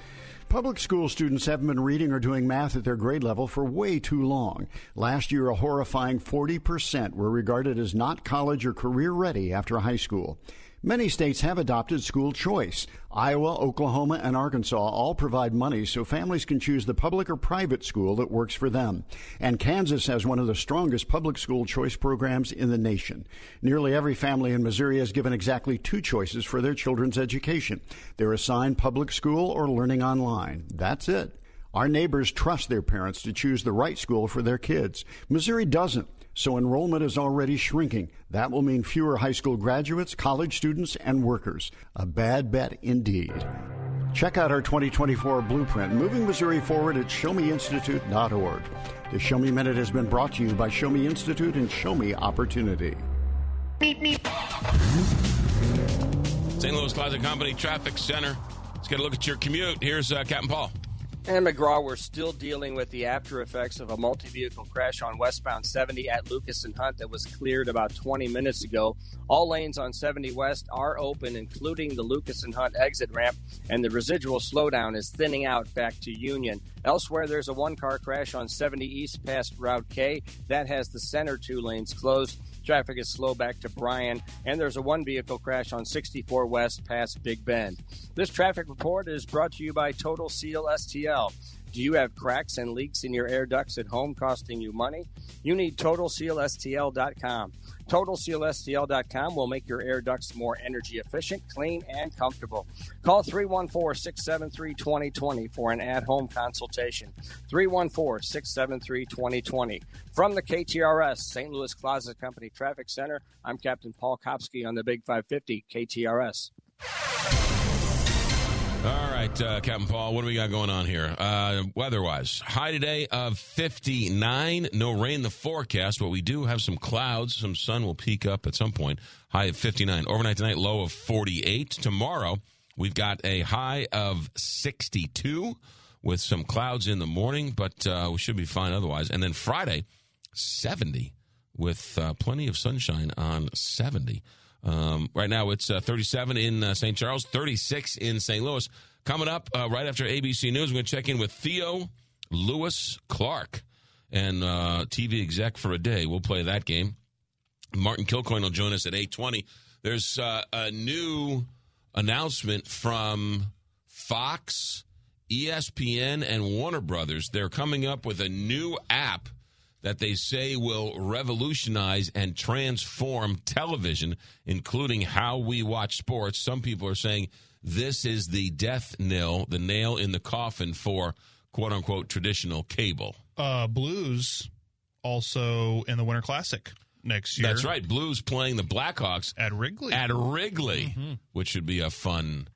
Public school students haven't been reading or doing math at their grade level for way too long. Last year, a horrifying 40% were regarded as not college or career ready after high school. Many states have adopted school choice. Iowa, Oklahoma, and Arkansas all provide money so families can choose the public or private school that works for them. And Kansas has one of the strongest public school choice programs in the nation. Nearly every family in Missouri has given exactly two choices for their children's education. They're assigned public school or learning online. That's it. Our neighbors trust their parents to choose the right school for their kids. Missouri doesn't so enrollment is already shrinking. That will mean fewer high school graduates, college students, and workers. A bad bet indeed. Check out our 2024 blueprint, Moving Missouri Forward at ShowMeInstitute.org. The Show Me Minute has been brought to you by Show Me Institute and Show Me Opportunity. St. Louis Closet Company Traffic Center. Let's get a look at your commute. Here's uh, Captain Paul. And McGraw, we're still dealing with the after effects of a multi vehicle crash on westbound 70 at Lucas and Hunt that was cleared about 20 minutes ago. All lanes on 70 West are open, including the Lucas and Hunt exit ramp, and the residual slowdown is thinning out back to Union. Elsewhere, there's a one car crash on 70 East past Route K that has the center two lanes closed. Traffic is slow back to Bryan, and there's a one vehicle crash on 64 West past Big Bend. This traffic report is brought to you by Total Seal STL. Do you have cracks and leaks in your air ducts at home costing you money? You need TotalSealSTL.com. TotalSealSTL.com will make your air ducts more energy efficient, clean, and comfortable. Call 314 673 2020 for an at home consultation. 314 673 2020. From the KTRS St. Louis Closet Company Traffic Center, I'm Captain Paul Kopsky on the Big 550 KTRS. All right, uh, Captain Paul, what do we got going on here? Uh, weather-wise, high today of 59. No rain the forecast, but we do have some clouds. Some sun will peak up at some point. High of 59. Overnight tonight, low of 48. Tomorrow, we've got a high of 62 with some clouds in the morning, but uh, we should be fine otherwise. And then Friday, 70 with uh, plenty of sunshine on 70. Um, right now, it's uh, 37 in uh, St. Charles, 36 in St. Louis. Coming up uh, right after ABC News, we're going to check in with Theo Lewis Clark and uh, TV exec for a day. We'll play that game. Martin Kilcoyne will join us at 8:20. There's uh, a new announcement from Fox, ESPN, and Warner Brothers. They're coming up with a new app that they say will revolutionize and transform television, including how we watch sports. Some people are saying this is the death nail, the nail in the coffin for quote unquote traditional cable. Uh, Blues also in the Winter Classic next year. That's right. Blues playing the Blackhawks at Wrigley. At Wrigley, mm-hmm. which should be a fun,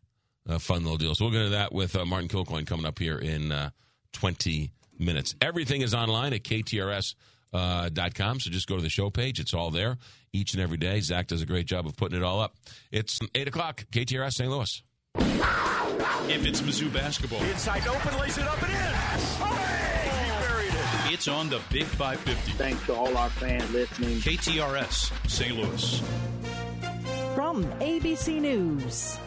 a fun little deal. So we'll get into that with uh, Martin Kilcoyne coming up here in uh, 20 minutes. Everything is online at ktrs.com. Uh, so just go to the show page. It's all there each and every day. Zach does a great job of putting it all up. It's 8 o'clock, KTRS St. Louis. If it's Mizzou basketball, inside open, lays it up and in. Oh, he buried it. It's on the Big 550. Thanks to all our fans listening. KTRS St. Louis. From ABC News,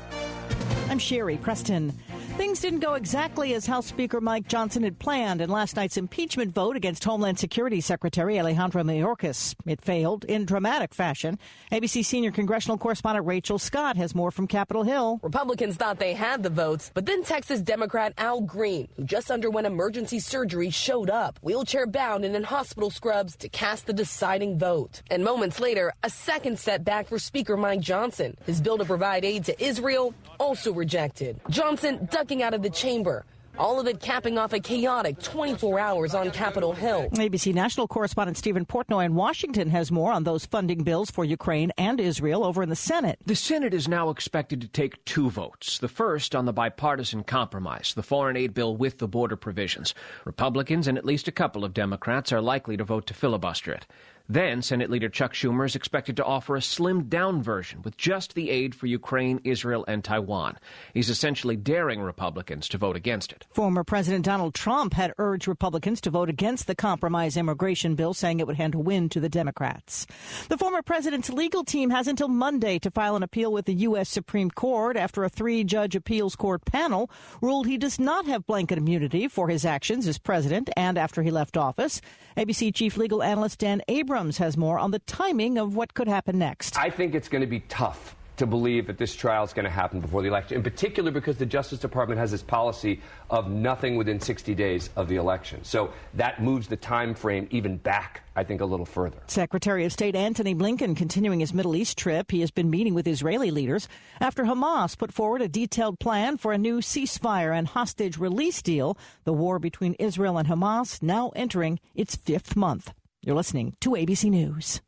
I'm Sherri Preston. Things didn't go exactly as House Speaker Mike Johnson had planned in last night's impeachment vote against Homeland Security Secretary Alejandro Mayorkas. It failed in dramatic fashion. ABC senior congressional correspondent Rachel Scott has more from Capitol Hill. Republicans thought they had the votes, but then Texas Democrat Al Green, who just underwent emergency surgery, showed up, wheelchair bound and in hospital scrubs, to cast the deciding vote. And moments later, a second setback for Speaker Mike Johnson. His bill to provide aid to Israel also rejected. Johnson ducked out of the chamber. All of it capping off a chaotic 24 hours on Capitol Hill. ABC national correspondent Stephen Portnoy in Washington has more on those funding bills for Ukraine and Israel over in the Senate. The Senate is now expected to take two votes. The first on the bipartisan compromise, the foreign aid bill with the border provisions. Republicans and at least a couple of Democrats are likely to vote to filibuster it. Then, Senate Leader Chuck Schumer is expected to offer a slimmed down version with just the aid for Ukraine, Israel, and Taiwan. He's essentially daring Republicans to vote against it. Former President Donald Trump had urged Republicans to vote against the compromise immigration bill, saying it would hand a win to the Democrats. The former president's legal team has until Monday to file an appeal with the U.S. Supreme Court after a three judge appeals court panel ruled he does not have blanket immunity for his actions as president and after he left office. ABC chief legal analyst Dan Abrams Abrams has more on the timing of what could happen next. I think it's going to be tough to believe that this trial is going to happen before the election, in particular because the Justice Department has this policy of nothing within 60 days of the election. So that moves the time frame even back, I think, a little further. Secretary of State Antony Blinken continuing his Middle East trip. He has been meeting with Israeli leaders after Hamas put forward a detailed plan for a new ceasefire and hostage release deal. The war between Israel and Hamas now entering its fifth month. You're listening to ABC News.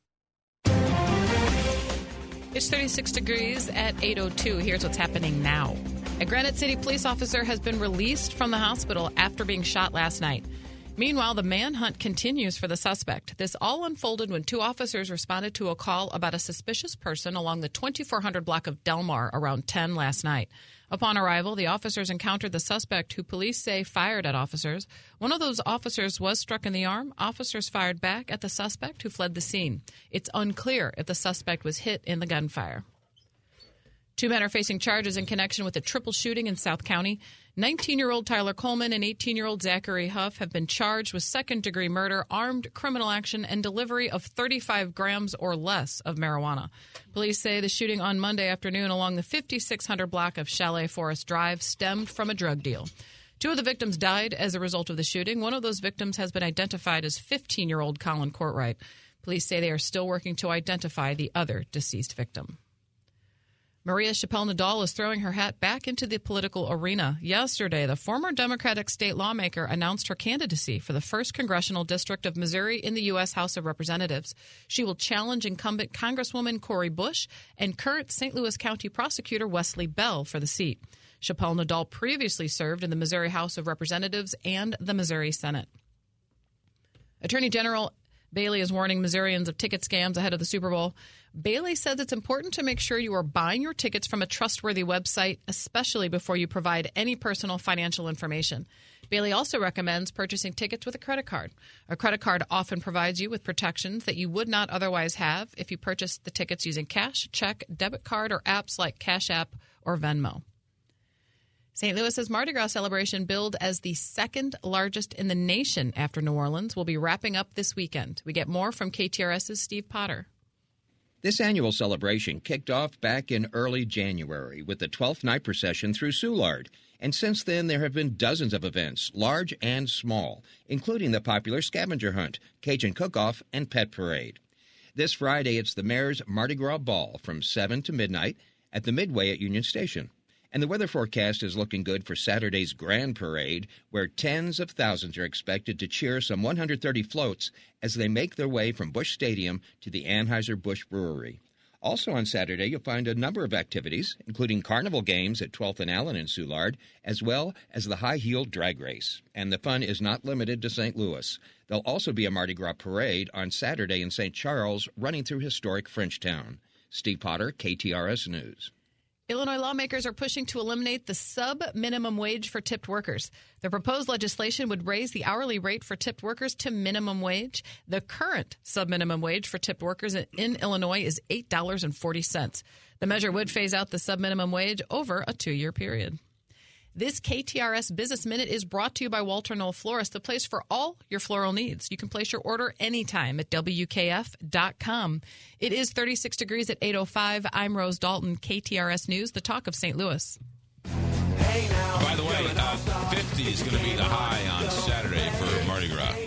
It's 36 degrees at 8:02. Here's what's happening now. A Granite City police officer has been released from the hospital after being shot last night. Meanwhile, the manhunt continues for the suspect. This all unfolded when two officers responded to a call about a suspicious person along the 2400 block of Delmar around 10 last night. Upon arrival, the officers encountered the suspect, who police say fired at officers. One of those officers was struck in the arm. Officers fired back at the suspect, who fled the scene. It's unclear if the suspect was hit in the gunfire. Two men are facing charges in connection with a triple shooting in South County. 19 year old Tyler Coleman and 18 year old Zachary Huff have been charged with second degree murder, armed criminal action, and delivery of 35 grams or less of marijuana. Police say the shooting on Monday afternoon along the 5600 block of Chalet Forest Drive stemmed from a drug deal. Two of the victims died as a result of the shooting. One of those victims has been identified as 15 year old Colin Courtwright. Police say they are still working to identify the other deceased victim. Maria Chappelle Nadal is throwing her hat back into the political arena. Yesterday, the former Democratic state lawmaker announced her candidacy for the 1st Congressional District of Missouri in the U.S. House of Representatives. She will challenge incumbent Congresswoman Cori Bush and current St. Louis County Prosecutor Wesley Bell for the seat. Chappelle Nadal previously served in the Missouri House of Representatives and the Missouri Senate. Attorney General Bailey is warning Missourians of ticket scams ahead of the Super Bowl. Bailey says it's important to make sure you are buying your tickets from a trustworthy website, especially before you provide any personal financial information. Bailey also recommends purchasing tickets with a credit card. A credit card often provides you with protections that you would not otherwise have if you purchased the tickets using cash, check, debit card, or apps like Cash App or Venmo. St. Louis's Mardi Gras celebration, billed as the second largest in the nation after New Orleans, will be wrapping up this weekend. We get more from KTRS's Steve Potter. This annual celebration kicked off back in early January with the 12th night procession through Soulard. And since then, there have been dozens of events, large and small, including the popular scavenger hunt, Cajun cook-off, and pet parade. This Friday, it's the Mayor's Mardi Gras Ball from 7 to midnight at the Midway at Union Station. And the weather forecast is looking good for Saturday's Grand Parade, where tens of thousands are expected to cheer some 130 floats as they make their way from Busch Stadium to the Anheuser-Busch Brewery. Also on Saturday, you'll find a number of activities, including carnival games at 12th and Allen in Soulard, as well as the high heel drag race. And the fun is not limited to St. Louis. There'll also be a Mardi Gras parade on Saturday in St. Charles, running through historic Frenchtown. Steve Potter, KTRS News. Illinois lawmakers are pushing to eliminate the sub minimum wage for tipped workers. The proposed legislation would raise the hourly rate for tipped workers to minimum wage. The current sub minimum wage for tipped workers in Illinois is $8.40. The measure would phase out the sub minimum wage over a two year period. This KTRS Business Minute is brought to you by Walter Knoll Florist, the place for all your floral needs. You can place your order anytime at WKF.com. It is 36 degrees at 805. I'm Rose Dalton, KTRS News, the talk of St. Louis. Hey now, By the way, uh, 50 is going to be the high on Saturday for Mardi Gras.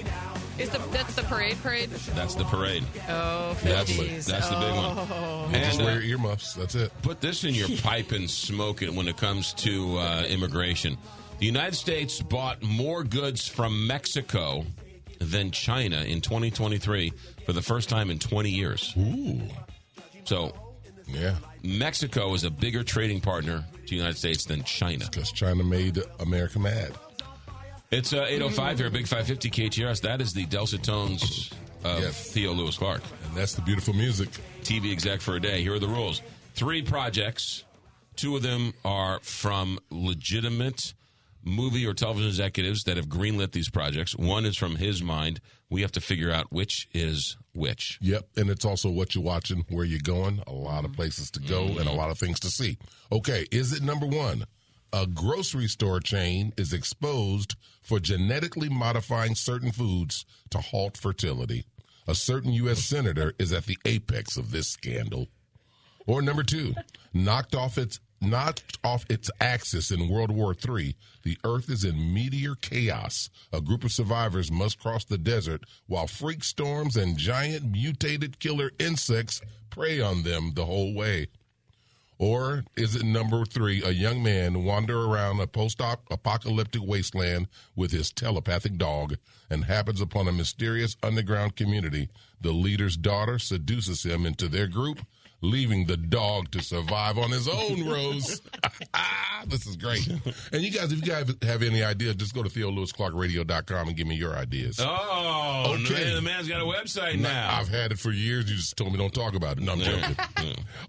Is the that's the parade parade? That's the parade. Oh, 50s. That's, that's the big one. Oh. You just uh, wear your earmuffs. That's it. Put this in your pipe and smoke it when it comes to uh, immigration. The United States bought more goods from Mexico than China in 2023 for the first time in 20 years. Ooh. So, yeah. Mexico is a bigger trading partner to the United States than China. Because China made America mad. It's uh, 805 here, Big 550 KTRS. That is the dulcet tones of Theo Lewis Clark. And that's the beautiful music. TV exec for a day. Here are the rules three projects. Two of them are from legitimate movie or television executives that have greenlit these projects. One is from his mind. We have to figure out which is which. Yep, and it's also what you're watching, where you're going, a lot of places to go, and a lot of things to see. Okay, is it number one? A grocery store chain is exposed for genetically modifying certain foods to halt fertility. A certain U.S. senator is at the apex of this scandal. Or number two, knocked off its knocked off its axis in World War III, the Earth is in meteor chaos. A group of survivors must cross the desert while freak storms and giant mutated killer insects prey on them the whole way. Or is it number three, a young man wander around a post-apocalyptic wasteland with his telepathic dog and happens upon a mysterious underground community. The leader's daughter seduces him into their group, leaving the dog to survive on his own, Rose. this is great. and you guys, if you guys have any ideas, just go to TheoLewisClarkRadio.com and give me your ideas. Oh, okay. the man's got a website now. I've had it for years. You just told me don't talk about it. No, I'm joking.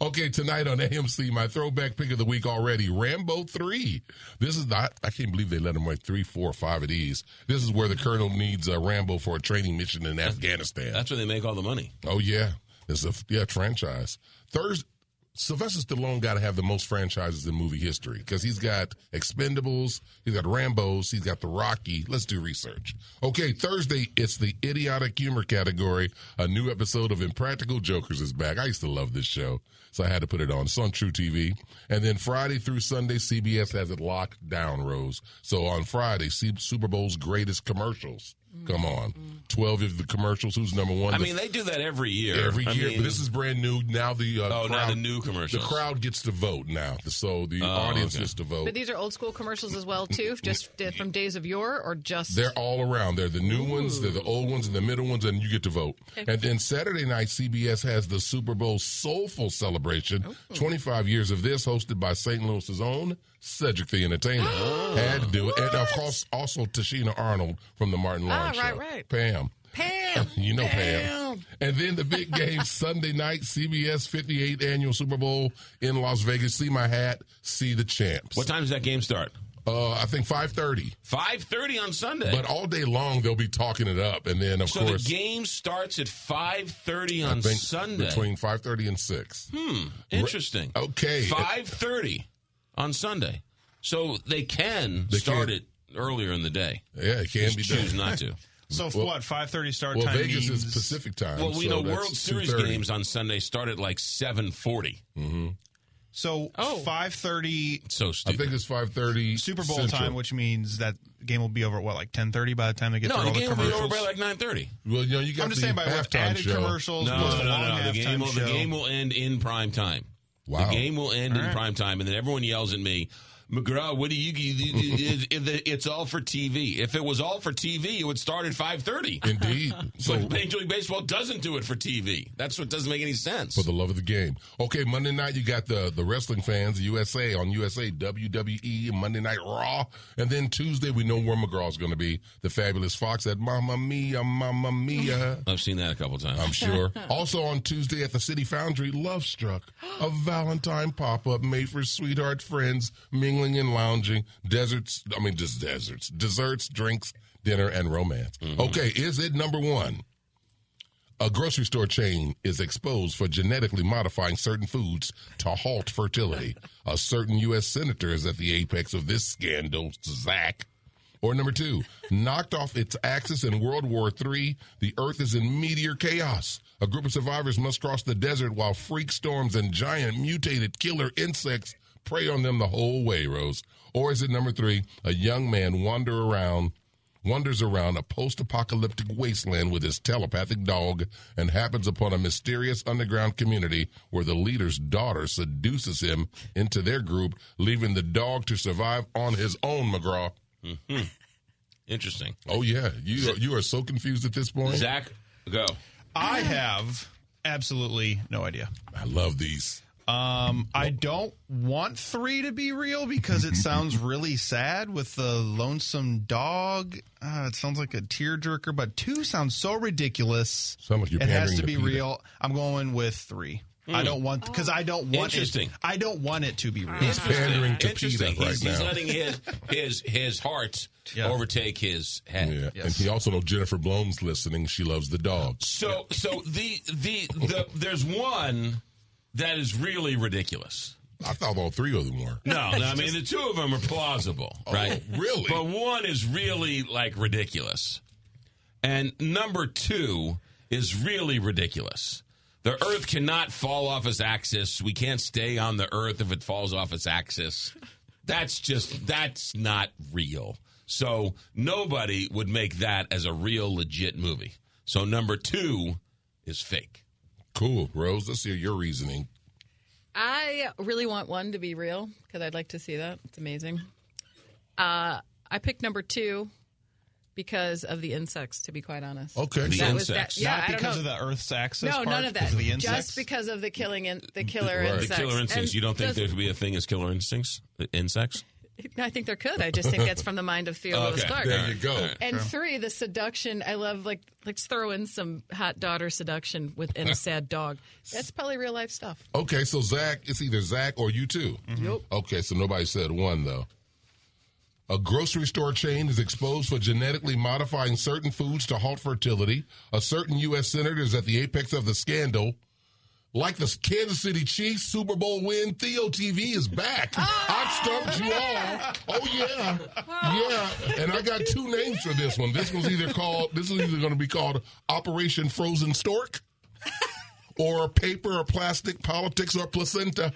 okay, tonight on AMC, my throwback pick of the week already, Rambo 3. This is not, I can't believe they let him write three, four, five of these. This is where the colonel needs a Rambo for a training mission in Afghanistan. That's where they make all the money. Oh, yeah. It's a yeah franchise. Thursday, Sylvester Stallone got to have the most franchises in movie history because he's got Expendables, he's got Rambo's, he's got the Rocky. Let's do research. Okay, Thursday it's the idiotic humor category. A new episode of Impractical Jokers is back. I used to love this show, so I had to put it on. It's on truTV. And then Friday through Sunday, CBS has it locked down. Rose. So on Friday, Super Bowl's greatest commercials. Come on. 12 of the commercials. Who's number one? I mean, they do that every year. Every I year. mean- but this is brand new. Now the uh, Oh, crowd, now the new commercials. The crowd gets to vote now. So the Oh, audience okay. gets to vote. But these are old school commercials as well, too, just uh, from days of yore, or just They're all around. They're the new ones, they're the old ones, and the middle ones, and you get to vote. Okay. And then Saturday night, CBS has the Super Bowl Soulful Celebration. 25 years of this, hosted by St. Louis's own Cedric the Entertainer. Had to do it. And of course, also Tichina Arnold from the Martin Ah, Lawrence right, Show. right. Pam. Pam. You know Pam. Pam. And then the big game Sunday night, CBS 58th annual Super Bowl in Las Vegas. See my hat, see the champs. What time does that game start? Uh, I think 5:30. 5:30 on Sunday. But all day long they'll be talking it up, and then of so course the game starts at 5:30 I on think Sunday. between 5:30 and 6. Hmm. Interesting. Okay. 5:30 on Sunday. So they can They start can. it earlier in the day. Yeah, it can Just be choose done. not to. So Well- what? Five thirty start Well, time Vegas means is Pacific time. Well, we so know World Series games on Sunday start at like 7:40. Mm-hmm. So five thirty. So I think it's 5:30 Super Bowl Central. time, which means that game will be over at what, like ten thirty by the time they get no, through the all the game will be over by like 9:30. Well, you know, you got I'm just the saying by what halftime added show. commercials. No, plus no, no, no. The game will the game will end in prime time. Wow. The game will end All in right. prime time, and then everyone yells at me. McGraw, what do you? it- it- It's all for TV. If it was all for TV, it would start at five thirty. Indeed. So But Major League Baseball doesn't do it for TV. That's what doesn't make any sense. for the love of the game. Okay, Monday night you got the the wrestling fans, USA on USA, WWE, Monday Night Raw, and then Tuesday we know where McGraw's going to be. The fabulous Fox at Mamma Mia, Mamma Mia. I've seen that a couple times. I'm sure. also on Tuesday at the City Foundry, Love Struck, a Valentine pop up made for sweetheart friends, mingling and lounging, deserts, I mean, just deserts, desserts, drinks, dinner, and romance. Mm-hmm. Okay, is it number one? A grocery store chain is exposed for genetically modifying certain foods to halt fertility. A certain U.S. senator is at the apex of this scandal, Zach. Or number two, knocked off its axis in World War III, the Earth is in meteor chaos. A group of survivors must cross the desert while freak storms and giant mutated killer insects prey on them the whole way, Rose. Or is it number three, a young man wander around wanders around a post-apocalyptic wasteland with his telepathic dog and happens upon a mysterious underground community where the leader's daughter seduces him into their group, leaving the dog to survive on his own, McGraw. Mhm. Interesting. Oh yeah, you are, you are so confused at this point. Zach, go. I have absolutely no idea. I love these. Um, I don't want three to be real because it sounds really sad with the lonesome dog. Uh, it sounds like a tearjerker, but two sounds so ridiculous. Sounds like you're it has to to be PETA. real. I'm going with three. I Hmm. don't want because I don't want Interesting. It, I don't want it to be real. He's pandering to Interesting. PETA right he's, he's letting his his his heart overtake his head. Yeah. And he also knows Jennifer Blome's listening. She loves the dog. So so the the the there's one that is really ridiculous. I thought all three of them were. No, no, I mean the two of them are plausible, oh, right? Oh, really? But one is really like ridiculous, and number two is really ridiculous. The Earth cannot fall off its axis. We can't stay on the Earth if it falls off its axis. That's just that's not real. So nobody would make that as a real legit movie. So number two is fake. Cool, Rose. Let's hear your reasoning. I really want one to be real because I'd like to see that. It's amazing. Uh, I picked number two because of the insects. To be quite honest, Okay. The That was insects. that- yeah, Not I because of the Earth's axis. No, part, none of that. Of the insects. Just because of the killing in, the killer Right. The insects. The killer instincts. And you don't think there could be a thing as killer instincts? Insects? I think there could. I just think that's from the mind of Theo Lewis Okay. Clark. There you go. And three, the seduction. I love like let's throw in some hot daughter seduction within a sad dog. That's probably real life stuff. Okay, so Zach, it's either Zach or you two. Mm-hmm. Yep. Okay, so nobody said one though. A grocery store chain is exposed for genetically modifying certain foods to halt fertility. A certain U.S. senator is at the apex of the scandal. Like the Kansas City Chiefs Super Bowl win, Theo TV is back. Ah! I've stumped you all. Oh yeah, yeah. And I got two names for this one. This one's either called. This is either going to be called Operation Frozen Stork, or paper or plastic politics or placenta.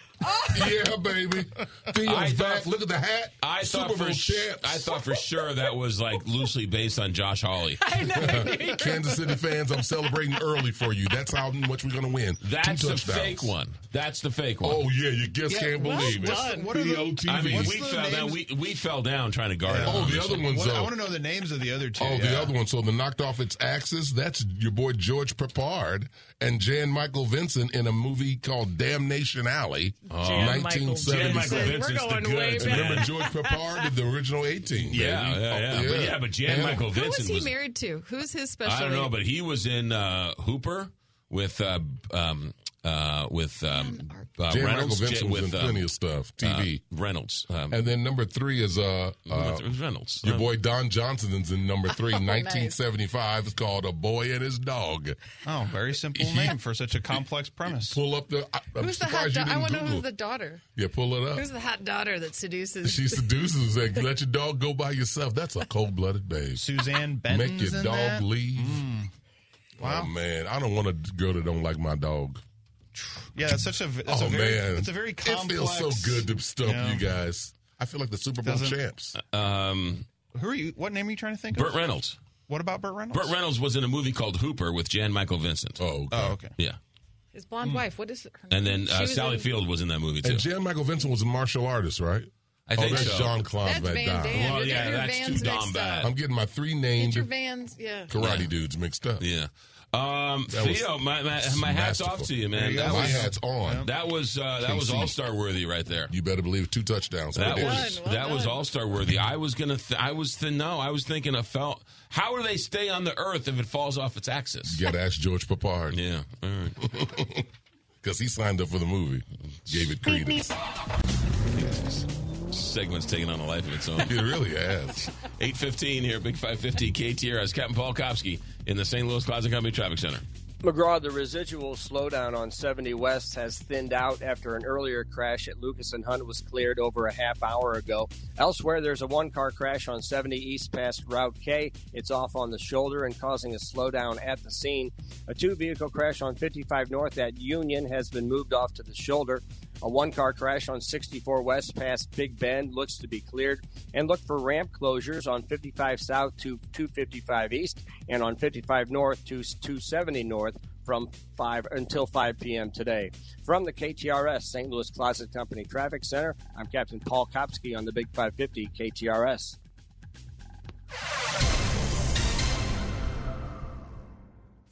Yeah, baby. Theo's I thought- back. Look at the hat. I Super thought Bowl for sh- champs. I thought for sure that was like loosely based on Josh Hawley. Kansas City fans, I'm celebrating early for you. That's how much we're going to win. That's Two the fake one. That's the fake one. Oh yeah, you just can't well believe it. What are the- Theo TV. I mean, we the fell down. We, we fell down trying to guard it. Oh, the other ones. What- I want to know the names of the other two. Oh, the other one. So the knocked off its axis. That's your boy George Peppard and Jan Michael Vincent in a movie called Damnation Alley, Jan Michael 1977. Jan Michael We're Vincent's the going way back. Remember George Peppard did the original 18. Yeah, baby. yeah, yeah. Oh, But yeah, but Jan Yeah. Michael Who Vincent was he was. married to? Who's his special? I don't know, but he was in uh, Hooper with uh, um, uh, with um, uh, Jan Michael Reynolds. Vincent J- was with in um, plenty of stuff. TV. uh, Reynolds. Um, and then number three is uh, uh Reynolds. your boy Don Johnson's in number three, Oh, 1975. It's called A Boy and His Dog. Oh, very simple name for such a complex premise. Pull up the. I, I'm Who's the hot? surprised Da- you I want to know who's the daughter. Yeah, pull it up. Who's the hot daughter that seduces? She seduces and let your dog go by yourself. That's a cold blooded babe. Susanne Benton's Make your in dog that? leave. Wow. Oh man, I don't want a girl that don't like my dog. Yeah, that's such a. That's oh a very, man, It's a very complex. It feels so good to stump Yeah. you guys. I feel like the Super Bowl Doesn't- champs. um, Who are you? What name are you trying to think Burt of? Burt Reynolds. What about Burt Reynolds? Burt Reynolds was in a movie called Hooper with Jan Michael Vincent. Oh, okay. Oh, okay. Yeah. His blonde wife. What is her And then uh, Sally in- Field was in that movie too. And Jan Michael Vincent was a martial artist, right? I think oh, that's so. Jean Claude Van Van Damme. Damme. Well, You're yeah, that's too Dom bad. I'm getting my three Get your Vans. Yeah. karate Yeah. dudes mixed up. Yeah. Um, That Theo, my, my, my hat's masterful. off to you, man. you That. My was, hat's on. that was uh, that was all star worthy right there. You better believe two touchdowns. That Right was Well that was all star worthy. I was gonna. Th- I was th- no. I was thinking. I felt. How do they stay on the earth if it falls off its axis? You got to ask George Peppard Yeah. All right. because he signed up for the movie, gave it credence. Segment's taking on a life of its own. It really has. 815 here, Big 550 KTRS. Captain Paul Kopsky in the St. Louis Closet Company Traffic Center. McGraw, the residual slowdown on 70 West has thinned out after an earlier crash at Lucas and Hunt was cleared over a half hour ago. Elsewhere, there's a one car crash on 70 East past Route K. It's off on the shoulder and causing a slowdown at the scene. A two vehicle crash on 55 North at Union has been moved off to the shoulder. A one car crash on 64 West past Big Bend looks to be cleared. And look for ramp closures on 55 South to 255 East and on 55 North to 270 North from 5 until 5 p.m. today. From the KTRS St. Louis Closet Company Traffic Center, I'm Captain Paul Kopsky on the Big 550 KTRS.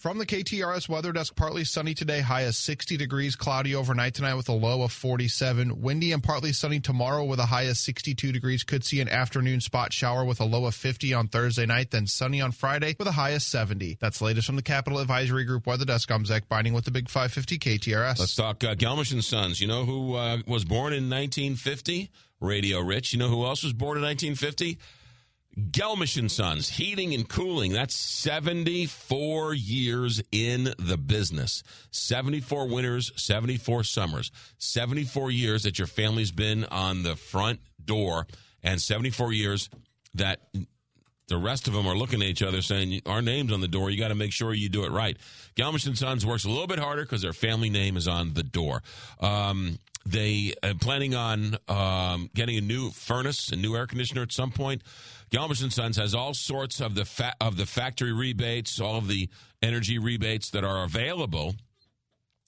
From the KTRS weather desk, partly sunny today, high of 60 degrees, cloudy overnight tonight with a low of 47. Windy and partly sunny tomorrow with a high of 62 degrees. Could see an afternoon spot shower with a low of 50 on Thursday night, then sunny on Friday with a high of 70. That's latest from the Capital Advisory Group weather desk. I'm Zach Binding with the Big 550 KTRS. Let's talk uh, Galmiche and Sons. You know who uh, was born in 1950? Radio Rich. You know who else was born in 1950? Galmiche and Sons, heating and cooling. That's 74 years in the business. 74 winters, 74 summers. 74 years that your family's been on the front door, and 74 years that the rest of them are looking at each other saying, Our name's on the door. You got to make sure you do it right. Galmiche and Sons works a little bit harder because their family name is on the door. Um, they are planning on um, getting a new furnace, a new air conditioner at some point. And Sons has all sorts of the fa- of the factory rebates, all of the energy rebates that are available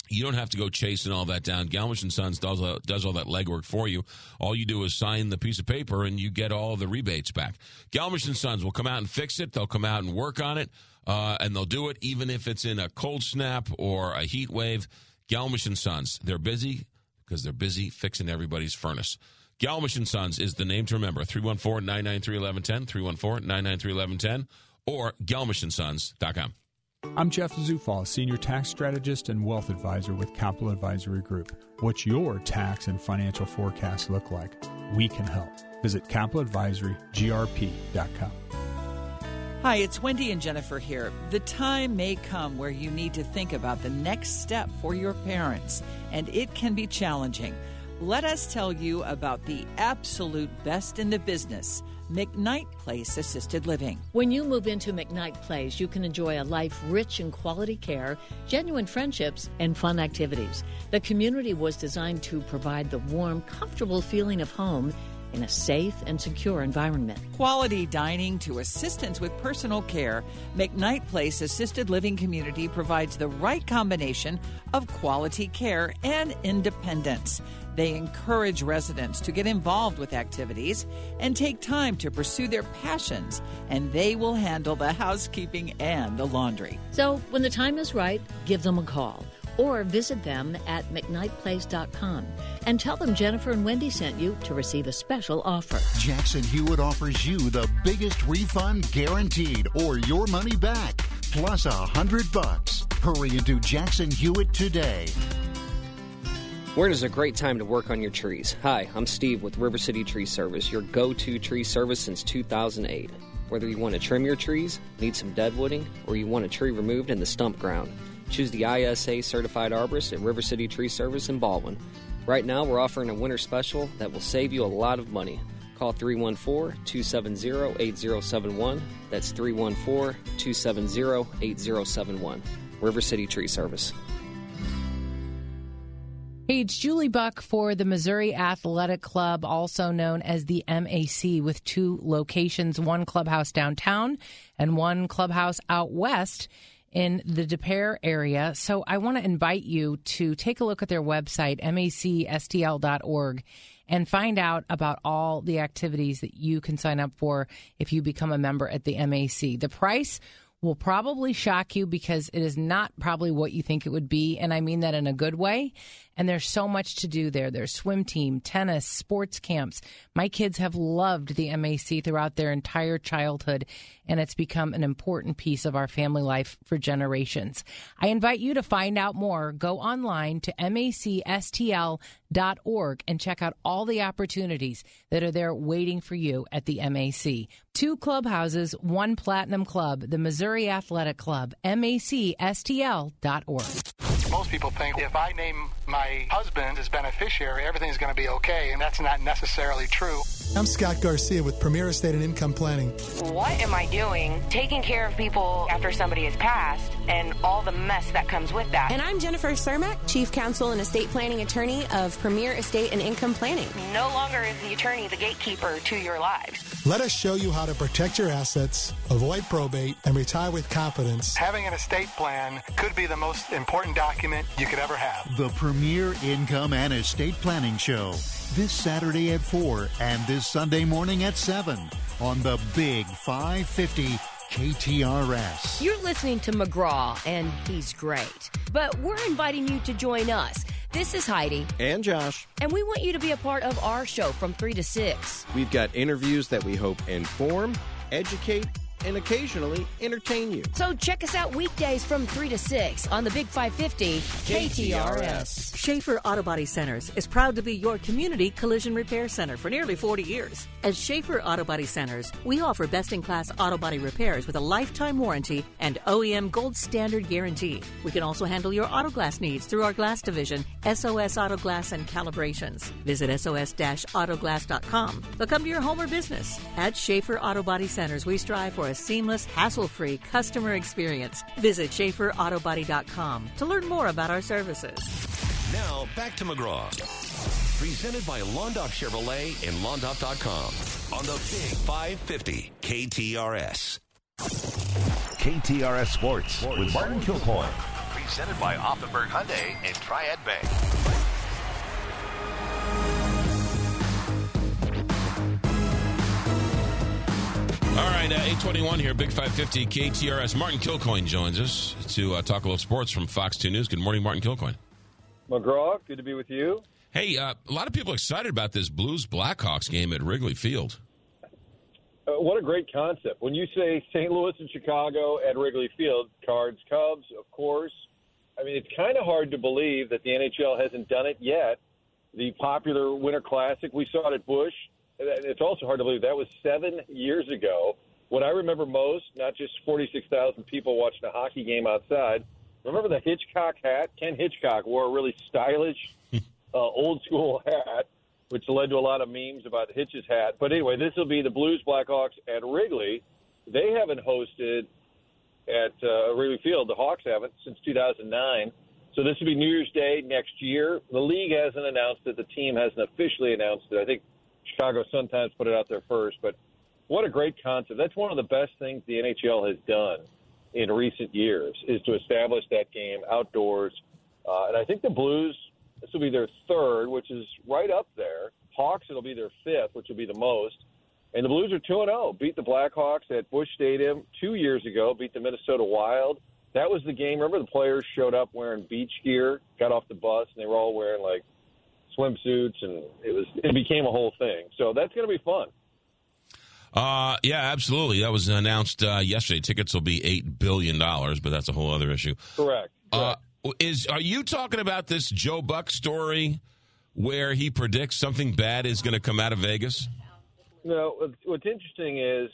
You don't have to go chasing all that down. Galmiche and Sons does uh, does all that legwork for you. All you do is sign the piece of paper, and you get all the rebates back. Galmiche and Sons will come out and fix it. They'll come out and work on it, uh, and they'll do it even if it's in a cold snap or a heat wave. Galmiche and Sons, they're busy because they're busy fixing everybody's furnace. Galmiche and Sons is the name to remember. 314-993-1110, 314-993-1110, or galmishandsons.com. I'm Jeff Zufall, Senior Tax Strategist and Wealth Advisor with Capital Advisory Group. What's your tax and financial forecast look like? We can help. Visit capitaladvisorygrp.com. Hi, it's Wendy and Jennifer here. The time may come where you need to think about the next step for your parents, and it can be challenging. Let us tell you about the absolute best in the business. McKnight Place Assisted Living. When you move into McKnight Place, you can enjoy a life rich in quality care, genuine friendships, and fun activities. The community was designed to provide the warm, comfortable feeling of home in a safe and secure environment. Quality dining to assistance with personal care, McKnight Place Assisted Living Community provides the right combination of quality care and independence. They encourage residents to get involved with activities and take time to pursue their passions, and they will handle the housekeeping and the laundry. So, when the time is right, give them a call or visit them at McKnightPlace.com and tell them Jennifer and Wendy sent you to receive a special offer. Jackson Hewitt offers you the biggest refund guaranteed or your money back, plus a hundred bucks. Hurry into Jackson Hewitt today. When is a great time to work on your trees? Hi, I'm Steve with River City Tree Service, your go to tree service since 2008. Whether you want to trim your trees, need some deadwooding, or you want a tree removed in the stump ground, choose the ISA certified arborist at River City Tree Service in Baldwin. Right now, we're offering a winter special that will save you a lot of money. Call 314 270 8071. That's 314 270 8071. River City Tree Service. Hey, it's Julie Buck for the Missouri Athletic Club, also known as the MAC, with two locations one clubhouse downtown and one clubhouse out west in the Des Peres area. So I want to invite you to take a look at their website, macstl.org, and find out about all the activities that you can sign up for if you become a member at the MAC. The price will probably shock you because it is not probably what you think it would be. And I mean that in a good way. And there's so much to do there. There's swim team, tennis, sports camps. My kids have loved the MAC throughout their entire childhood, and it's become an important piece of our family life for generations. I invite you to find out more. Go online to macstl.org and check out all the opportunities that are there waiting for you at the MAC. Two clubhouses, one platinum club, the Missouri Athletic Club, macstl.org. Most people think if I name my husband is beneficiary, everything's going to be okay, and that's not necessarily true. I'm Scott Garcia with Premier Estate and Income Planning. What am I doing taking care of people after somebody has passed and all the mess that comes with that? And I'm Jennifer Cermak, Chief Counsel and Estate Planning Attorney of Premier Estate and Income Planning. No longer is the attorney the gatekeeper to your lives. Let us show you how to protect your assets, avoid probate, and retire with confidence. Having an estate plan could be the most important document you could ever have. The Premier Income and Estate Planning Show this Saturday at 4 and this Sunday morning at 7 on the Big 550 KTRS. You're listening to McGraw, and he's great. But we're inviting you to join us. This is Heidi. And Josh. And we want you to be a part of our show from 3 to 6. We've got interviews that we hope inform, educate, and occasionally entertain you. So check us out weekdays from 3 to 6 on the Big 550 KTRS. Schaefer Auto Body Centers is proud to be your community collision repair center for nearly 40 years. As Schaefer Auto Body Centers, we offer best in class auto body repairs with a lifetime warranty and OEM gold standard guarantee. We can also handle your auto glass needs through our glass division, SOS Auto Glass and Calibrations. Visit sos autoglass.com. But come to your home or business. At Schaefer Auto Body Centers, we strive for a seamless, hassle free customer experience. Visit SchaeferAutobody.com to learn more about our services. Now, back to McGraw. Presented by Londoff Chevrolet and Londoff.com on the Big 550 KTRS. KTRS Sports with Martin Kilcoyne. Presented by Auffenberg Hyundai and Triad Bank. All right, uh, 821 here, Big 550 KTRS. Martin Kilcoyne joins us to uh, talk a little sports from Fox 2 News. Good morning, Martin Kilcoyne. McGraw, good to be with you. Hey, uh, a lot of people excited about this Blues Blackhawks game at Wrigley Field. Uh, what a great concept. When you say St. Louis and Chicago at Wrigley Field, Cards, Cubs, of course. I mean, it's kind of hard to believe that the NHL hasn't done it yet. The popular Winter Classic, we saw it at Busch. It's also hard to believe that was seven years ago. What I remember most, not just 46,000 people watching a hockey game outside, remember the Hitchcock hat? Ken Hitchcock wore a really stylish, uh, old school hat, which led to a lot of memes about Hitch's hat. But anyway, this will be the Blues Blackhawks at Wrigley. They haven't hosted at uh, Wrigley Field. The Hawks haven't since 2009. So this will be New Year's Day next year. The league hasn't announced it. The team hasn't officially announced it. I think Chicago sometimes put it out there first, but what a great concept. That's one of the best things the NHL has done in recent years is to establish that game outdoors. Uh, and I think the Blues, this will be their third, which is right up there. Hawks, it'll be their fifth, which will be the most. And the Blues are 2 0. Beat the Blackhawks at Busch Stadium two years ago, beat the Minnesota Wild. That was the game. Remember, the players showed up wearing beach gear, got off the bus, and they were all wearing like swimsuits, and it was it became a whole thing. So that's going to be fun. Uh, yeah, absolutely. That was announced uh, yesterday. Tickets will be eight billion dollars, but that's a whole other issue. Correct. Uh, is are you talking about this Joe Buck story where he predicts something bad is going to come out of Vegas? No. what's- What's interesting is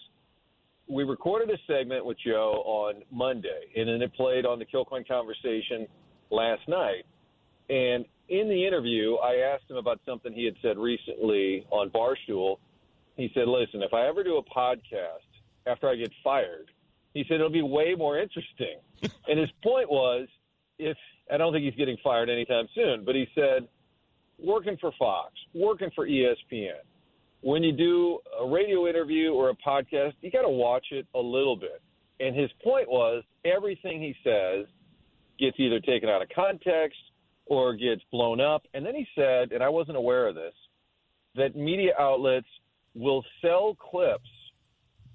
we recorded a segment with Joe on Monday, and then it played on the Kilcoyne conversation last night. And in the interview, I asked him about something he had said recently on Barstool. He said, "Listen, if I ever do a podcast after I get fired, he said it'll be way more interesting." and his point was, if I don't think he's getting fired anytime soon, but he said, working for Fox, working for ESPN, when you do a radio interview or a podcast, you got to watch it a little bit. And his point was everything he says gets either taken out of context or gets blown up. And then he said, and I wasn't aware of this, that media outlets will sell clips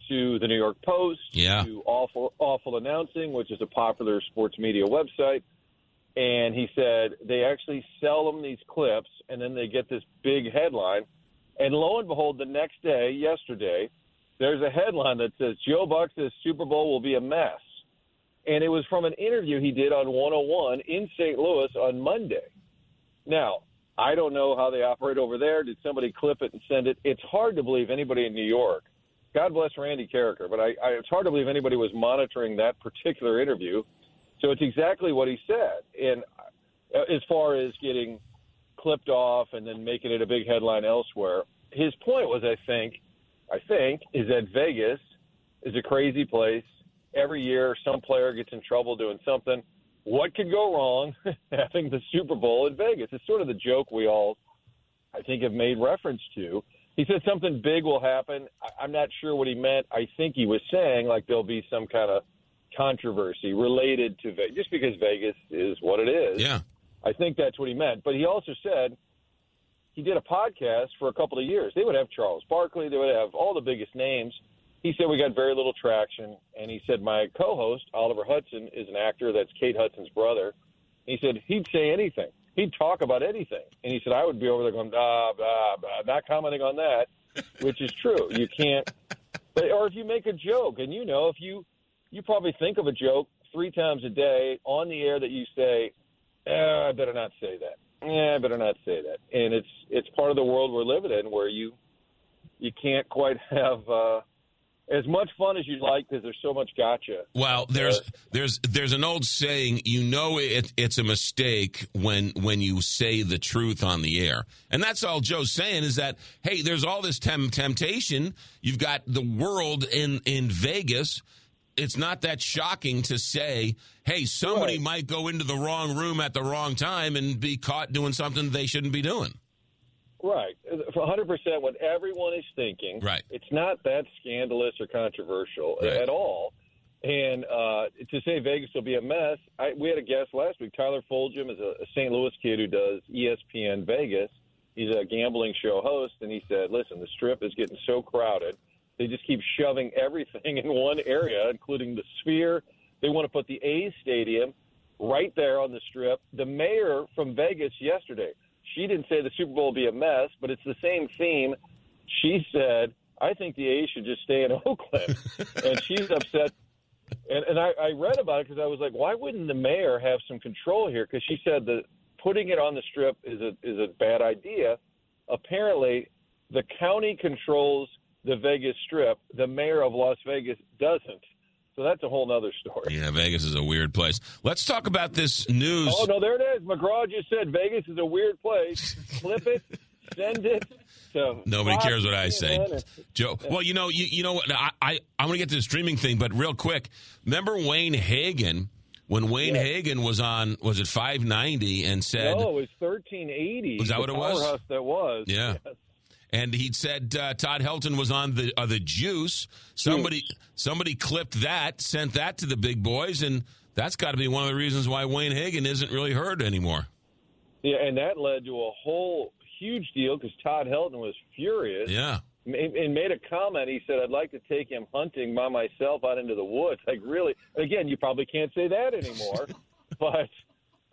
to the New York Post, Yeah. to Awful Awful Announcing, which is a popular sports media website. And he said they actually sell them these clips, and then they get this big headline. And lo and behold, the next day, yesterday, there's a headline that says Joe Buck says Super Bowl will be a mess. And it was from an interview he did on 101 in St. Louis on Monday. Now, I don't know how they operate over there. Did somebody clip it and send it? It's hard to believe anybody in New York. God bless Randy Karraker, but I, I, it's hard to believe anybody was monitoring that particular interview. So it's exactly what he said. And uh, as far as getting clipped off and then making it a big headline elsewhere, his point was, I think, I think, is that Vegas is a crazy place. Every year, some player gets in trouble doing something. What could go wrong having the Super Bowl in Vegas? It's sort of the joke we all, I think, have made reference to. He said something big will happen. I- I'm not sure what he meant. I think he was saying like there'll be some kind of controversy related to Vegas, just because Vegas is what it is. Yeah. I think that's what he meant. But he also said he did a podcast for a couple of years. They would have Charles Barkley, they would have all the biggest names. He said we got very little traction, and he said my co-host Oliver Hudson is an actor that's Kate Hudson's brother. He said he'd say anything, he'd talk about anything, and he said I would be over there going blah blah blah, not commenting on that, which is true. You can't, but, or if you make a joke, and you know if you you probably think of a joke three times a day on the air that you say, eh, I better not say that. Yeah, I better not say that. And it's it's part of the world we're living in where you you can't quite have uh, as much fun as you'd like because there's so much gotcha. Well, there's there's there's an old saying, you know it, it's a mistake when when you say the truth on the air. And that's all Joe's saying is that hey, there's all this tem- temptation. You've got the world in in Vegas. It's not that shocking to say, hey, somebody might go into the wrong room at the wrong time and be caught doing something they shouldn't be doing. Right, 100 percent what everyone is thinking. Right. It's not that scandalous or controversial Right. at all. And uh, to say Vegas will be a mess, I, we had a guest last week. Tyler Fulghum is a, a St. Louis kid who does ESPN Vegas. He's a gambling show host, and he said, "Listen, the Strip is getting so crowded. They just keep shoving everything in one area, including the Sphere. They want to put the A's stadium right there on the Strip. The mayor from Vegas yesterday, she didn't say the Super Bowl will be a mess, but it's the same theme. She said." I think the A's should just stay in Oakland. and she's upset and and I, I read about it because I was like, why wouldn't the mayor have some control here? Because she said that putting it on the strip is a is a bad idea. Apparently, the county controls the Vegas Strip. The mayor of Las Vegas doesn't. So that's a whole other story. Yeah, Vegas is a weird place. Let's talk about this news. Oh no, there it is. McGraw just said Vegas is a weird place. Clip it, send it. So Nobody Fox, cares what I say. Joe. Well, you know, you, you know what? I, I I'm to get to the streaming thing, but real quick, remember Wayne Hagin when Wayne Hagin was on was it 590 and said no, it was thirteen eighty. Was that what it was? That was. Yeah. Yes. And he said uh, Todd Helton was on the uh, the juice. Somebody somebody clipped that, sent that to the big boys, and that's got to be one of the reasons why Wayne Hagin isn't really heard anymore. Yeah, and that led to a whole huge deal because Todd Helton was furious. Yeah. And made a comment. He said, "I'd like to take him hunting by myself out into the woods." Like, really? Again, you probably can't say that anymore. but,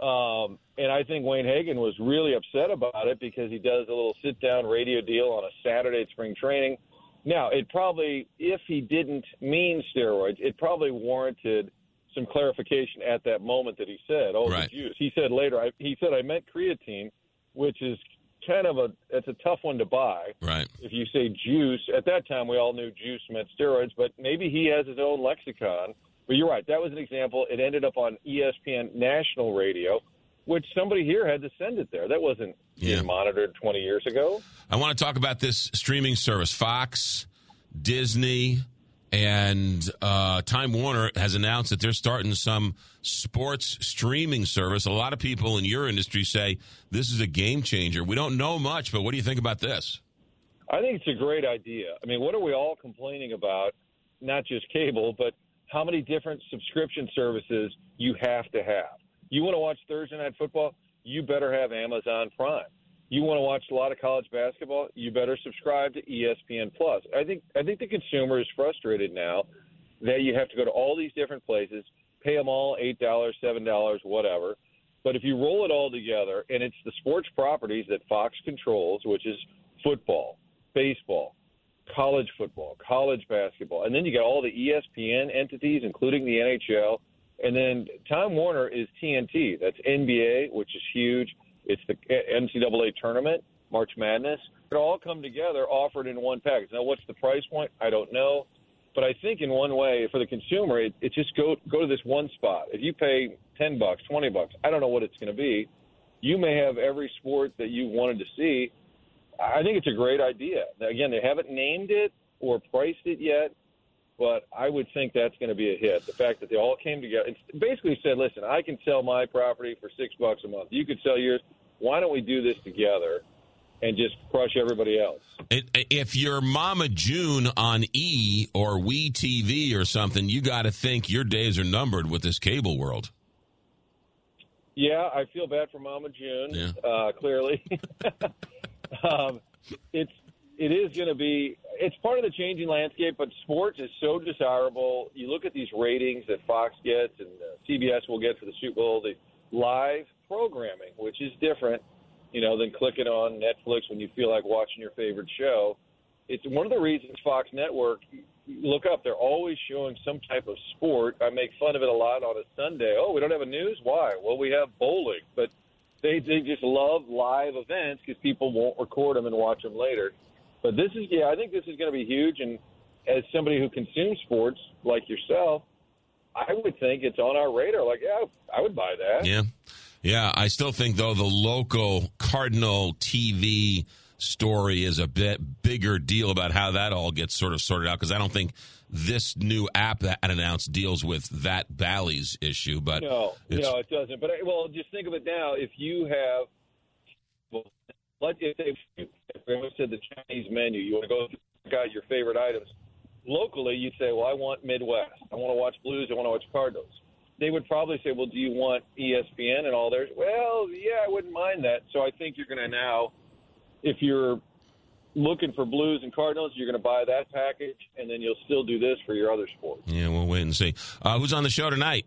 um, and I think Wayne Hagin was really upset about it because he does a little sit-down radio deal on a Saturday at spring training. Now, it probably, if he didn't mean steroids, it probably warranted some clarification at that moment that he said, "Oh, Right. the juice." He said later, I, he said, "I meant creatine," which is kind of a it's a tough one to buy. Right. If you say juice, at that time we all knew juice meant steroids, but maybe he has his own lexicon. But you're right. That was an example. It ended up on ESPN national radio, which somebody here had to send it there. That wasn't Yeah. being monitored 20 years ago. I want to talk about this streaming service. Fox, Disney, and uh, Time Warner has announced that they're starting some sports streaming service. A lot of people in your industry say this is a game changer. We don't know much, but what do you think about this? I think it's a great idea. I mean, what are we all complaining about? Not just cable, but how many different subscription services you have to have. You want to watch Thursday Night Football? You better have Amazon Prime. You want to watch a lot of college basketball? You better subscribe to ESPN Plus. I think I think the consumer is frustrated now that you have to go to all these different places, pay them all eight dollars, seven dollars, whatever. But if you roll it all together, and it's the sports properties that Fox controls, which is football, baseball, college football, college basketball, and then you got all the ESPN entities, including the NHL, and then Time Warner is TNT. That's NBA, which is huge. It's the NCAA tournament, March Madness. It all come together, offered in one package. Now, what's the price point? I don't know, but I think in one way for the consumer, it, it just go go to this one spot. If you pay ten bucks, twenty bucks, I don't know what it's going to be. You may have every sport that you wanted to see. I think it's a great idea. Again, they haven't named it or priced it yet, but I would think that's going to be a hit. The fact that they all came together and basically said, "Listen, I can sell my property for six bucks a month. You could sell yours. Why don't we do this together and just crush everybody else?" If you're Mama June on E or We TV or something, you got to think your days are numbered with this cable world. Yeah, I feel bad for Mama June. Yeah. Uh, clearly, um, it's it is going to be it's part of the changing landscape. But sports is so desirable. You look at these ratings that Fox gets and uh, CBS will get for the Super Bowl. The live programming, which is different, you know, than clicking on Netflix when you feel like watching your favorite show. It's one of the reasons Fox Network. Look up; they're always showing some type of sport. I make fun of it a lot on a Sunday. Oh, we don't have a news? Why? Well, we have bowling, but they they just love live events because people won't record them and watch them later. But this is yeah, I think this is going to be huge. And as somebody who consumes sports like yourself, I would think it's on our radar. Like, yeah, I would buy that. Yeah. Yeah. I still think, though, the local Cardinal TV story is a bit bigger deal about how that all gets sort of sorted out because I don't think this new app that announced deals with that Bally's issue. But No, it's, no, it doesn't. But I- well, just think of it now. If you have, well, let if they said the Chinese menu, you want to go check out your favorite items. locally, you'd say, well, I want Midwest. I want to watch Blues. I want to watch Cardinals. They would probably say, well, do you want ESPN and all theirs? Well, yeah, I wouldn't mind that. So I think you're going to now, if you're looking for Blues and Cardinals, you're going to buy that package, and then you'll still do this for your other sports. Yeah, we'll wait and see. Uh, who's on the show tonight?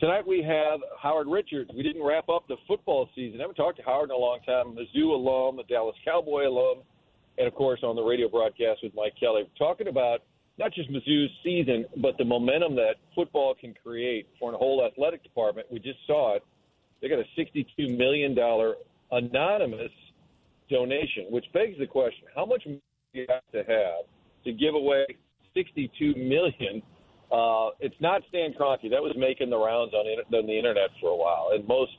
Tonight we have Howard Richards. We didn't wrap up the football season. I haven't talked to Howard in a long time. Mizzou alum, a Dallas Cowboy alum, and of course on the radio broadcast with Mike Kelly, talking about not just Mizzou's season, but the momentum that football can create for an whole athletic department. We just saw it. They got a $62 million anonymous donation, which begs the question: How much money do you have to have to give away 62 million? Uh, it's not Stan Kroenke. That was making the rounds on, on the internet for a while, and most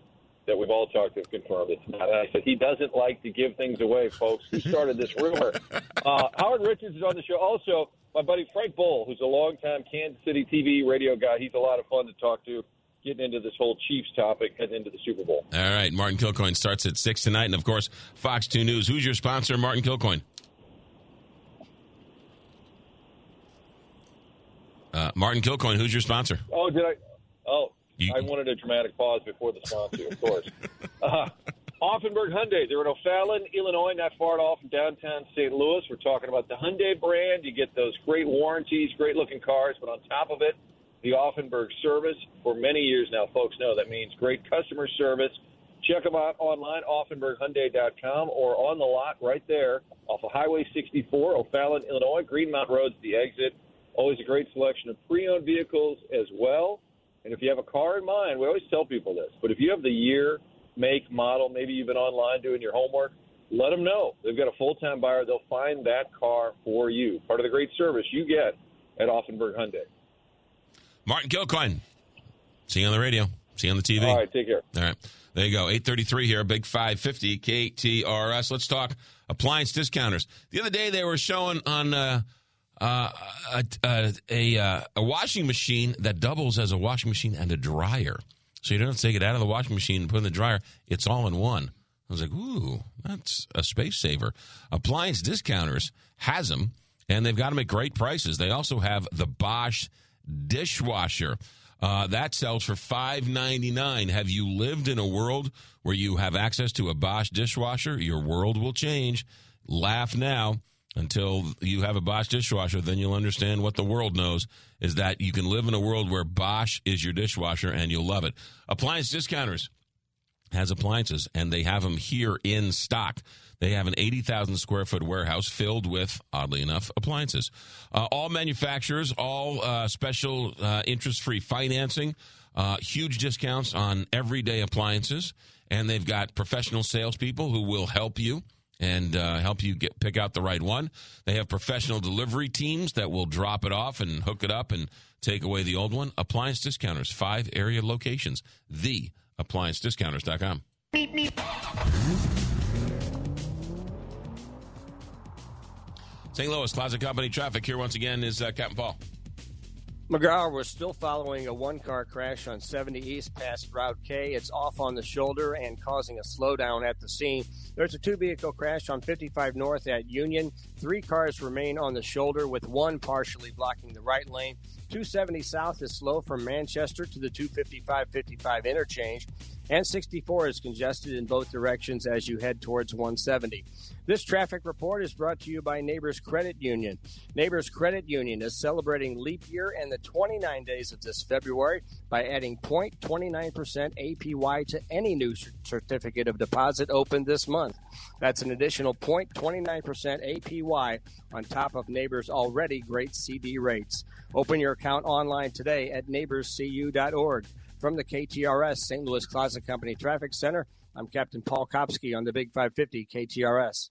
that we've all talked to have confirmed it's not. And I said he doesn't like to give things away, folks. Who started this rumor? Uh, Howard Richards is on the show. Also, my buddy Frank Boal, who's a longtime Kansas City TV radio guy. He's a lot of fun to talk to. Getting into this whole Chiefs topic heading into the Super Bowl. All right, Martin Kilcoyne starts at six tonight, and of course, Fox Two News. Who's your sponsor, Martin Kilcoyne? Uh, Martin Kilcoyne, who's your sponsor? Oh, did I? Oh, you, I wanted a dramatic pause before the sponsor, of course. Uh, Auffenberg Hyundai. They're in O'Fallon, Illinois, not far off from downtown St. Louis. We're talking about the Hyundai brand. You get those great warranties, great looking cars, but on top of it, the Auffenberg service. For many years now, folks know that means great customer service. Check them out online, AuffenbergHyundai.com, or on the lot right there off of Highway 64, O'Fallon, Illinois. Greenmount Road's the exit. Always a great selection of pre-owned vehicles as well. And if you have a car in mind, we always tell people this, but if you have the year, make, model, maybe you've been online doing your homework, let them know. They've got a full-time buyer. They'll find that car for you. Part of the great service you get at Auffenberg Hyundai. Martin Kilcoyne. See you on the radio. See you on the TV. All right, take care. All right. There you go. 833 here, big 550 KTRS. Let's talk appliance discounters. The other day they were showing on uh, uh, a, a, a, uh, a, washing machine that doubles as a washing machine and a dryer. So you don't have to take it out of the washing machine and put it in the dryer. It's all in one. I was like, ooh, that's a space saver. Appliance discounters has them, and they've got them at great prices. They also have the Bosch dishwasher. Uh, that sells for five ninety nine. Have you lived in a world where you have access to a Bosch dishwasher? Your world will change. Laugh now until you have a Bosch dishwasher. Then you'll understand what the world knows is that you can live in a world where Bosch is your dishwasher and you'll love it. Appliance discounters has appliances and they have them here in stock. They have an 80,000 square foot warehouse filled with, oddly enough, appliances. Uh, all manufacturers, all uh, special uh, interest free financing, uh, huge discounts on everyday appliances. And they've got professional salespeople who will help you and uh, help you get pick out the right one. They have professional delivery teams that will drop it off and hook it up and take away the old one. Appliance discounters, five area locations. The appliancediscounters.com. Beep, beep. St. Louis Closet Company traffic here once again is uh, Captain Paul. McGraw, we're still following a one car crash on 70 East past Route K. It's off on the shoulder and causing a slowdown at the scene. There's a two vehicle crash on 55 North at Union. Three cars remain on the shoulder, with one partially blocking the right lane. 270 South is slow from Manchester to the 255 55 interchange and 64 is congested in both directions as you head towards 170. This traffic report is brought to you by Neighbors Credit Union. Neighbors Credit Union is celebrating leap year and the 29 days of this February by adding 0.29% APY to any new certificate of deposit opened this month. That's an additional 0.29% APY on top of Neighbors' already great CD rates. Open your account online today at neighborscu.org. From the KTRS St. Louis Closet Company Traffic Center, I'm Captain Paul Kopsky on the Big 550 KTRS.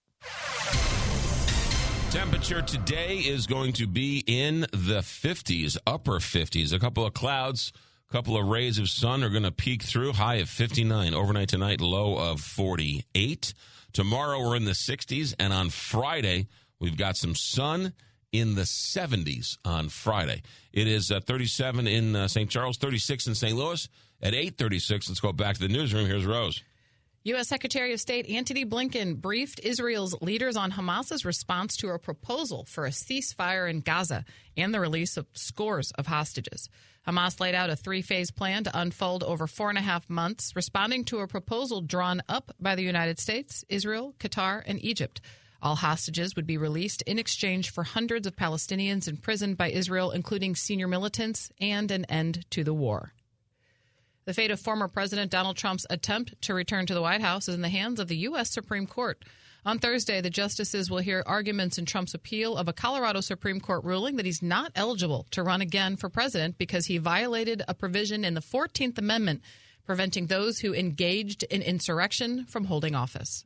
Temperature today is going to be in the 50s, upper 50s. A couple of clouds, a couple of rays of sun are going to peek through. High of 59. Overnight tonight, low of 48. Tomorrow, we're in the 60s. And on Friday, we've got some sun in the 70s on Friday. It is uh, 37 in uh, St. Charles, 36 in St. Louis. At 8:36, let's go back to the newsroom. Here's Rose. U.S. Secretary of State Antony Blinken briefed Israel's leaders on Hamas's response to a proposal for a ceasefire in Gaza and the release of scores of hostages. Hamas laid out a three phase plan to unfold over four and a half months, responding to a proposal drawn up by the United States, Israel, Qatar, and Egypt. All hostages would be released in exchange for hundreds of Palestinians imprisoned by Israel, including senior militants, and an end to the war. The fate of former President Donald Trump's attempt to return to the White House is in the hands of the U.S. Supreme Court. On Thursday, the justices will hear arguments in Trump's appeal of a Colorado Supreme Court ruling that he's not eligible to run again for president because he violated a provision in the 14th Amendment preventing those who engaged in insurrection from holding office.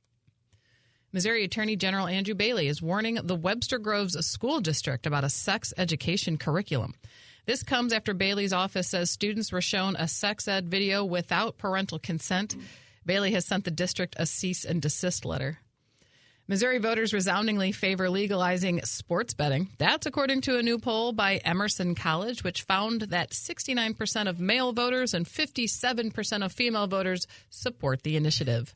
Missouri Attorney General Andrew Bailey is warning the Webster Groves School District about a sex education curriculum. This comes after Bailey's office says students were shown a sex ed video without parental consent. Bailey has sent the district a cease and desist letter. Missouri voters resoundingly favor legalizing sports betting. That's according to a new poll by Emerson College, which found that 69% of male voters and 57% of female voters support the initiative.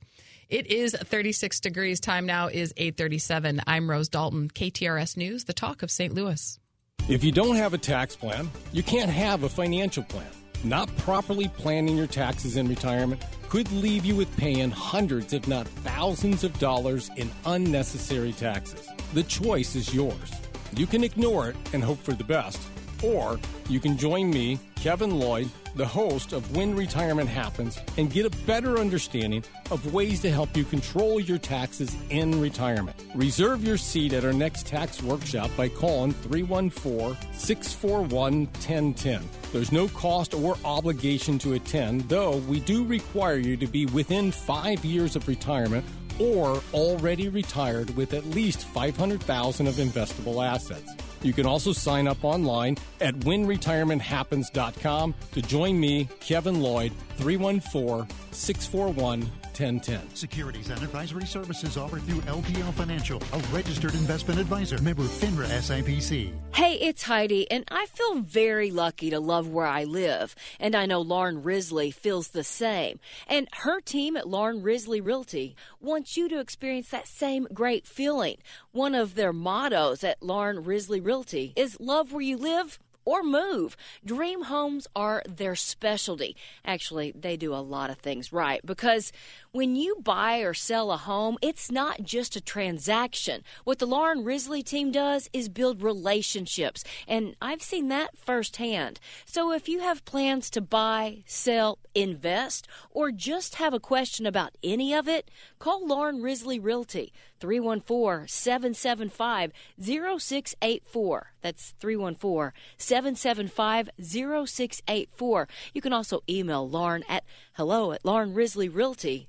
It is 36 degrees. Time now is 8:37. I'm Rose Dalton, KTRS News, the talk of St. Louis. If you don't have a tax plan, you can't have a financial plan. Not properly planning your taxes in retirement could leave you with paying hundreds, if not thousands of dollars in unnecessary taxes. The choice is yours. You can ignore it and hope for the best, or you can join me, Kevin Lloyd, the host of When Retirement Happens, and get a better understanding of ways to help you control your taxes in retirement. Reserve your seat at our next tax workshop by calling 314 641 1010. There's no cost or obligation to attend, though we do require you to be within five years of retirement or already retired with at least 500,000 of investable assets. You can also sign up online at whenretirementhappens.com to join me, Kevin Lloyd, 314 641 1010. Securities and advisory services offered through LPL Financial, a registered investment advisor, member FINRA SIPC. Hey, it's Heidi, and I feel very lucky to love where I live. And I know Lauren Risley feels the same. And her team at Lauren Risley Realty wants you to experience that same great feeling. One of their mottos at Lauren Risley Realty is love where you live or move. Dream homes are their specialty. Actually, they do a lot of things right because when you buy or sell a home, it's not just a transaction. What the Lauren Risley team does is build relationships, and I've seen that firsthand. So if you have plans to buy, sell, invest, or just have a question about any of it, call Lauren Risley Realty. 314 775 0684. That's 314 775 0684. You can also email Lauren at hello at laurenrisleyrealty.com.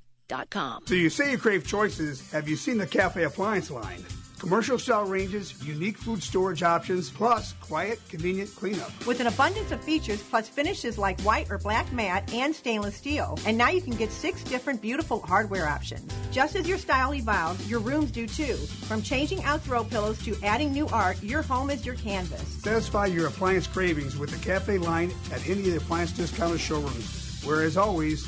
So you say you crave choices. Have you seen the Cafe Appliance line? Commercial style ranges, unique food storage options, plus quiet, convenient cleanup. With an abundance of features plus finishes like white or black matte and stainless steel. And now you can get six different beautiful hardware options. Just as your style evolves, your rooms do too. From changing out throw pillows to adding new art, your home is your canvas. Satisfy your appliance cravings with the Cafe line at any of the appliance discounter showrooms. Where, as always,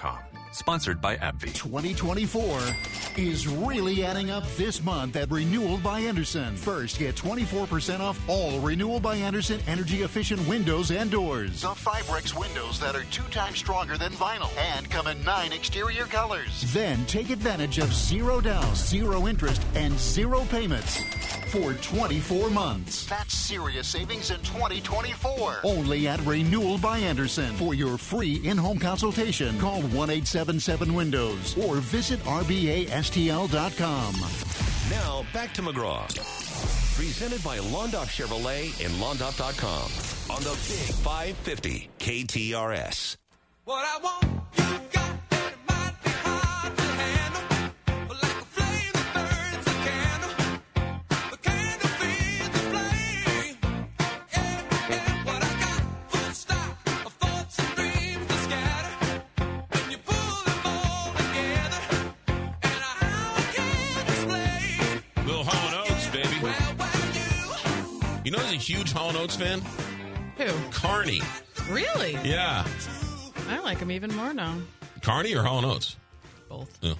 com. Sponsored by AbbVie. 2024 is really adding up this month at Renewal by Andersen. First, get 24% off all Renewal by Andersen energy efficient windows and doors. The Fibrex windows that are two times stronger than vinyl and come in nine exterior colors. Then take advantage of zero down, zero interest, and zero payments for 24 months. That's serious savings in 2024. Only at Renewal by Andersen. For your free in home consultation, call 1 877 Windows or visit RBASTL.com. Now, back to McGraw. Presented by Londoff Chevrolet and Londoff.com on the Big 550 KTRS. What I want, you got, huge Hall and Oates fan. Who? Carney. Really? Yeah, I like him even more now. Carney or Hall and Oates. Both. Yeah.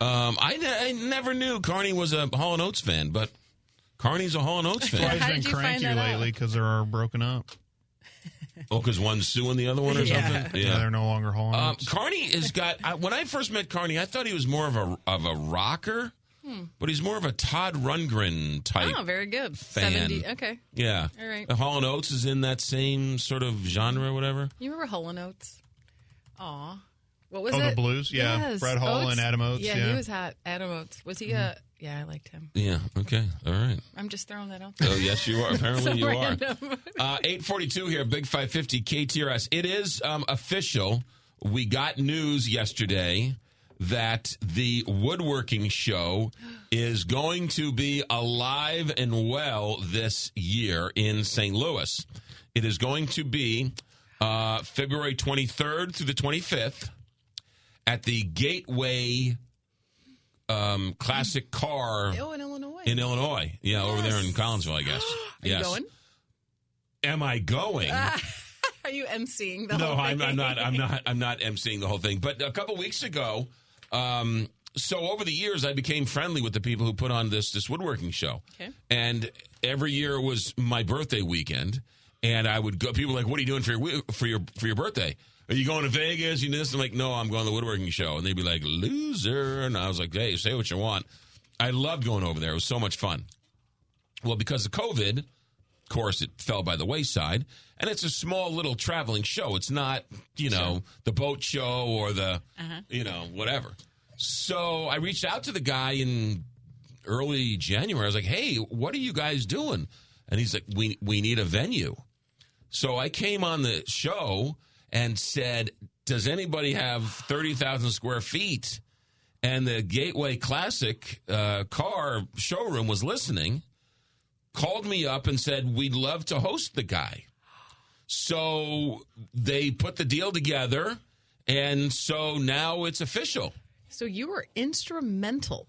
Um, I, ne- I never knew Carney was a Hall and Oates fan, but Carney's a Hall and Oates That's why fan. he's How been you find cranky that out? lately because they're broken up. Oh, because one's suing the other one or Yeah. something. Yeah, they're no longer Hall and Um, Oates. Carney has got. I, when I first met Carney, I thought he was more of a of a rocker, Hmm. but he's more of a Todd Rundgren type. Oh, very good. fan. 70. Okay. Yeah. All right. Uh, Hall and Oates is in that same sort of genre, or whatever. You remember Hall and Oates? Aw. What was Oh, it? the Blues? Yeah. Yes. Brett Hull and Adam Oates, Yeah, yeah. he was hot. Adam Oates. Was he a. Yeah, I liked him. Yeah. Okay. All right. I'm just throwing that out there. Oh, yes, you are. Apparently, So you are. Uh, 842 here, Big 550 KTRS. It is um, official. We got news yesterday that the woodworking show is going to be alive and well this year in St. Louis. It is going to be uh, February 23rd through the 25th at the Gateway um, Classic Car Oh, in Illinois. in Illinois. Yeah, over there in Collinsville, I guess. Yes. going? Am I going? Are you emceeing the no, whole I'm, thing? I'm not. I'm not. I'm not emceeing the whole thing. But a couple weeks ago, um, so over the years, I became friendly with the people who put on this this woodworking show. Okay. And every year was my birthday weekend, and I would go. People were like, "What are you doing for your for your for your birthday?" Are you going to Vegas? You know this? I'm like, no, I'm going to the woodworking show. And they'd be like, loser. And I was like, hey, say what you want. I loved going over there. It was so much fun. Well, because of COVID, of course, it fell by the wayside. And it's a small little traveling show. It's not, you know, the boat show or the, you know, whatever. So I reached out to the guy in early January. I was like, hey, what are you guys doing? And he's like, we, we need a venue. So I came on the show and said, does anybody have 30,000 square feet? And the Gateway Classic uh, car showroom was listening, called me up and said, we'd love to host the guy. So they put the deal together, and so now it's official. So you were instrumental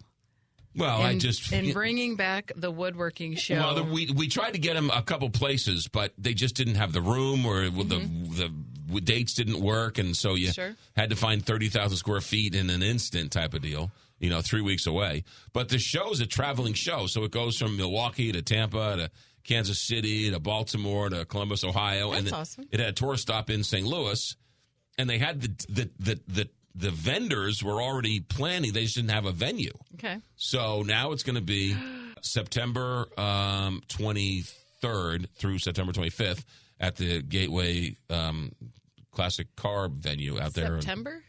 Well, in, I just in bringing back the woodworking show. Well, the, we we tried to get him a couple places, but they just didn't have the room, or the mm-hmm. the the dates didn't work, and so you Sure. had to find thirty thousand square feet in an instant type of deal. You know, three weeks away. But the show's a traveling show, so it goes from Milwaukee to Tampa to Kansas City to Baltimore to Columbus, Ohio, and That's then awesome. it had a tour stop in St. Louis, and they had the the the the, the vendors were already planning; they just didn't have a venue. okay. So now it's going to be September um, 23rd through September 25th at the Gateway um, Classic Car venue out there. September?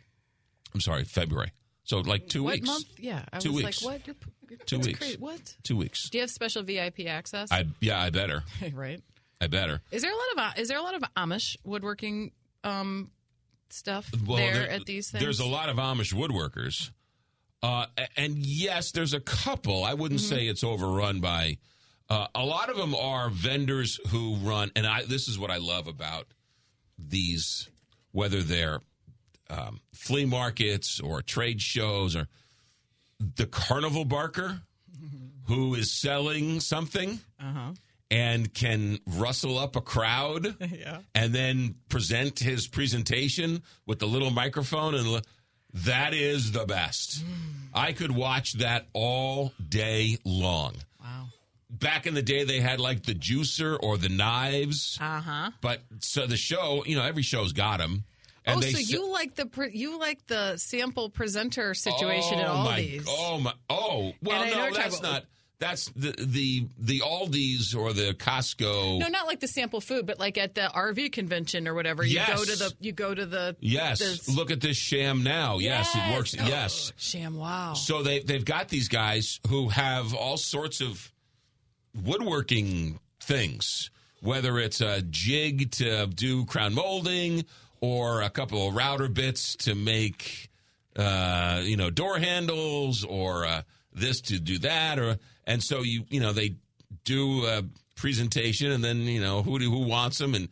I'm sorry, February. So like two what weeks. month? Yeah. I Two was weeks. like, what? You're, you're, Two weeks. crazy. What? Two weeks. Do you have special VIP access? I yeah, I better. right. I better. Is there a lot of is there a lot of Amish woodworking um, stuff Well, there, there- at these things? There's a lot of Amish woodworkers. Uh, and yes, there's a couple. I wouldn't Mm-hmm. say it's overrun by. Uh, a lot of them are vendors who run, and I. This is what I love about these, whether they're um, flea markets or trade shows or the carnival barker, who is selling something Uh-huh. and can rustle up a crowd yeah. and then present his presentation with the little microphone and li- that is the best. I could watch that all day long. Wow. Back in the day they had like the juicer or the knives, Uh-huh. but so the show, you know, every show's got them. Oh, and oh, so s- you like the pre- you like the sample presenter situation oh at my, Aldi's? Oh my! Oh well, And no, that's about- not. That's the the the Aldi's or the Costco. No, not like the sample food, but like at the RV convention or whatever. You go Yes. to the you go to the Yes, the- look at this sham now. Yes, it works. Oh, Yes. sham. Wow. So they they've got these guys who have all sorts of woodworking things, whether it's a jig to do crown molding or a couple of router bits to make uh, you know door handles or uh, this to do that or and so you you know they do a presentation and then you know who do, who wants them and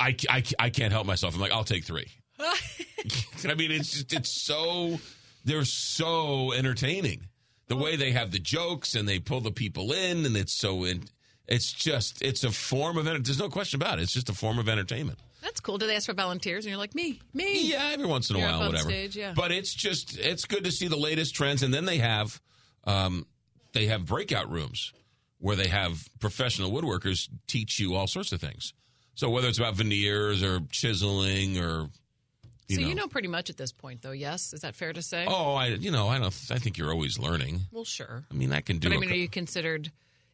I, I, I can't help myself. I'm like I'll take three. I mean, it's just, it's so they're so entertaining. The way they have the jokes and they pull the people in, and it's so in, It's just it's a form of there's no question about it. It's just a form of entertainment. That's cool. Do they ask for volunteers? And you're like, me, me. Yeah, every once in a You're up while, on whatever. stage, yeah. But it's just it's good to see the latest trends, and then they have um, they have breakout rooms where they have professional woodworkers teach you all sorts of things. So whether it's about veneers or chiseling or you so know, you know pretty much at this point, though. Yes, is that fair to say? oh, I you know I don't I think you're always learning. well, sure. I mean, I can do. But I a mean, cou- are you considered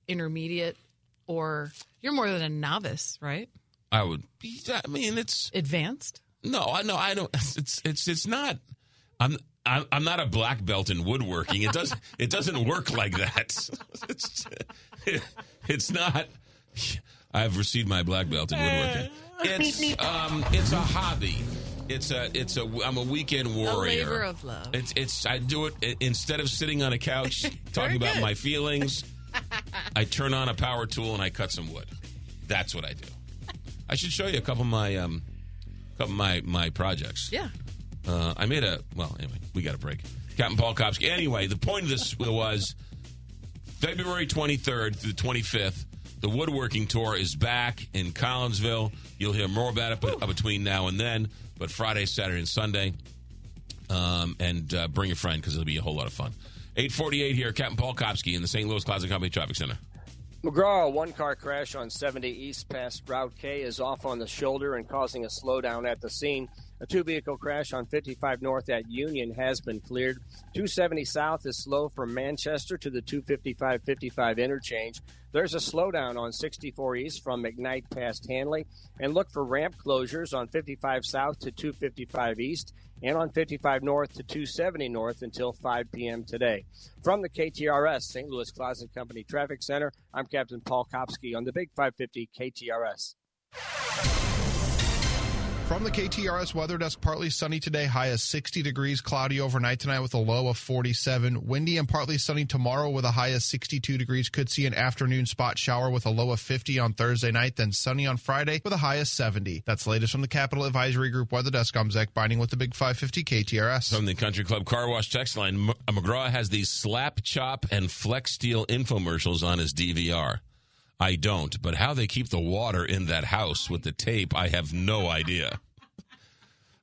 intermediate, or you're more than a novice, right? I would. be- I mean, it's advanced. No, I no, I don't. It's it's it's not. I'm I'm, I'm not a black belt in woodworking. It doesn't it doesn't work like that. It's it's not. I've received my black belt in woodworking. It's um it's a hobby. It's a it's a I'm a weekend warrior. labor of love. It's it's I do it instead of sitting on a couch talking about my feelings. I turn on a power tool and I cut some wood. That's what I do. I should show you a couple of my um, couple of my my projects. Yeah. Uh, I made a well. Anyway, we got a break. Captain Paul Kopsky. Anyway, the point of this was February 23rd through the 25th. The woodworking tour is back in Collinsville. You'll hear more about it but, uh, between now and then. But Friday, Saturday, and Sunday. Um, and uh, bring a friend because it'll be a whole lot of fun. 848 here, Captain Paul Kopsky in the St. Louis Closet Company Traffic Center. McGraw, one car crash on 70 East past Route K is off on the shoulder and causing a slowdown at the scene. A two vehicle crash on 55 North at Union has been cleared. 270 South is slow from Manchester to the 255 55 interchange. There's a slowdown on 64 East from McKnight past Hanley. And look for ramp closures on 55 South to 255 East and on 55 North to 270 North until 5 p.m. today. From the KTRS St. Louis Closet Company Traffic Center, I'm Captain Paul Kopsky on the Big 550 KTRS. From the KTRS weather desk, partly sunny today, high as 60 degrees, cloudy overnight tonight with a low of 47. Windy and partly sunny tomorrow with a high of 62 degrees. Could see an afternoon spot shower with a low of 50 on Thursday night, then sunny on Friday with a high of 70. That's latest from the Capital Advisory Group weather desk. I'm Zach Binding with the Big 550 KTRS. From the Country Club Car Wash text line, McGraw has these slap, chop, and Flex Seal infomercials on his DVR. I don't, but how they keep the water in that house with the tape, I have no idea.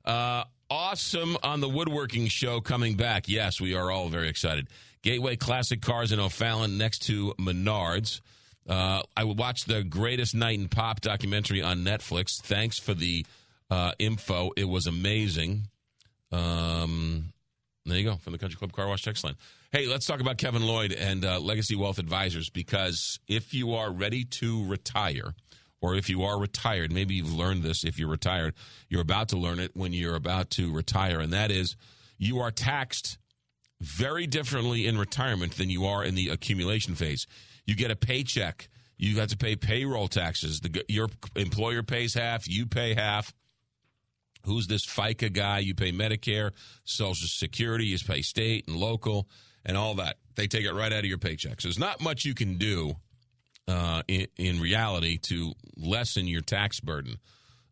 Uh, awesome on the woodworking show coming back. Yes, we are all very excited. Gateway Classic Cars in O'Fallon next to Menards. Uh, I watched the Greatest Night in Pop documentary on Netflix. Thanks for the uh, info. It was amazing. Um, there you go from the Country Club Car Wash text line. Hey, let's talk about Kevin Lloyd and uh, Legacy Wealth Advisors because if you are ready to retire, or if you are retired, maybe you've learned this. If you're retired, you're about to learn it when you're about to retire, and that is you are taxed very differently in retirement than you are in the accumulation phase. You get a paycheck. You have to pay payroll taxes. The, your employer pays half. You pay half. Who's this FICA guy? You pay Medicare, Social Security. You pay state and local and all that. They take it right out of your paycheck. So there's not much you can do uh, in, in reality to lessen your tax burden.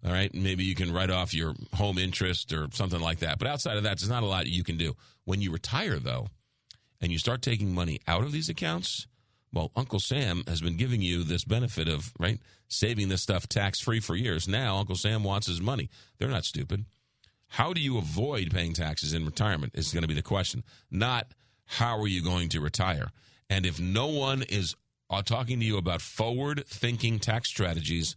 All right, maybe you can write off your home interest or something like that. But outside of that, there's not a lot you can do. When you retire, though, and you start taking money out of these accounts, well, Uncle Sam has been giving you this benefit of right saving this stuff tax free for years. Now Uncle Sam wants his money. They're not stupid. How do you avoid paying taxes in retirement is going to be the question. Not how are you going to retire. And if no one is uh, talking to you about forward thinking tax strategies,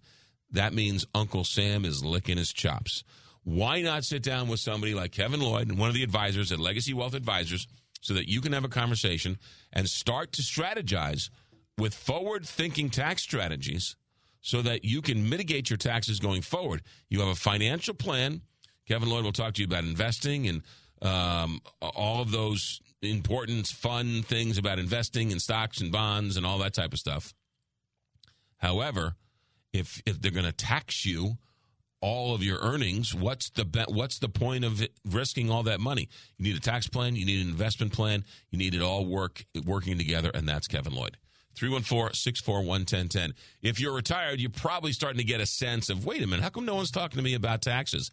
that means Uncle Sam is licking his chops. Why not sit down with somebody like Kevin Lloyd and one of the advisors at Legacy Wealth Advisors so that you can have a conversation and start to strategize with forward thinking tax strategies so that you can mitigate your taxes going forward? You have a financial plan. Kevin Lloyd will talk to you about investing and um, all of those important, fun things about investing in stocks and bonds and all that type of stuff. However, if if they're going to tax you all of your earnings, what's the be- what's the point of it, risking all that money? You need a tax plan, you need an investment plan, you need it all work working together, and that's Kevin Lloyd. 314-641-1010. If you're retired, you're probably starting to get a sense of, wait a minute, how come no one's talking to me about taxes?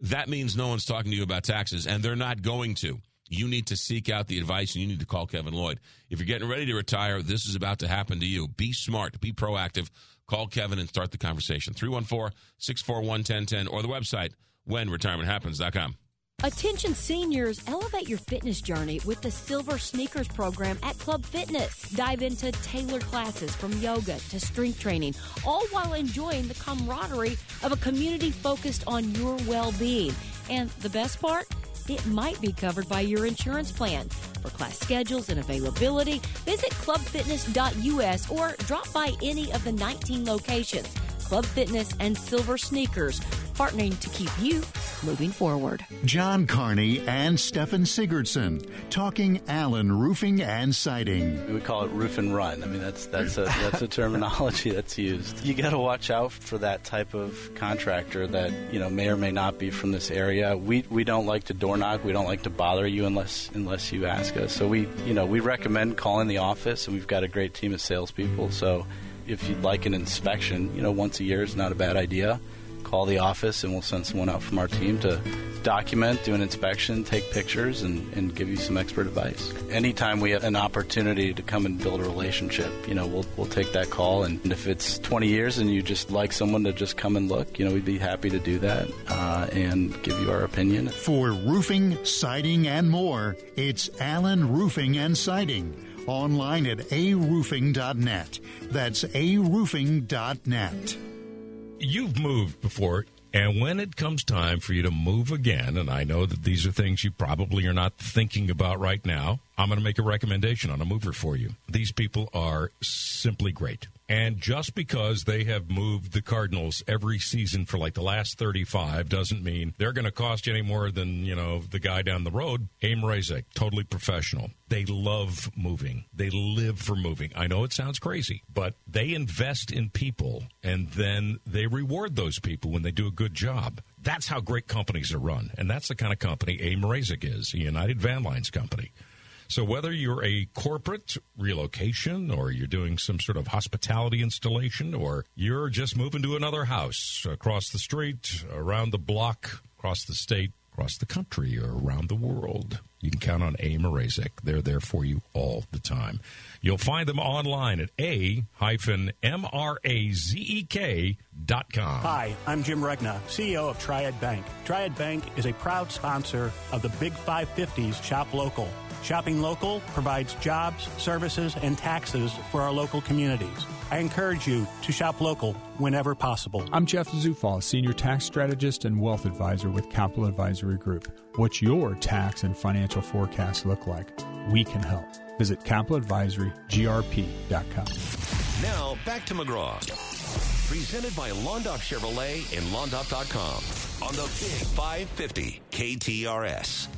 That means no one's talking to you about taxes, and they're not going to. You need to seek out the advice and you need to call Kevin Lloyd. If you're getting ready to retire, this is about to happen to you. Be smart, be proactive. Call Kevin and start the conversation. 314 641 1010 or the website whenretirementhappens.com. Attention seniors, elevate your fitness journey with the Silver Sneakers program at Club Fitness. Dive into tailored classes from yoga to strength training, all while enjoying the camaraderie of a community focused on your well being. And the best part? It might be covered by your insurance plan. For class schedules and availability, visit clubfitness.us or drop by any of the 19 locations. Club Fitness and Silver Sneakers, partnering to keep you moving forward. John Carney and Stefan Sigurdson talking Allen Roofing and Siding. We call it roof and run. I mean, that's that's a that's a terminology that's used. You got to watch out for that type of contractor that you know may or may not be from this area. We we don't like to door knock. We don't like to bother you unless unless you ask us. So we you know we recommend calling the office, and we've got a great team of salespeople. So if you'd like an inspection, you know, once a year is not a bad idea. Call the office and we'll send someone out from our team to document, do an inspection, take pictures, and, and give you some expert advice. Anytime we have an opportunity to come and build a relationship, you know, we'll, we'll take that call. And if it's 20 years and you just like someone to just come and look, you know, we'd be happy to do that uh, and give you our opinion. For roofing, siding, and more, it's Allen Roofing and Siding online at aroofing.net. That's aroofing.net. You've moved before, and when it comes time for you to move again, and I know that these are things you probably are not thinking about right now, I'm going to make a recommendation on a mover for you. These people are simply great. And just because they have moved the Cardinals every season for like the last 35 doesn't mean they're going to cost you any more than, you know, the guy down the road. A. Mrazek, totally professional. They love moving. They live for moving. I know it sounds crazy, but they invest in people and then they reward those people when they do a good job. That's how great companies are run. And that's the kind of company Mrazek is, a United Van Lines company. So whether you're a corporate relocation or you're doing some sort of hospitality installation or you're just moving to another house across the street, around the block, across the state, across the country, or around the world, you can count on A. Mrazek. They're there for you all the time. You'll find them online at a-m-r-a-z-e-k dot com. Hi, I'm Jim Regna, CEO of Triad Bank. Triad Bank is a proud sponsor of the Big 550s Shop Local. Shopping local provides jobs, services, and taxes for our local communities. I encourage you to shop local whenever possible. I'm Jeff Zufall, Senior Tax Strategist and Wealth Advisor with Capital Advisory Group. What's your tax and financial forecast look like? We can help. Visit capitaladvisorygrp.com. Now, back to McGraw. Presented by Londoff Chevrolet and Londoff.com on the Big 550 KTRS.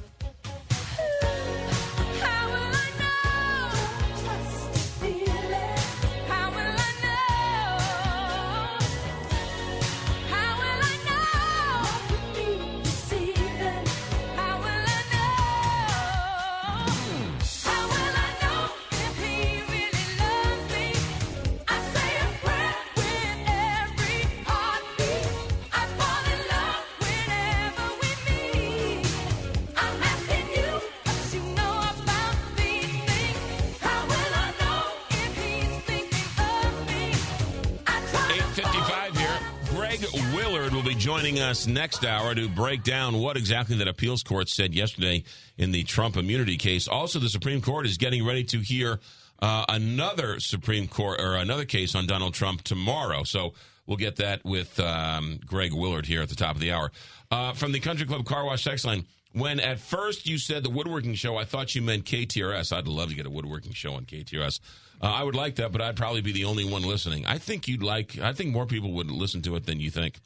Joining us next hour to break down what exactly that appeals court said yesterday in the Trump immunity case. Also, the Supreme Court is getting ready to hear uh, another Supreme Court or another case on Donald Trump tomorrow. So we'll get that with um, Greg Willard here at the top of the hour. Uh, from the Country Club Car Wash text line, when at first you said the woodworking show, I thought you meant KTRS. I'd love to get a woodworking show on KTRS. Uh, I would like that, but I'd probably be the only one listening. I think you'd like. I think more people would listen to it than you think.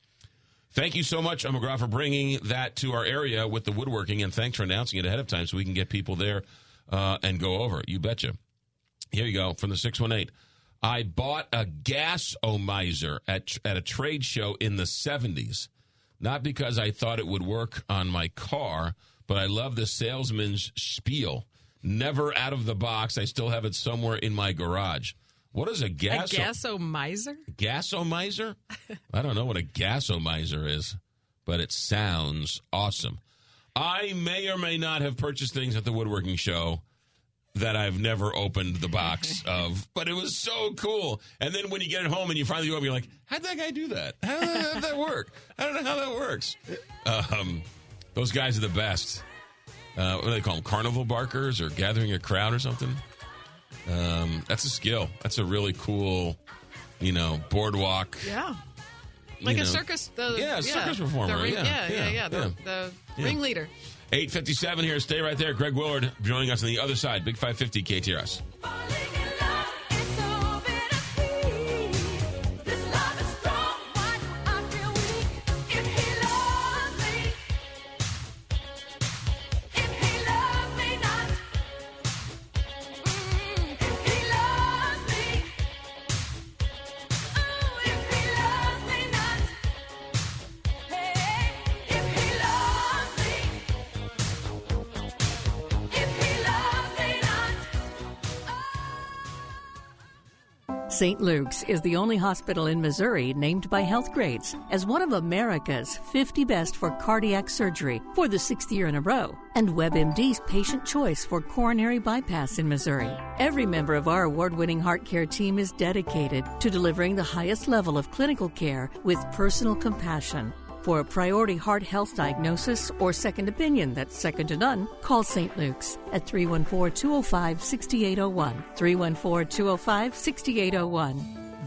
Thank you so much, McGraw, for bringing that to our area with the woodworking, and thanks for announcing it ahead of time so we can get people there uh, and go over it. You betcha. Here you go from the 618. I bought a gas omizer at, at a trade show in the 70s, not because I thought it would work on my car, but I love the salesman's spiel. Never out of the box. I still have it somewhere in my garage. What is a gas? A gasomizer? Gasomizer? I don't know what a gasomizer is, but it sounds awesome. I may or may not have purchased things at the woodworking show that I've never opened the box of, but it was so cool. And then when you get it home and you finally open, you're like, how'd that guy do that? How did that work? I don't know how that works. Um, those guys are the best. Uh, what do they call them? Carnival barkers or gathering a crowd or something? Um, that's a skill. That's a really cool, you know, boardwalk. Yeah. Like a know. circus. The, Yeah, circus performer. The ring, Yeah, yeah, yeah, yeah, yeah. The, yeah. the Yeah. ringleader. 857 here. Stay right there. Greg Willard joining us on the other side. Big 550 KTRS. St. Luke's is the only hospital in Missouri named by Healthgrades as one of America's 50 best for cardiac surgery for the sixth year in a row, and WebMD's patient choice for coronary bypass in Missouri. Every member of our award winning heart care team is dedicated to delivering the highest level of clinical care with personal compassion. For a priority heart health diagnosis or second opinion that's second to none, call St. Luke's at 314 205 6801. 314 205 6801.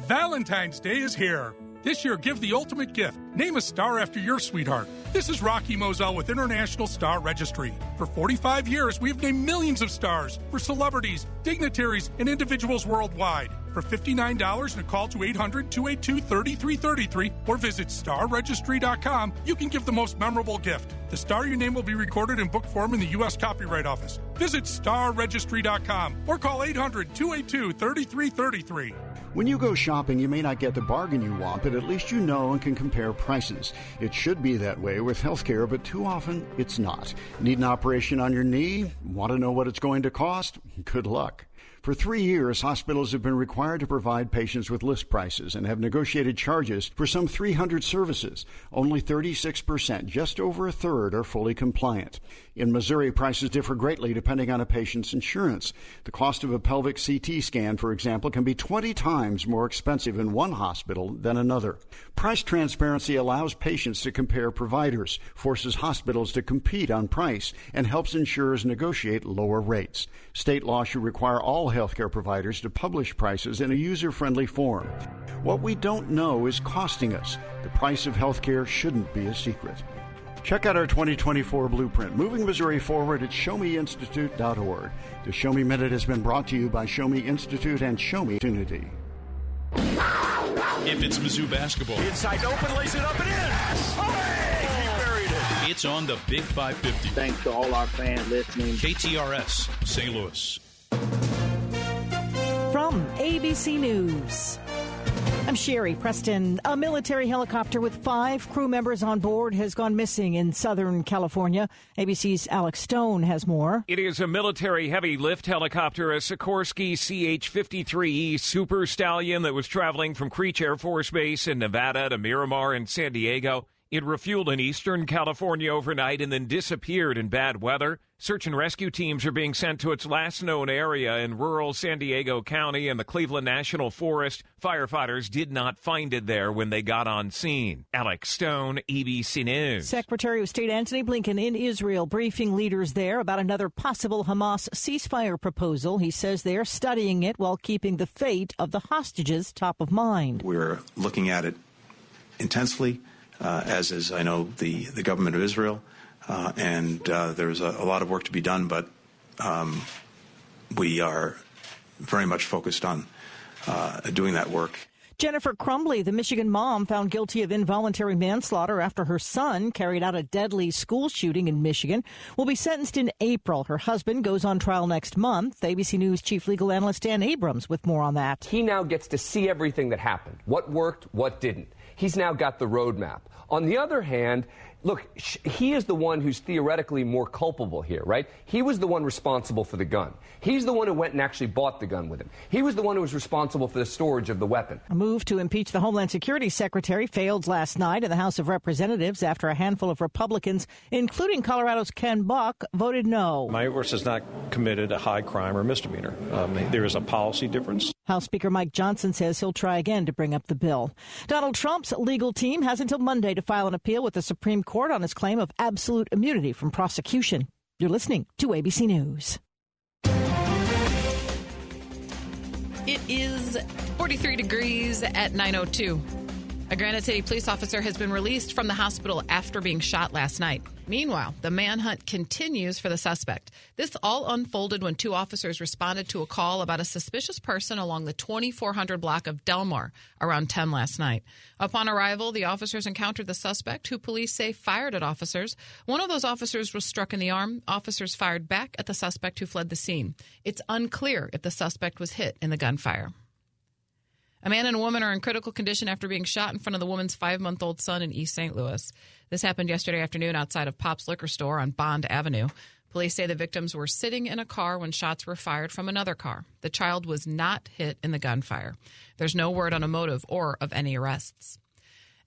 Valentine's Day is here. This year, give the ultimate gift. Name a star after your sweetheart. This is Rocky Moselle with International Star Registry. For 45 years, we've named millions of stars for celebrities, dignitaries, and individuals worldwide. For $59 and a call to 800 282 3333 or visit starregistry.com, you can give the most memorable gift. The star you name will be recorded in book form in the U.S. Copyright Office. Visit starregistry.com or call 800 282 3333. When you go shopping, you may not get the bargain you want, but at least you know and can compare prices. It should be that way with healthcare, but too often it's not. Need an operation on your knee? Want to know what it's going to cost? Good luck. For three years, hospitals have been required to provide patients with list prices and have negotiated charges for some 300 services. Only 36%, just over a third, are fully compliant. In Missouri, prices differ greatly depending on a patient's insurance. The cost of a pelvic CT scan, for example, can be 20 times more expensive in one hospital than another. Price transparency allows patients to compare providers, forces hospitals to compete on price, and helps insurers negotiate lower rates. State law should require all healthcare providers to publish prices in a user friendly form. What we don't know is costing us. The price of healthcare shouldn't be a secret. Check out our 2024 blueprint, Moving Missouri Forward at ShowMeInstitute.org. The Show Me Minute has been brought to you by Show Me Institute and Show Me Unity. If it's Mizzou basketball, Inside open, lays it up and in. Hooray! He buried it. it's on the Big 550. Thanks to all our fans listening. KTRS, St. Louis. From ABC News. I'm Sherri Preston. A military helicopter with five crew members on board has gone missing in Southern California. ABC's Alex Stone has more. It is a military heavy lift helicopter, a Sikorsky CH 53E Super Stallion that was traveling from Creech Air Force Base in Nevada to Miramar in San Diego. It refueled in eastern California overnight and then disappeared in bad weather. Search and rescue teams are being sent to its last known area in rural San Diego County and the Cleveland National Forest. Firefighters did not find it there when they got on scene. Alex Stone, ABC News. Secretary of State Antony Blinken in Israel briefing leaders there about another possible Hamas ceasefire proposal. He says they're studying it while keeping the fate of the hostages top of mind. We're looking at it intensely, uh, as is, I know, the, the government of Israel. Uh, and uh, there's a, a lot of work to be done, but um, we are very much focused on uh, doing that work. Jennifer Crumbley, the Michigan mom found guilty of involuntary manslaughter after her son carried out a deadly school shooting in Michigan, will be sentenced in April. Her husband goes on trial next month. ABC News chief legal analyst Dan Abrams with more on that. He now gets to see everything that happened what worked, what didn't. He's now got the roadmap. On the other hand, look, he is the one who's theoretically more culpable here, right? He was the one responsible for the gun. He's the one who went and actually bought the gun with him. He was the one who was responsible for the storage of the weapon. A move to impeach the Homeland Security Secretary failed last night in the House of Representatives after a handful of Republicans, including Colorado's Ken Buck, voted no. My Mayorkas has not committed a high crime or misdemeanor. Um, there is a policy difference. House Speaker Mike Johnson says he'll try again to bring up the bill. Donald Trump's legal team has until Monday to file an appeal with the Supreme Court on his claim of absolute immunity from prosecution. You're listening to ABC News. It is 43 degrees at 902. A Granite City police officer has been released from the hospital after being shot last night. Meanwhile, the manhunt continues for the suspect. This all unfolded when two officers responded to a call about a suspicious person along the 2400 block of Delmar around 10 last night. Upon arrival, the officers encountered the suspect, who police say fired at officers. One of those officers was struck in the arm. Officers fired back at the suspect, who fled the scene. It's unclear if the suspect was hit in the gunfire. A man and a woman are in critical condition after being shot in front of the woman's five month old son in East St. Louis. This happened yesterday afternoon outside of Pop's Liquor Store on Bond Avenue. Police say the victims were sitting in a car when shots were fired from another car. The child was not hit in the gunfire. There's no word on a motive or of any arrests.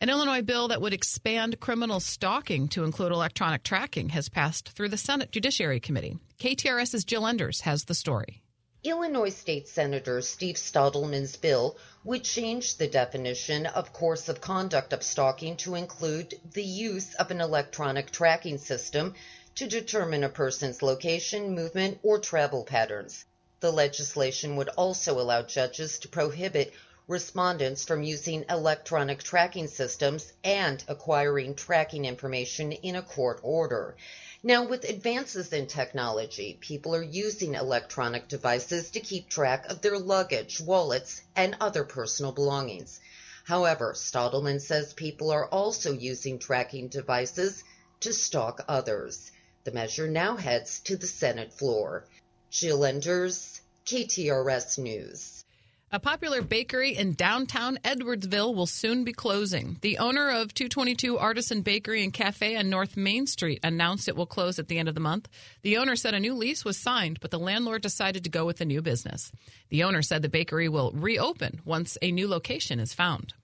An Illinois bill that would expand criminal stalking to include electronic tracking has passed through the Senate Judiciary Committee. KTRS's Jill Enders has the story. Illinois State Senator Steve Stadelman's bill would change the definition of course of conduct of stalking to include the use of an electronic tracking system to determine a person's location, movement, or travel patterns. The legislation would also allow judges to prohibit respondents from using electronic tracking systems and acquiring tracking information in a court order. Now, with advances in technology, people are using electronic devices to keep track of their luggage, wallets, and other personal belongings. However, Stadelman says people are also using tracking devices to stalk others. The measure now heads to the Senate floor. Jill Enders, KTRS News. A popular bakery in downtown Edwardsville will soon be closing. The owner of 222 Artisan Bakery and Cafe on North Main Street announced it will close at the end of the month. The owner said a new lease was signed, but the landlord decided to go with the new business. The owner said the bakery will reopen once a new location is found.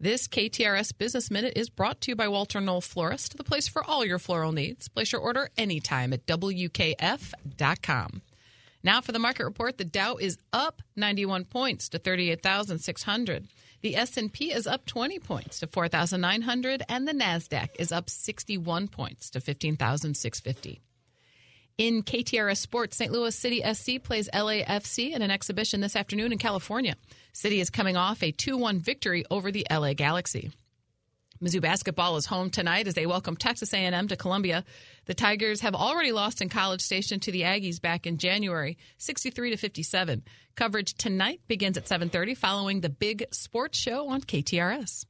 This KTRS Business Minute is brought to you by Walter Knoll Florist, the place for all your floral needs. Place your order anytime at WKF.com. Now for the market report, the Dow is up 91 points to 38,600. The S&P is up 20 points to 4,900 and the Nasdaq is up 61 points to 15,650. In KTRS Sports, St. Louis City SC plays LAFC in an exhibition this afternoon in California. City is coming off a 2-1 victory over the LA Galaxy. Mizzou basketball is home tonight as they welcome Texas A&M to Columbia. The Tigers have already lost in College Station to the Aggies back in January, 63 to 57. Coverage tonight begins at 7:30 following the big sports show on KTRS.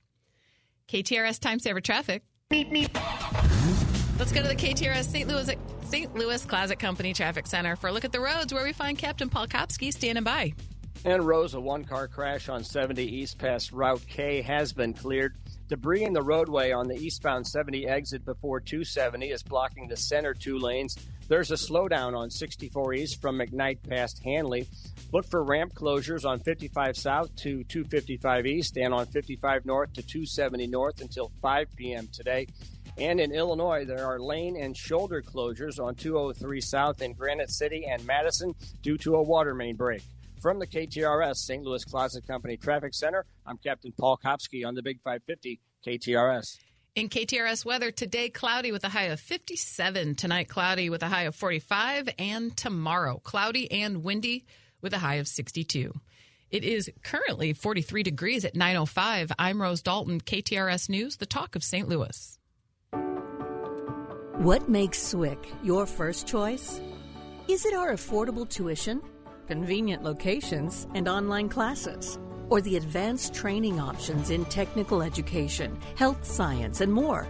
KTRS time saver traffic. Meep meep. Let's go to the KTRS St. Louis St. Louis Closet Company Traffic Center for a look at the roads where we find Captain Paul Kopsky standing by. And Rose, a one car crash on 70 East past Route K has been cleared. Debris in the roadway on the eastbound 70 exit before 270 is blocking the center two lanes. There's a slowdown on 64 East from McKnight past Hanley. Look for ramp closures on 55 South to 255 East and on 55 North to 270 North until 5 p.m. today. And in Illinois, there are lane and shoulder closures on 203 South in Granite City and Madison due to a water main break. From the KTRS St. Louis Closet Company Traffic Center, I'm Captain Paul Kopsky on the Big 550 KTRS. In KTRS weather, today cloudy with a high of 57, tonight cloudy with a high of 45, and tomorrow cloudy and windy with a high of 62. It is currently 43 degrees at 9:05. I'm Rose Dalton, KTRS News, the talk of St. Louis. What makes SWIC your first choice? Is it our affordable tuition? Convenient locations, and online classes, or the advanced training options in technical education, health science, and more.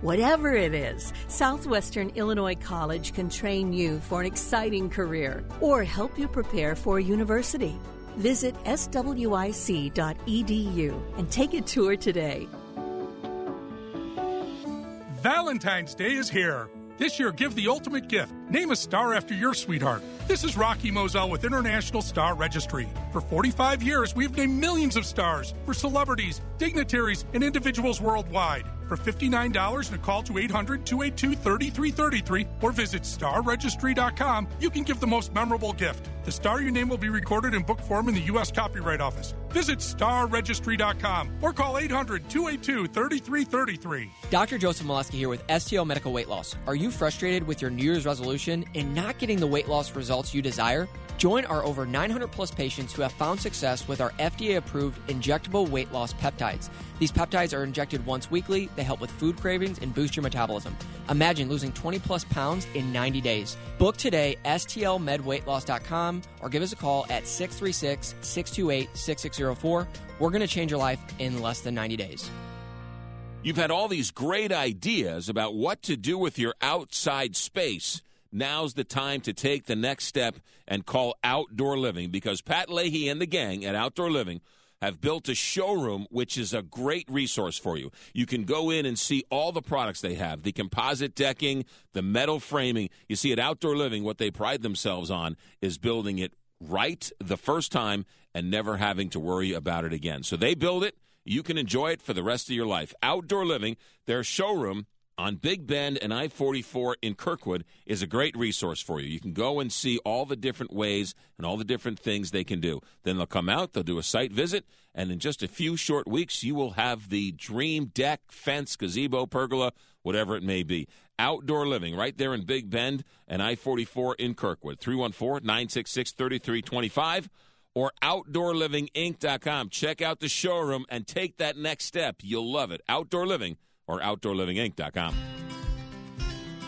Whatever it is, Southwestern Illinois College can train you for an exciting career or help you prepare for a university. Visit swic.edu and take a tour today. Valentine's Day is here. This year, give the ultimate gift. Name a star after your sweetheart. This is Rocky Moselle with International Star Registry. For 45 years, we've named millions of stars for celebrities, dignitaries, and individuals worldwide. For $59 and a call to 800 282 3333 or visit starregistry.com, you can give the most memorable gift. The star your name will be recorded in book form in the U.S. Copyright Office. Visit starregistry.com or call 800 282 3333. Dr. Joseph Molesky here with STL Medical Weight Loss. Are you frustrated with your New Year's resolution and not getting the weight loss results you desire? Join our over 900 plus patients who have found success with our FDA approved injectable weight loss peptides. These peptides are injected once weekly, they help with food cravings and boost your metabolism. Imagine losing 20 plus pounds in 90 days. Book today, stlmedweightloss.com, or give us a call at 636 628 6604. We're going to change your life in less than 90 days. You've had all these great ideas about what to do with your outside space now's the time to take the next step and call Outdoor Living because Pat Leahy and the gang at Outdoor Living have built a showroom which is a great resource for you. You can go in and see all the products they have the composite decking, the metal framing. You see, at Outdoor Living, what they pride themselves on is building it right the first time and never having to worry about it again. So they build it. You can enjoy it for the rest of your life. Outdoor Living, their showroom on Big Bend and I 44 in Kirkwood is a great resource for you. You can go and see all the different ways and all the different things they can do. Then they'll come out, they'll do a site visit, and in just a few short weeks, you will have the dream deck, fence, gazebo, pergola, whatever it may be. Outdoor living right there in Big Bend and I 44 in Kirkwood. 314 966 3325 or OutdoorLivingInc.com. Check out the showroom and take that next step. You'll love it. Outdoor Living or OutdoorLivingInc.com.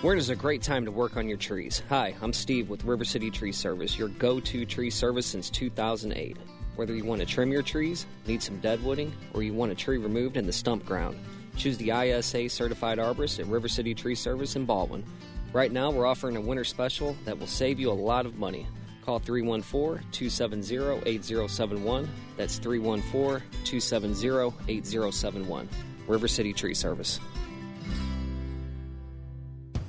Is a great time to work on your trees. Hi, I'm Steve with River City Tree Service, your go to tree service since 2008. Whether you want to trim your trees, need some deadwooding, or you want a tree removed in the stump ground, choose the ISA certified arborist at River City Tree Service in Ballwin. Right now, we're offering a winter special that will save you a lot of money. Call 314 270 8071. That's 314 270 8071. River City Tree Service.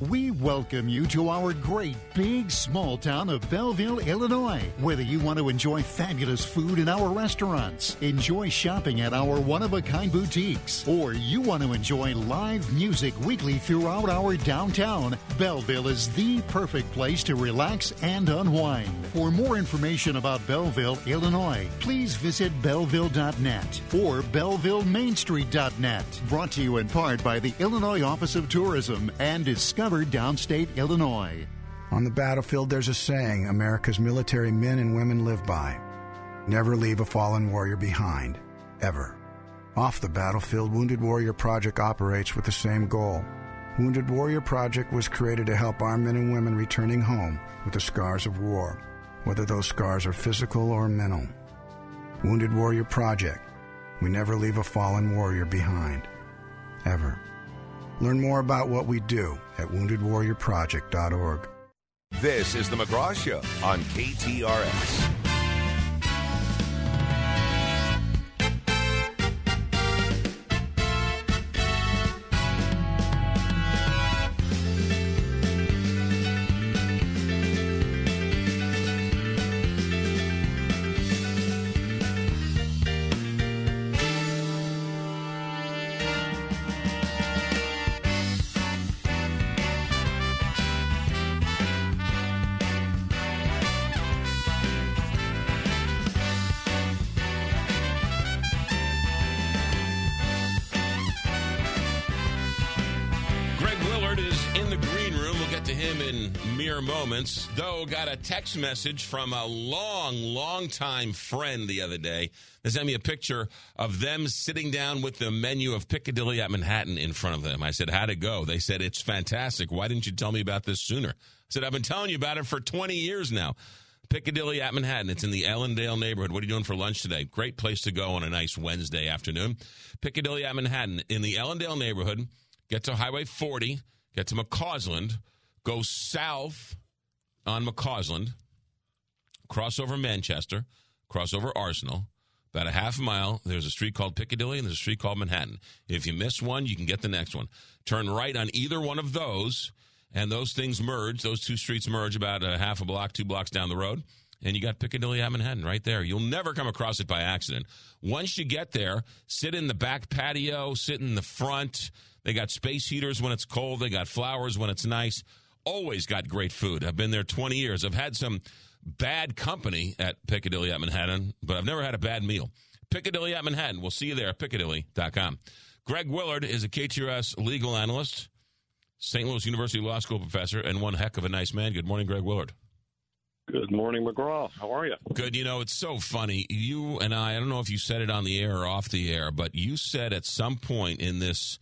We welcome you to our great big small town of Belleville, Illinois. Whether you want to enjoy fabulous food in our restaurants, enjoy shopping at our one of a kind boutiques, or you want to enjoy live music weekly throughout our downtown, Belleville is the perfect place to relax and unwind. For more information about Belleville, Illinois, please visit belleville.net or bellevillemainstreet.net. Brought to you in part by the Illinois Office of Tourism and Discover Downstate, Illinois. On the battlefield, there's a saying America's military men and women live by never leave a fallen warrior behind, ever. Off the battlefield, Wounded Warrior Project operates with the same goal. Wounded Warrior Project was created to help our men and women returning home with the scars of war, whether those scars are physical or mental. Wounded Warrior Project. We never leave a fallen warrior behind, ever. Learn more about what we do at woundedwarriorproject.org. This is the McGraw Show on KTRS. Though got a text message from a long, long time friend the other day. They sent me a picture of them sitting down with the menu of Piccadilly at Manhattan in front of them. I said, How'd it go? They said, It's fantastic. Why didn't you tell me about this sooner? I said, I've been telling you about it for 20 years now. Piccadilly at Manhattan. It's in the Ellendale neighborhood. What are you doing for lunch today? Great place to go on a nice Wednesday afternoon. Piccadilly at Manhattan in the Ellendale neighborhood. Get to Highway 40, get to McCausland, go south on McCausland, cross over Manchester, cross over Arsenal, About a half a mile, there's a street called Piccadilly and there's a street called Manhattan. If you miss one, you can get the next one. Turn right on either one of those, and those things merge. Those two streets merge about a half a block, two blocks down the road, and you got Piccadilly at Manhattan right there. You'll never come across it by accident. Once you get there, sit in the back patio, sit in the front. They got space heaters when it's cold, they got flowers when it's nice. Always got great food. I've been there 20 years. I've had some bad company at Piccadilly at Manhattan, but I've never had a bad meal. Piccadilly at Manhattan. We'll see you there at piccadilly.com. Greg Willard is a KTRS legal analyst, St. Louis University Law School professor, and one heck of a nice man. Good morning, Greg Willard. Good morning, McGraw. How are you? Good. You know, it's so funny. You and I, I don't know if you said it on the air or off the air, but you said at some point in this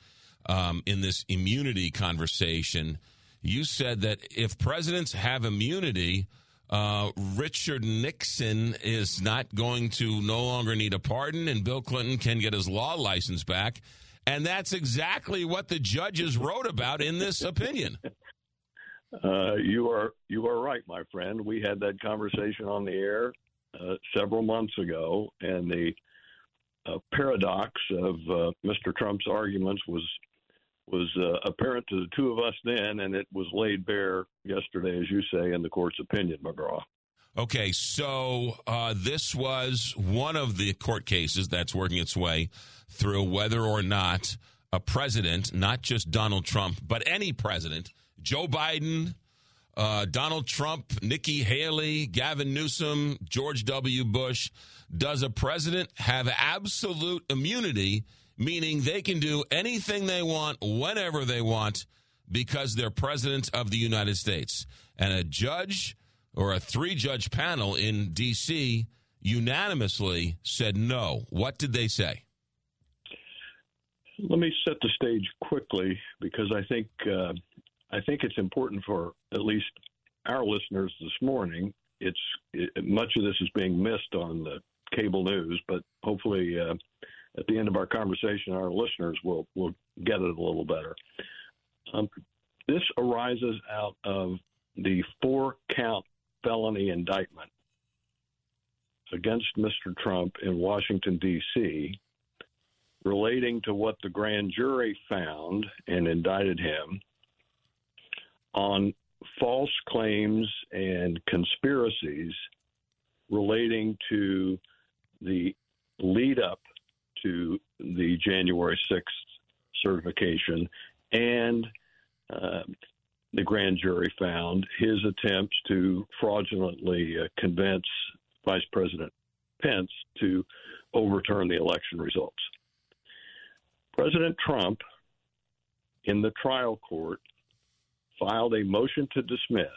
um, in this immunity conversation, you said that if presidents have immunity, uh, Richard Nixon is not going to no longer need a pardon, and Bill Clinton can get his law license back. And that's exactly what the judges wrote about in this opinion. Uh, you are you are right, my friend. We had that conversation on the air uh, several months ago, and the uh, paradox of uh, Mr. Trump's arguments was was uh, apparent to the two of us then, and it was laid bare yesterday, as you say, in the court's opinion, McGraw. Okay, so uh, this was one of the court cases that's working its way through whether or not a president, not just Donald Trump, but any president, Joe Biden, uh, Donald Trump, Nikki Haley, Gavin Newsom, George W. Bush, does a president have absolute immunity? Meaning they can do anything they want whenever they want because they're president of the United States. And a judge or a three judge panel in D.C. unanimously said no. What did they say? Let me set the stage quickly because I think uh, I think it's important for at least our listeners this morning. It's it, much of this is being missed on the cable news, but hopefully uh, at the end of our conversation, our listeners will will get it a little better. Um, this arises out of the four count felony indictment against Mr. Trump in Washington, D.C., relating to what the grand jury found and indicted him on false claims and conspiracies relating to the lead up to the January 6th certification, and uh, the grand jury found his attempts to fraudulently uh, convince Vice President Pence to overturn the election results. President Trump, in the trial court, filed a motion to dismiss,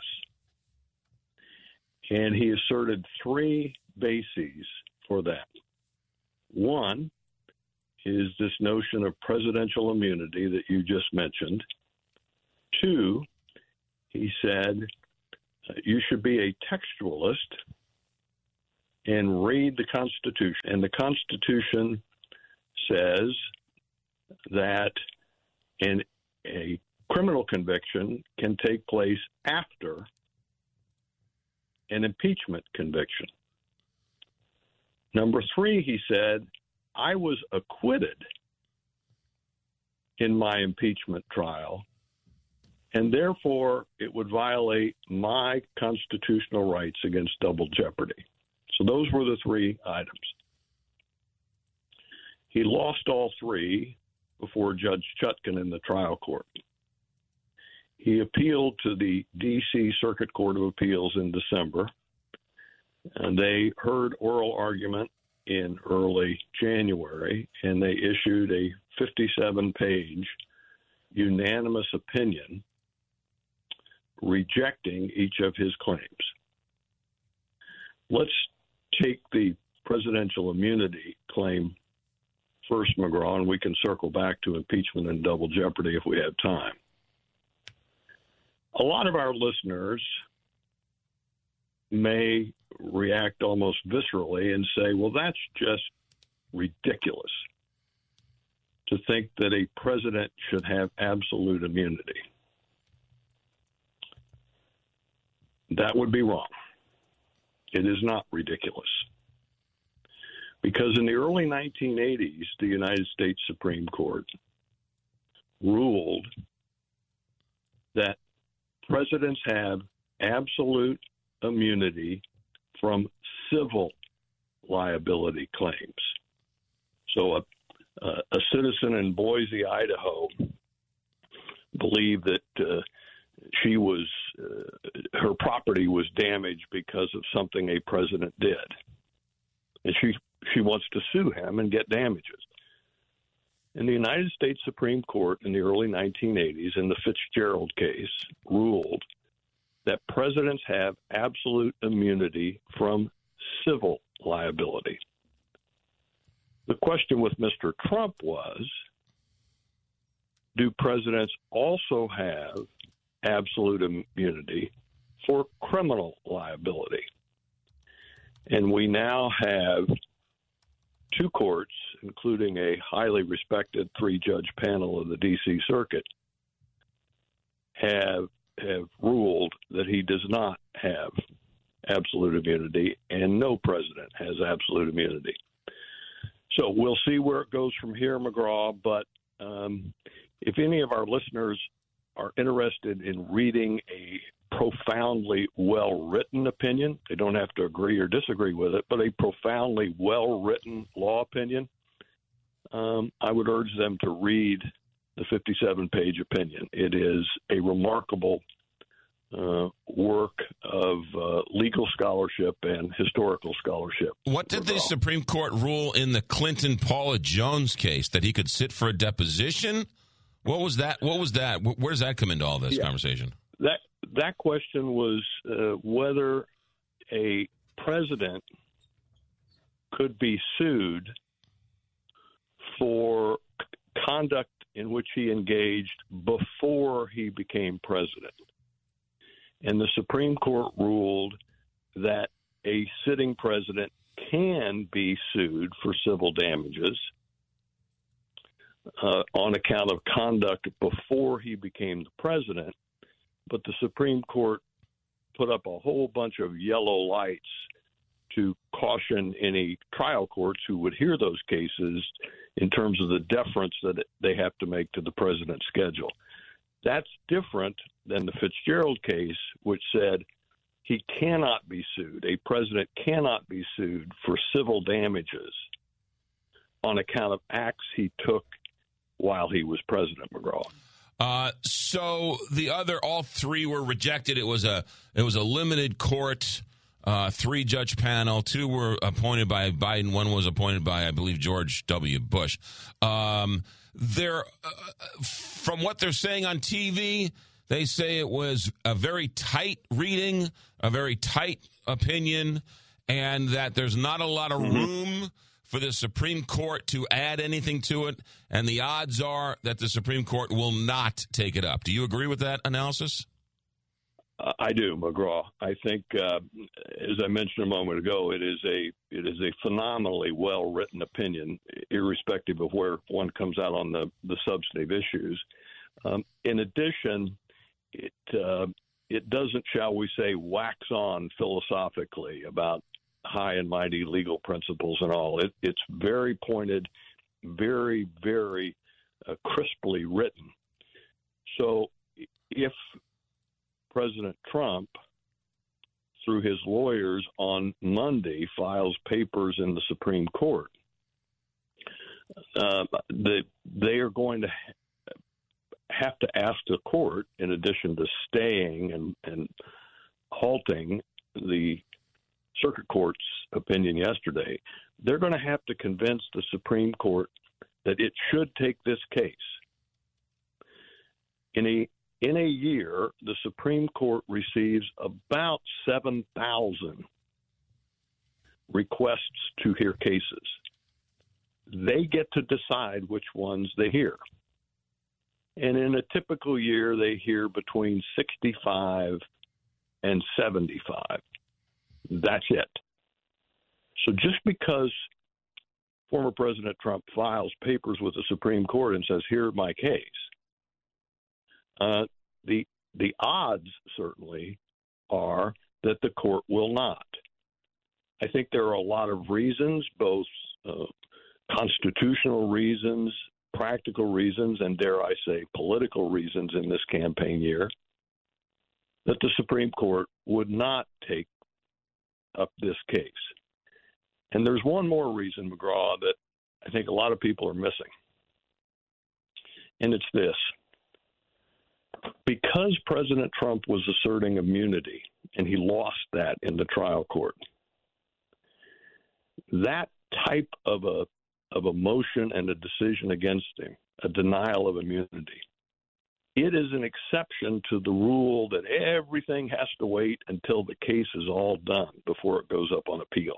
and he asserted three bases for that. One, is this notion of presidential immunity that you just mentioned. Two, he said, uh, you should be a textualist and read the Constitution. And the Constitution says that in a criminal conviction can take place after an impeachment conviction. Number three, he said, I was acquitted in my impeachment trial, and therefore it would violate my constitutional rights against double jeopardy. So those were the three items. He lost all three before Judge Chutkan in the trial court. He appealed to the D.C. Circuit Court of Appeals in December, and they heard oral argument in early January, and they issued a 57 page unanimous opinion rejecting each of his claims. Let's take the presidential immunity claim first, McGraw, and we can circle back to impeachment and double jeopardy if we have time. A lot of our listeners may react almost viscerally and say, well, that's just ridiculous to think that a president should have absolute immunity. That would be wrong. It is not ridiculous. Because in the early 1980s, the United States Supreme Court ruled that presidents have absolute immunity from civil liability claims. So, a, a, a citizen in Boise, Idaho, believed that uh, she was uh, her property was damaged because of something a president did, and she she wants to sue him and get damages. And the United States Supreme Court in the early 1980s, in the Fitzgerald case, ruled that presidents have absolute immunity from civil liability. The question with Mr. Trump was do presidents also have absolute immunity for criminal liability? And we now have two courts, including a highly respected three judge panel of the D.C. Circuit, have have ruled that he does not have absolute immunity, and no president has absolute immunity. So we'll see where it goes from here, McGraw. But um, if any of our listeners are interested in reading a profoundly well written opinion, they don't have to agree or disagree with it, but a profoundly well written law opinion, um, I would urge them to read the 57 page opinion. It is a remarkable uh, work of uh, legal scholarship and historical scholarship. What did the Supreme Court rule in the Clinton Paula Jones case that he could sit for a deposition? What was that? What was that? Where does that come into all this yeah. conversation? That that question was uh, whether a president could be sued for conduct in which he engaged before he became president. And the Supreme Court ruled that a sitting president can be sued for civil damages uh, on account of conduct before he became the president. But the Supreme Court put up a whole bunch of yellow lights to caution any trial courts who would hear those cases in terms of the deference that they have to make to the president's schedule. That's different than the Fitzgerald case, which said he cannot be sued. A president cannot be sued for civil damages on account of acts he took while he was president, McGraw. Uh, so the other, all three were rejected. It was a it was a limited court, uh, three judge panel. Two were appointed by Biden. One was appointed by, I believe, George W. Bush. Um, they're uh, from what they're saying on TV. They say it was a very tight reading, a very tight opinion, and that there's not a lot of mm-hmm. room for the Supreme Court to add anything to it. And the odds are that the Supreme Court will not take it up. Do you agree with that analysis? I do, McGraw. I think, uh, as I mentioned a moment ago, it is a it is a phenomenally well written opinion, irrespective of where one comes out on the the substantive issues. Um, in addition, it uh, it doesn't, shall we say, wax on philosophically about high and mighty legal principles and all. It, it's very pointed, very very uh, crisply written. So if President Trump, through his lawyers on Monday, files papers in the Supreme Court. Uh, the, they are going to have to ask the court, in addition to staying and, and halting the circuit court's opinion yesterday, they're going to have to convince the Supreme Court that it should take this case. In a in a year, the Supreme Court receives about 7,000 requests to hear cases. They get to decide which ones they hear. And in a typical year, they hear between 65 and 75. That's it. So just because former President Trump files papers with the Supreme Court and says, "Hear my case," uh, the the odds certainly are that the court will not. I think there are a lot of reasons, both uh, constitutional reasons, practical reasons, and dare I say, political reasons in this campaign year, that the Supreme Court would not take up this case. And there's one more reason, McGraw, that I think a lot of people are missing. And it's this because President Trump was asserting immunity and he lost that in the trial court, that type of a of a motion and a decision against him, a denial of immunity, it is an exception to the rule that everything has to wait until the case is all done before it goes up on appeal.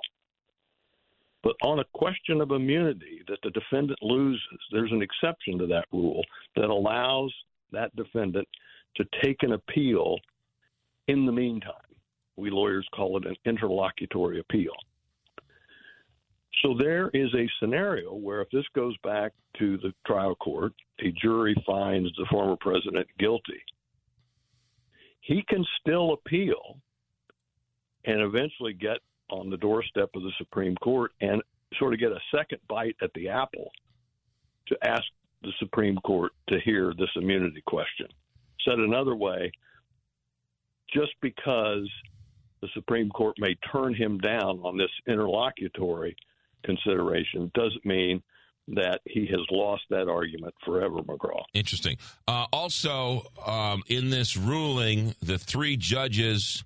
But on a question of immunity that the defendant loses, there's an exception to that rule that allows that defendant to take an appeal in the meantime. We lawyers call it an interlocutory appeal. So there is a scenario where if this goes back to the trial court, a jury finds the former president guilty. He can still appeal and eventually get on the doorstep of the Supreme Court and sort of get a second bite at the apple to ask the Supreme Court to hear this immunity question. Said another way, just because the Supreme Court may turn him down on this interlocutory consideration doesn't mean that he has lost that argument forever, McGraw. Interesting. Uh, also, um, in this ruling, the three judges,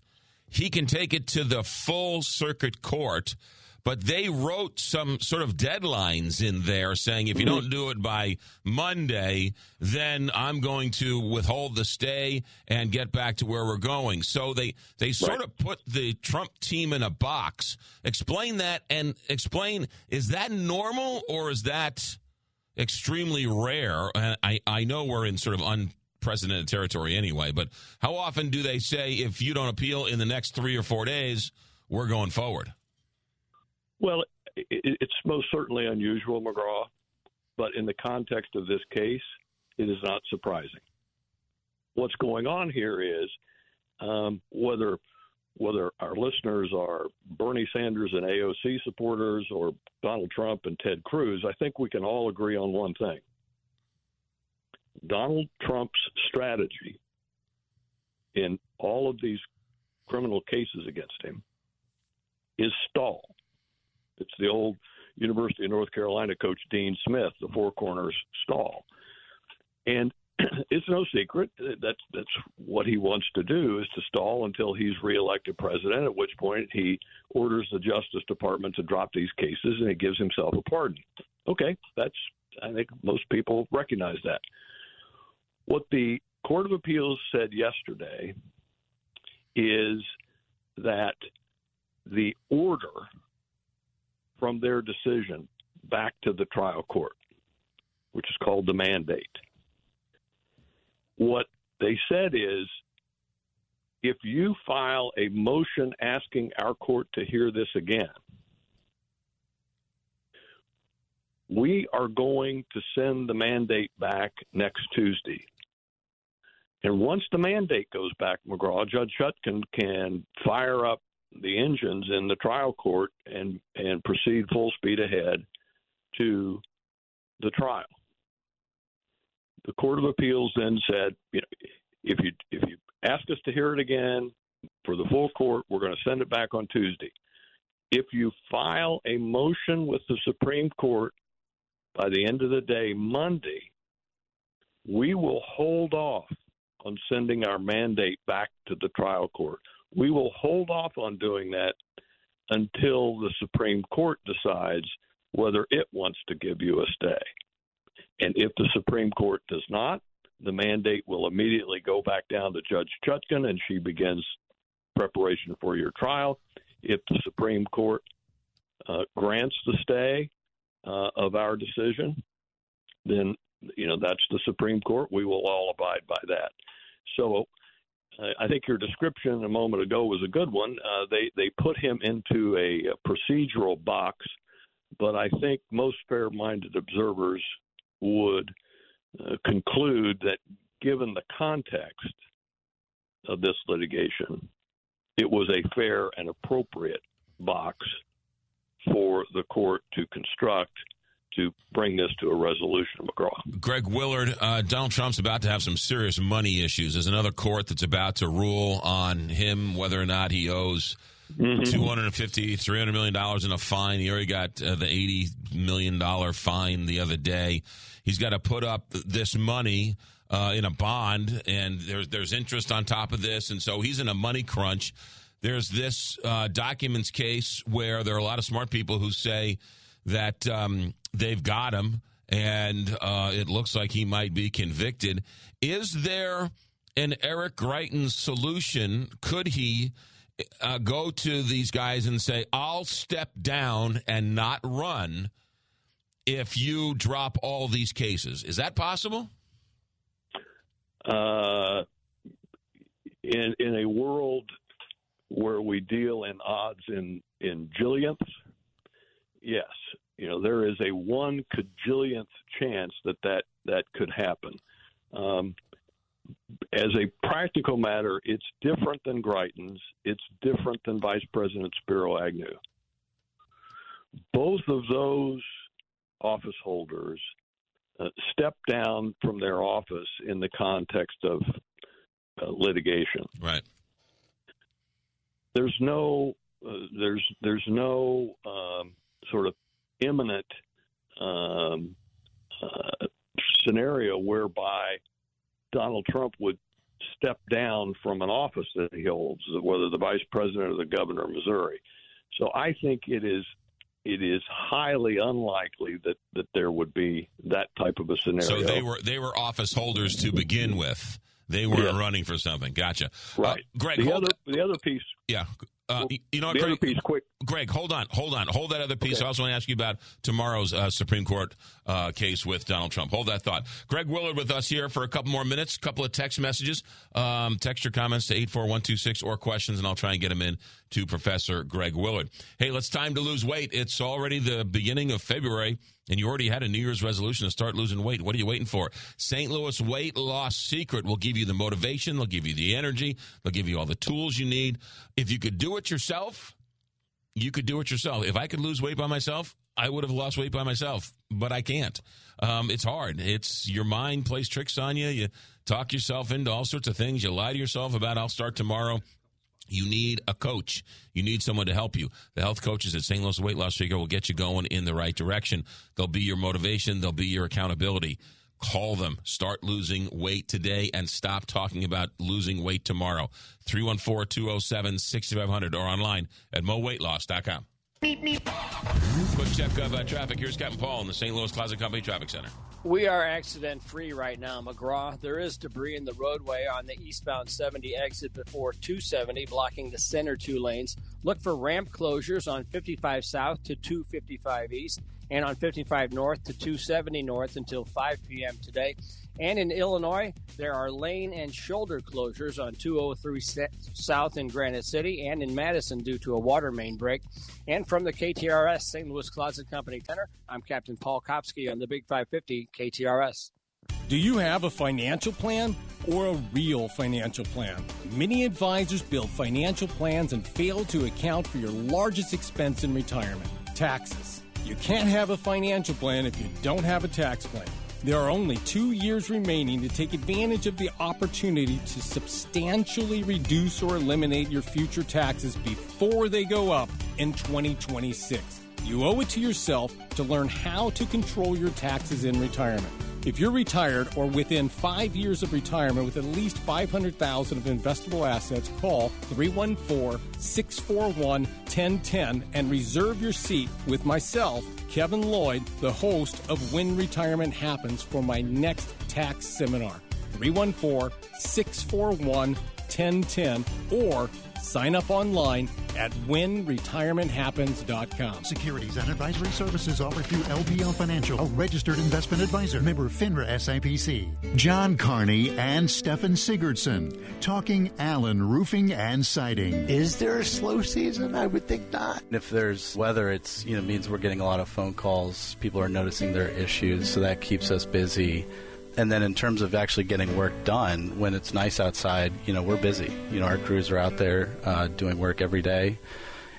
he can take it to the full circuit court but they wrote some sort of deadlines in there saying if you mm-hmm. don't do it by Monday, then I'm going to withhold the stay and get back to where we're going. So they they sort right. of put the Trump team in a box. Explain that and explain is that normal or is that extremely rare? I I know we're in sort of unprecedented territory anyway, but how often do they say if you don't appeal in the next 3 or 4 days, we're going forward? Well, it's most certainly unusual, McGraw, but in the context of this case, it is not surprising. What's going on here is um, whether whether our listeners are Bernie Sanders and AOC supporters or Donald Trump and Ted Cruz, I think we can all agree on one thing. Donald Trump's strategy in all of these criminal cases against him is stall. It's the old University of North Carolina coach Dean Smith, the four corners stall, and it's no secret that's that's what he wants to do is to stall until he's reelected president. At which point he orders the Justice Department to drop these cases and he gives himself a pardon. Okay, that's I think most people recognize that. What the Court of Appeals said yesterday is that the order from their decision back to the trial court, which is called the mandate. What they said is if you file a motion asking our court to hear this again, we are going to send the mandate back next Tuesday. And once the mandate goes back, McGraw, Judge Chutkan can fire up the engines in the trial court and and proceed full speed ahead to the trial. The Court of Appeals then said, you know, if you if you ask us to hear it again for the full court, we're going to send it back on Tuesday. If you file a motion with the Supreme Court by the end of the day Monday, we will hold off on sending our mandate back to the trial court. We will hold off on doing that until the Supreme Court decides whether it wants to give you a stay. And if the Supreme Court does not, the mandate will immediately go back down to Judge Chutkan and she begins preparation for your trial. If the Supreme Court uh, grants the stay uh, of our decision, then you know that's the Supreme Court. We will all abide by that. So I think your description a moment ago was a good one. Uh, they they put him into a, procedural box, but I think most fair-minded observers would uh, conclude that, given the context of this litigation, it was a fair and appropriate box for the court to construct to bring this to a resolution, McGraw. Greg Willard, uh, Donald Trump's about to have some serious money issues. There's another court that's about to rule on him whether or not he owes mm-hmm. 250 300 million dollars in a fine. He already got uh, the 80 million dollar fine the other day. He's got to put up this money uh, in a bond, and there's there's interest on top of this, and so he's in a money crunch. There's this uh, documents case where there are a lot of smart people who say that um, they've got him, and uh, it looks like he might be convicted. Is there an Eric Greitens solution? Could he uh, go to these guys and say, "I'll step down and not run"? If you drop all these cases, is that possible? Uh, in in a world where we deal in odds in in jillionths, yes, you know there is a one cajillionth chance that that that could happen. Um, as a practical matter, it's different than Greitens. It's different than Vice President Spiro Agnew. Both of those office holders uh, step down from their office in the context of uh, litigation. Right. There's no uh, there's there's no um, sort of imminent um, uh, scenario whereby Donald Trump would step down from an office that he holds, whether the vice president or the governor of Missouri. So I think it is it is highly unlikely that, that there would be that type of a scenario. So they were they were office holders to begin with. They were yeah. running for something. Gotcha. Uh, right. Uh, Greg, the other the other piece. Yeah. Uh, you know, Greg, piece, quick. Greg, hold on, hold on, hold that other piece. Okay. I also want to ask you about tomorrow's uh, Supreme Court uh, case with Donald Trump. Hold that thought. Greg Willard with us here for a couple more minutes. A couple of text messages. Um, text your comments to eight four one two six or questions, and I'll try and get them in to Professor Greg Willard. Hey, let's time to lose weight. It's already the beginning of February and you already had a New Year's resolution to start losing weight. What are you waiting for? St. Louis Weight Loss Secret will give you the motivation, they'll give you the energy, they'll give you all the tools you need. If you could do it yourself, you could do it yourself. If I could lose weight by myself, I would have lost weight by myself, but I can't. Um, it's hard. It's your mind plays tricks on you. You talk yourself into all sorts of things. You lie to yourself about I'll start tomorrow. You need a coach. You need someone to help you. The health coaches at St. Louis Weight Loss Figure will get you going in the right direction. They'll be your motivation. They'll be your accountability. Call them. Start losing weight today and stop talking about losing weight tomorrow. 314 207 6500 or online at moweightloss.com. Quick check of uh, traffic. Here's Captain Paul in the St. Louis Closet Company Traffic Center. We are accident free right now, McGraw. There is debris in the roadway on the eastbound 70 exit before 270, blocking the center two lanes. Look for ramp closures on 55 south to 255 east and on 55 north to 270 north until 5 p.m. today. And in Illinois, there are lane and shoulder closures on 203 South in Granite City and in Madison due to a water main break. And from the KTRS St. Louis Closet Company Center, I'm Captain Paul Kopsky on the Big 550 KTRS. Do you have a financial plan or a real financial plan? Many advisors build financial plans and fail to account for your largest expense in retirement taxes. You can't have a financial plan if you don't have a tax plan. There are only two years remaining to take advantage of the opportunity to substantially reduce or eliminate your future taxes before they go up in 2026. You owe it to yourself to learn how to control your taxes in retirement. If you're retired or within five years of retirement with at least 500000 of investable assets, call 314-641-1010 and reserve your seat with myself, Kevin Lloyd, the host of When Retirement Happens for my next tax seminar. 314-641-1010 or Sign up online at whenretirementhappens.com. Securities and advisory services offered through LPL Financial, a registered investment advisor, member FINRA SIPC. John Carney and Stefan Sigurdson talking Allen Roofing and Siding. Is there a slow season? I would think not. If there's weather, it's you know means we're getting a lot of phone calls. People are noticing their issues, so that keeps us busy and then in terms of actually getting work done, when it's nice outside, you know, we're busy. You know, our crews are out there uh, doing work every day.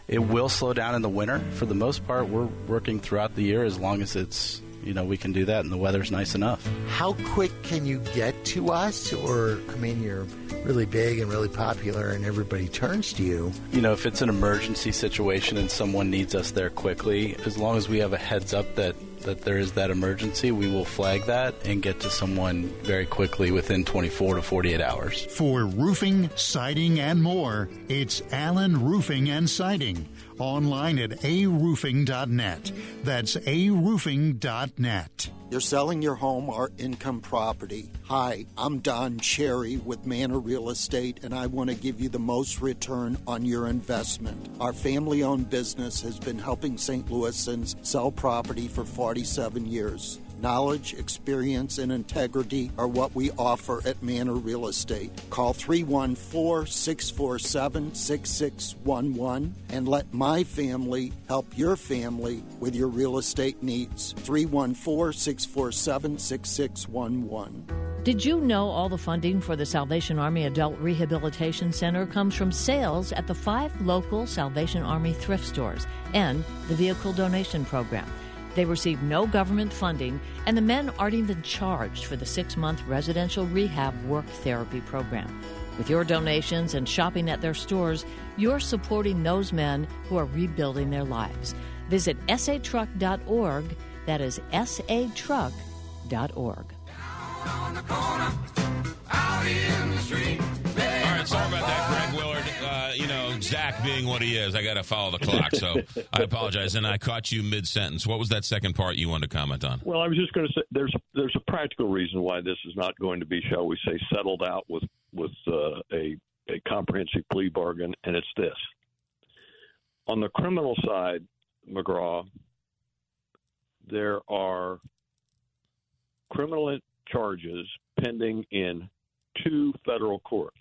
It will slow down in the winter. For the most part, we're working throughout the year as long as it's you know we can do that and the weather's nice enough. How quick can you get to us? Or I mean, you're really big and really popular, and everybody turns to you. You know, if it's an emergency situation and someone needs us there quickly, as long as we have a heads up that that there is that emergency, we will flag that and get to someone very quickly within 24 to 48 hours. For roofing, siding, and more, it's Allen Roofing and Siding. Online at aroofing.net. That's aroofing.net. You're selling your home or income property. Hi, I'm Don Cherry with Manor Real Estate, and I want to give you the most return on your investment. Our family owned business has been helping St. Louisans sell property for 47 years. Knowledge, experience, and integrity are what we offer at Manor Real Estate. Call 314 647 6611 and let my family help your family with your real estate needs. 314 647 6611. Did you know all the funding for the Salvation Army Adult Rehabilitation Center comes from sales at the five local Salvation Army thrift stores and the Vehicle Donation Program? They receive no government funding, and the men aren't even charged for the six month residential rehab work therapy program. With your donations and shopping at their stores, you're supporting those men who are rebuilding their lives. Visit satruck.org. That is satruck.org. All right, sorry about that, Greg Willard. Uh, you know, Zach being what he is, I got to follow the clock, so I apologize. And I caught you mid sentence. What was that second part you wanted to comment on? Well, I was just going to say there's there's a practical reason why this is not going to be, shall we say, settled out with with uh, a a comprehensive plea bargain, and it's this: on the criminal side, McGraw, there are criminal charges pending in two federal courts,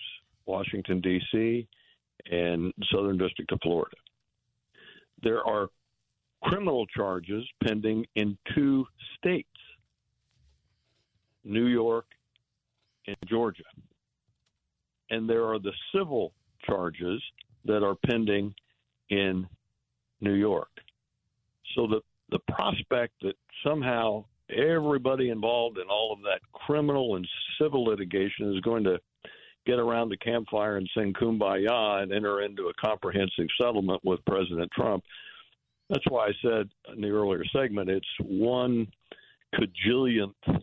Washington D.C. and Southern District of Florida. There are criminal charges pending in two states, New York and Georgia. And there are the civil charges that are pending in New York. So the, the prospect that somehow everybody involved in all of that criminal and civil litigation is going to get around the campfire and sing kumbaya and enter into a comprehensive settlement with President Trump. That's why I said in the earlier segment it's one cajillionth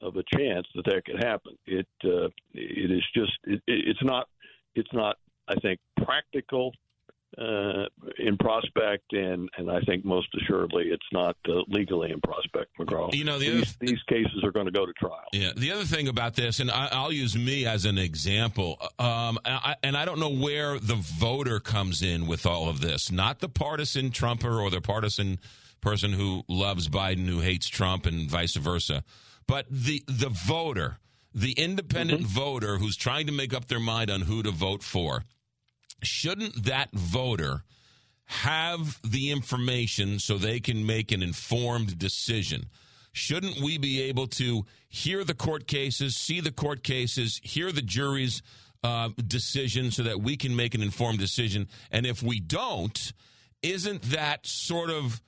of a chance that that could happen. It uh, it is just it, it's not it's not I think practical uh, in prospect, and and I think most assuredly it's not uh, legally in prospect, McGraw. You know, the these, these cases are going to go to trial. Yeah. The other thing about this, and I, I'll use me as an example, um, I, and I don't know where the voter comes in with all of this. Not the partisan Trumper or the partisan person who loves Biden who hates Trump and vice versa, but the the voter, the independent voter who's trying to make up their mind on who to vote for. Shouldn't that voter have the information so they can make an informed decision? Shouldn't we be able to hear the court cases, see the court cases, hear the jury's uh, decision so that we can make an informed decision? And if we don't, isn't that sort of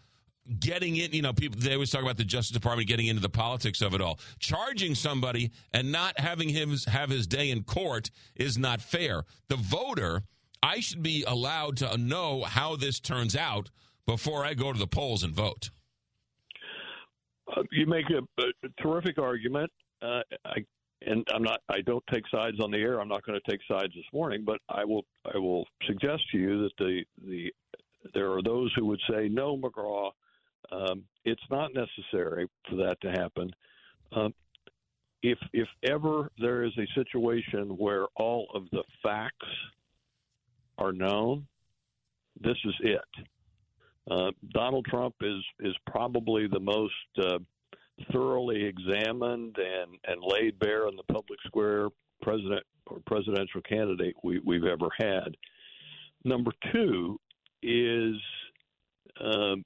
getting in you know people they always talk about the justice department getting into the politics of it all charging somebody and not having him have his day in court is not fair the voter i should be allowed to know how this turns out before i go to the polls and vote Uh, you make a, a terrific argument. Uh, I, and I'm not. I don't take sides on the air. I'm not going to take sides this morning. But I will. I will suggest to you that the the there are those who would say no, McGraw. Um, it's not necessary for that to happen. Um, if if ever there is a situation where all of the facts are known, this is it. Uh, Donald Trump is is probably the most uh, thoroughly examined and, and laid bare in the public square president or presidential candidate we, we've ever had. Number two is um,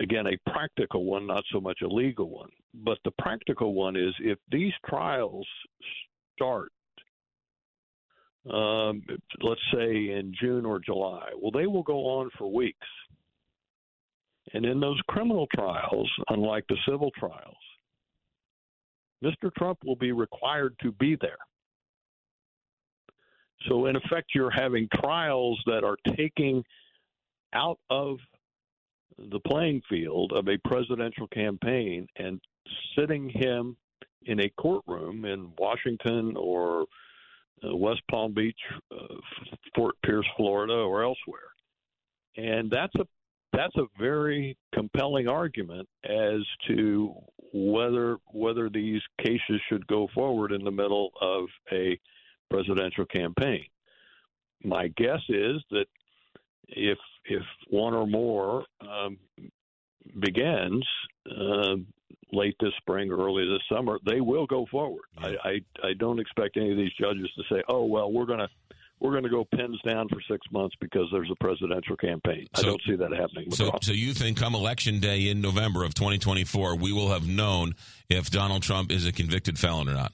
again a practical one, not so much a legal one. But the practical one is if these trials start um, let's say in June or July. Well, they will go on for weeks. And in those criminal trials, unlike the civil trials, Mr. Trump will be required to be there. So, in effect, you're having trials that are taking out of the playing field of a presidential campaign and sitting him in a courtroom in Washington or uh, West Palm Beach, uh, Fort Pierce, Florida, or elsewhere. And that's a that's a very compelling argument as to whether whether these cases should go forward in the middle of a presidential campaign. My guess is that if if one or more um, begins uh, late this spring or early this summer, they will go forward. I, I I don't expect any of these judges to say, "Oh well, we're going to we're going to go pins down for six months because there's a presidential campaign." I don't see that happening. So, so you think come election day in November of 2024, we will have known if Donald Trump is a convicted felon or not?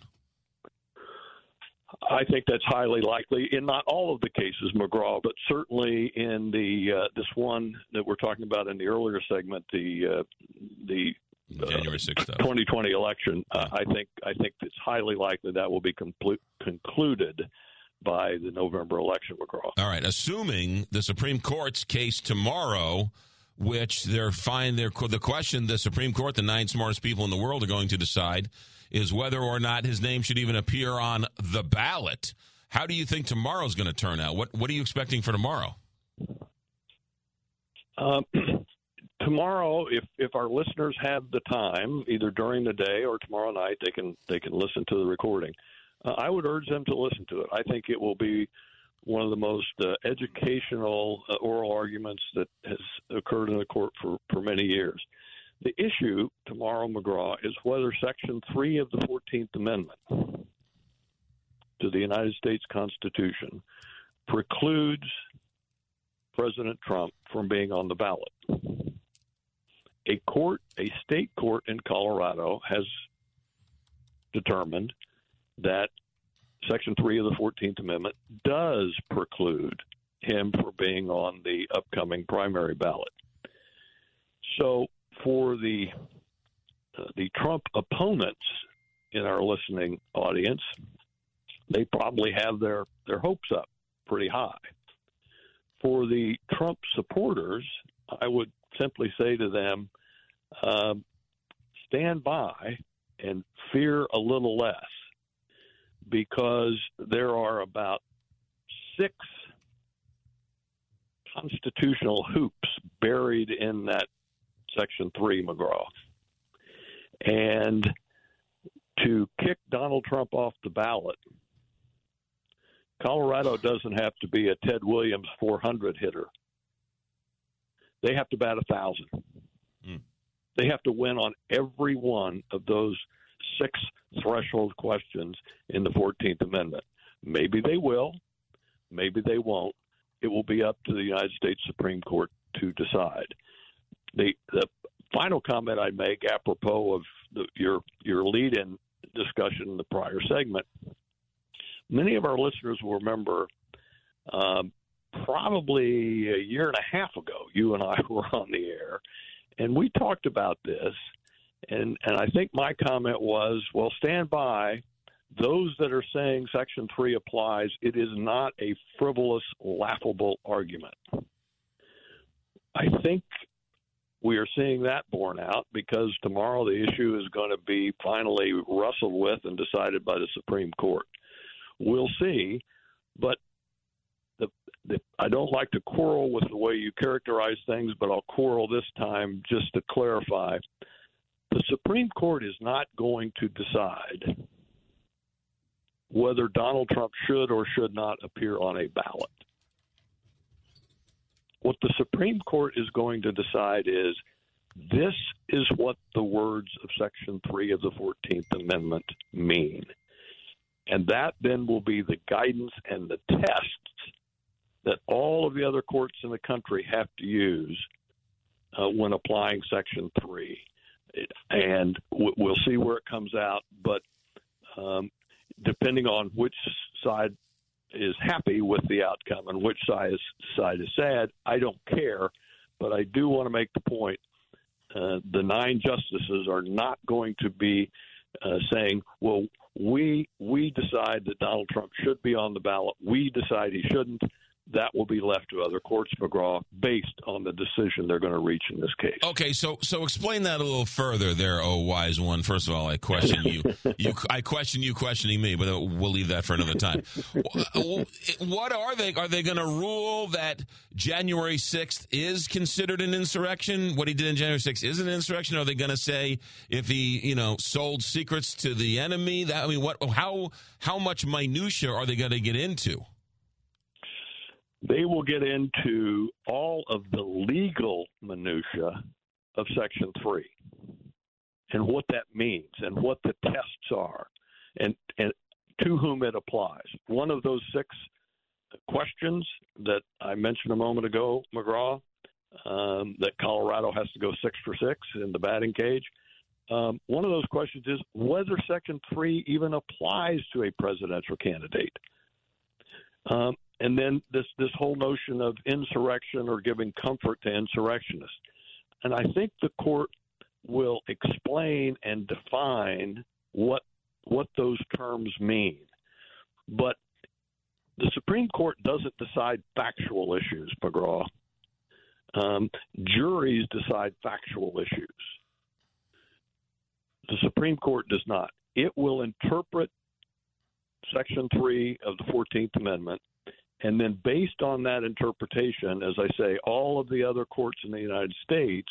I think that's highly likely in not all of the cases, McGraw, but certainly in the uh, this one that we're talking about in the earlier segment, the uh, the January sixth, 2020 election. Uh, I think I think it's highly likely that will be compl- concluded by the November election, McGraw. All right, assuming the Supreme Court's case tomorrow, which they're fine, they're the question the Supreme Court, the nine smartest people in the world, are going to decide is whether or not his name should even appear on the ballot. How do you think tomorrow's going to turn out? What What are you expecting for tomorrow? Um, tomorrow, if if our listeners have the time, either during the day or tomorrow night, they can they can listen to the recording. Uh, I would urge them to listen to it. I think it will be one of the most uh, educational uh, oral arguments that has occurred in the court for, for many years. The issue tomorrow, McGraw, is whether Section 3 of the 14th Amendment to the United States Constitution precludes President Trump from being on the ballot. A court, a state court in Colorado, has determined that Section 3 of the 14th Amendment does preclude him from being on the upcoming primary ballot. So for the uh, the Trump opponents in our listening audience, they probably have their their hopes up pretty high. For the Trump supporters, I would simply say to them, uh, stand by and fear a little less because there are about six constitutional hoops buried in that Section 3, McGraw. And to kick Donald Trump off the ballot, Colorado doesn't have to be a Ted Williams 400 hitter. They have to bat a thousand. Mm. They have to win on every one of those six threshold questions in the 14th Amendment. Maybe they will, maybe they won't. It will be up to the United States Supreme Court to decide. The, the final comment I'd make apropos of the, your your lead-in discussion in the prior segment. Many of our listeners will remember, um, probably a year and a half ago, you and I were on the air, and we talked about this and and I think my comment was, well, stand by. Those that are saying Section Three applies, it is not a frivolous, laughable argument. I think we are seeing that borne out because tomorrow the issue is going to be finally wrestled with and decided by the Supreme Court. We'll see, but the, I don't like to quarrel with the way you characterize things, but I'll quarrel this time just to clarify. The Supreme Court is not going to decide whether Donald Trump should or should not appear on a ballot. What the Supreme Court is going to decide is this is what the words of Section 3 of the 14th Amendment mean. And that then will be the guidance and the tests that all of the other courts in the country have to use uh, when applying Section 3 and we'll see where it comes out. But um, depending on which side is happy with the outcome and which side is, side is sad. I don't care, but I do want to make the point: uh, the nine justices are not going to be uh, saying, "Well, we we decide that Donald Trump should be on the ballot. We decide he shouldn't." That will be left to other courts, McGraw, based on the decision they're going to reach in this case. Okay, so so explain that a little further, there, oh wise one. First of all, I question you. you I question you questioning me, but uh, we'll leave that for another time. what are they? Are they going to rule that January sixth is considered an insurrection? What he did in January sixth is an insurrection? Are they going to say if he, you know, sold secrets to the enemy? That I mean, what? How how much minutia are they going to get into? They will get into all of the legal minutia of Section 3 and what that means and what the tests are and, and to whom it applies. One of those six questions that I mentioned a moment ago, McGraw, um, that Colorado has to go six for six in the batting cage. Um, one of those questions is whether Section 3 even applies to a presidential candidate. Um, and then this this whole notion of insurrection or giving comfort to insurrectionists. And I think the court will explain and define what what those terms mean. But the Supreme Court doesn't decide factual issues, McGraw. Um, juries decide factual issues. The Supreme Court does not. It will interpret Section 3 of the 14th Amendment and then, based on that interpretation, as I say, all of the other courts in the United States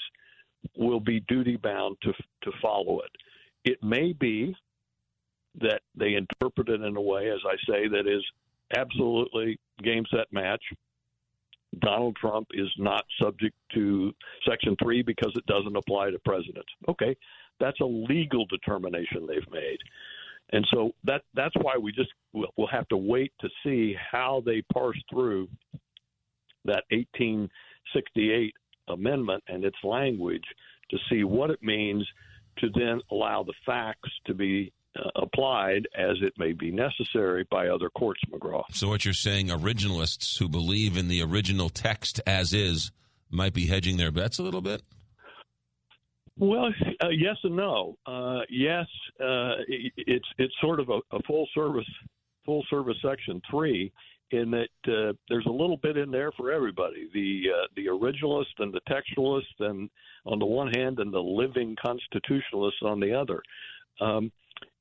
will be duty bound to, to follow it. It may be that they interpret it in a way, as I say, that is absolutely game, set, match. Donald Trump is not subject to Section 3 because it doesn't apply to presidents. Okay, that's a legal determination they've made. And so that that's why we just we'll, we'll have to wait to see how they parse through that 1868 amendment and its language to see what it means to then allow the facts to be uh, applied as it may be necessary by other courts, McGraw. So, what you're saying, originalists who believe in the original text as is might be hedging their bets a little bit? Well, uh, yes and no. Uh, yes, uh, it's it's sort of a, a, full service full service section three in that uh, there's a little bit in there for everybody. The uh, the originalist and the textualist, and on the one hand, and the living constitutionalist on the other. Um,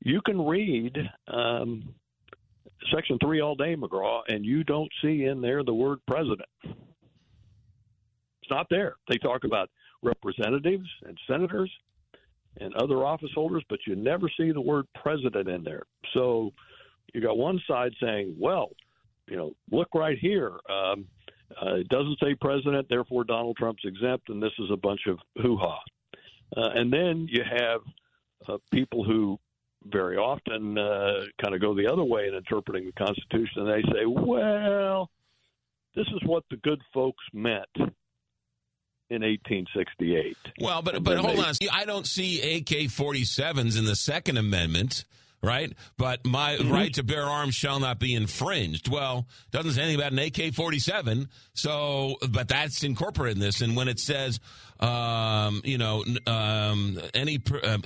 you can read um, section three all day, McGraw, and you don't see in there the word president. It's not there. They talk about representatives and senators and other office holders, but you never see the word president in there. So you got one side saying, well, you know, look right here. Um, uh, it doesn't say president, therefore Donald Trump's exempt, and this is a bunch of hoo ha. Uh, and then you have uh, people who very often uh, kind of go the other way in interpreting the Constitution, and they say, well, this is what the good folks meant in 1868. Well, but but hold they, on, I don't see AK-47s in the Second Amendment right? But my mm-hmm. right to bear arms shall not be infringed. Well, doesn't say anything about an AK 47. So, but that's incorporated in this. And when it says, um, you know, um, any, uh,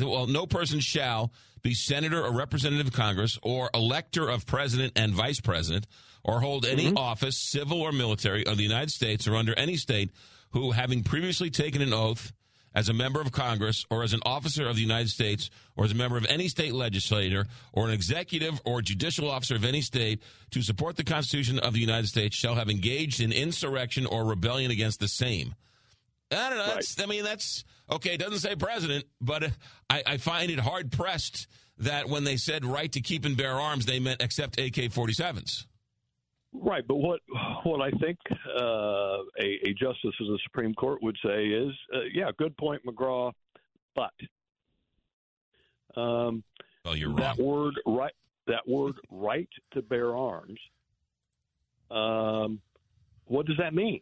well, no person shall be senator or representative of Congress or elector of president and vice president or hold any mm-hmm. office, civil or military, of the United States or under any state who, having previously taken an oath as a member of Congress or as an officer of the United States or as a member of any state legislature or an executive or judicial officer of any state to support the Constitution of the United States shall have engaged in insurrection or rebellion against the same. I don't know. That's, I mean, that's okay. It doesn't say president, but I, I find it hard pressed that when they said right to keep and bear arms, they meant except AK 47s. Right, but what what I think uh, a, a, justice of the Supreme Court would say is, uh, yeah, good point, McGraw, but um, well, you're that wrong. word right that word right to bear arms. Um, what does that mean?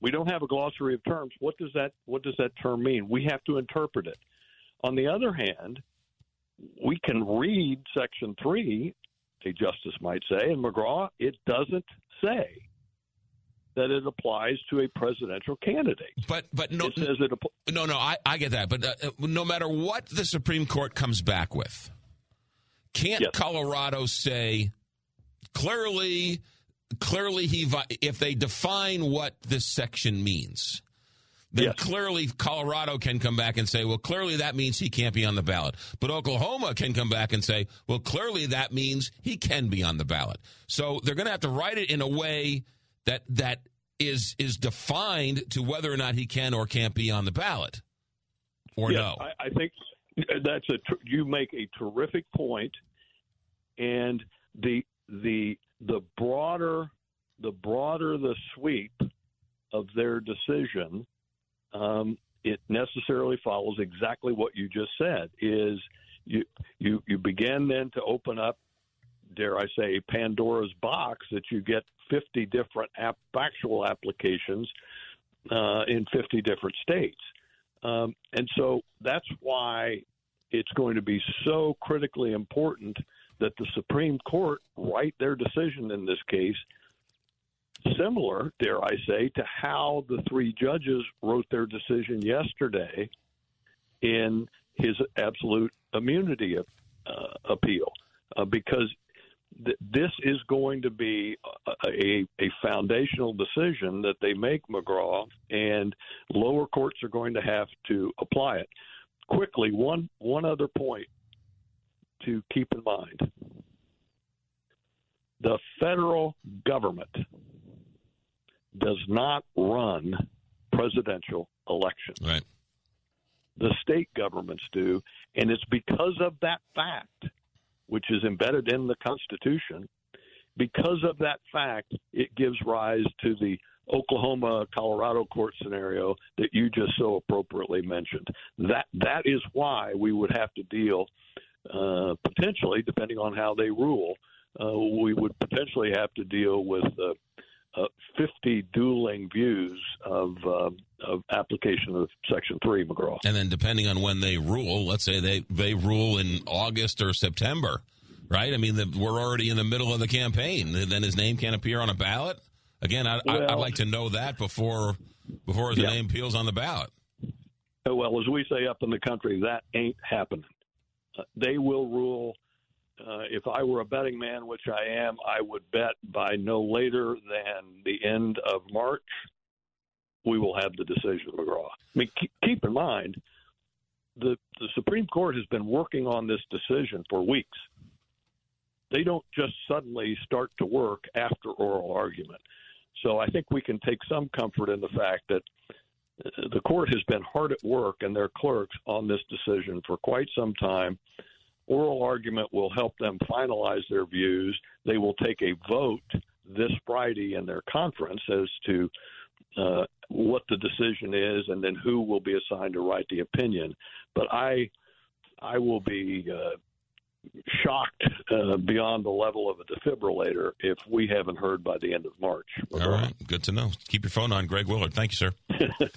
We don't have a glossary of terms. What does that what does that term mean? We have to interpret it. On the other hand, we can read Section three a justice might say. And McGraw, it doesn't say that it applies to a presidential candidate. But but no, it says it. Apl- no, no, I, I get that. But uh, no matter what the Supreme Court comes back with, can't yes. Colorado say clearly, clearly he if they define what this section means? Then yes. clearly Colorado can come back and say, well, clearly that means he can't be on the ballot. But Oklahoma can come back and say, well, clearly that means he can be on the ballot. So they're going to have to write it in a way that that is is defined to whether or not he can or can't be on the ballot, or yes, no. I, I think that's a you make a terrific point, and the the the broader the broader the sweep of their decision, um, it necessarily follows exactly what you just said. Is you you you begin then to open up dare I say, Pandora's box that you get 50 different app, factual applications uh, in 50 different states. Um, and so that's why it's going to be so critically important that the Supreme Court write their decision in this case similar, dare I say, to how the three judges wrote their decision yesterday in his absolute immunity uh, appeal. Uh, because this is going to be a, a, a, foundational decision that they make, McGraw, and lower courts are going to have to apply it. Quickly, one one other point to keep in mind: the federal government does not run presidential elections. Right. The state governments do, and it's because of that fact which is embedded in the Constitution. Because of that fact, it gives rise to the Oklahoma Colorado court scenario that you just so appropriately mentioned. That that is why we would have to deal uh, potentially, depending on how they rule, uh, we would potentially have to deal with uh, uh, 50 dueling views of, uh, of application of Section 3, McGraw. And then depending on when they rule, let's say they, they rule in August or September, right? I mean, the, we're already in the middle of the campaign. Then his name can't appear on a ballot? Again, I, well, would like to know that before before his yeah. name appears on the ballot. Well, as we say up in the country, that ain't happening. Uh, they will rule – uh, if I were a betting man, which I am, I would bet by no later than the end of March, we will have the decision, of McGraw. I mean, keep, in mind, the, the Supreme Court has been working on this decision for weeks. They don't just suddenly start to work after oral argument. So I think we can take some comfort in the fact that uh, the court has been hard at work and their clerks on this decision for quite some time oral argument will help them finalize their views. They will take a vote this Friday in their conference as to uh, what the decision is and then who will be assigned to write the opinion. But I, I will be uh, shocked uh, beyond the level of a defibrillator if we haven't heard by the end of March. All right, good to know. Keep your phone on, Greg Willard. Thank you, sir.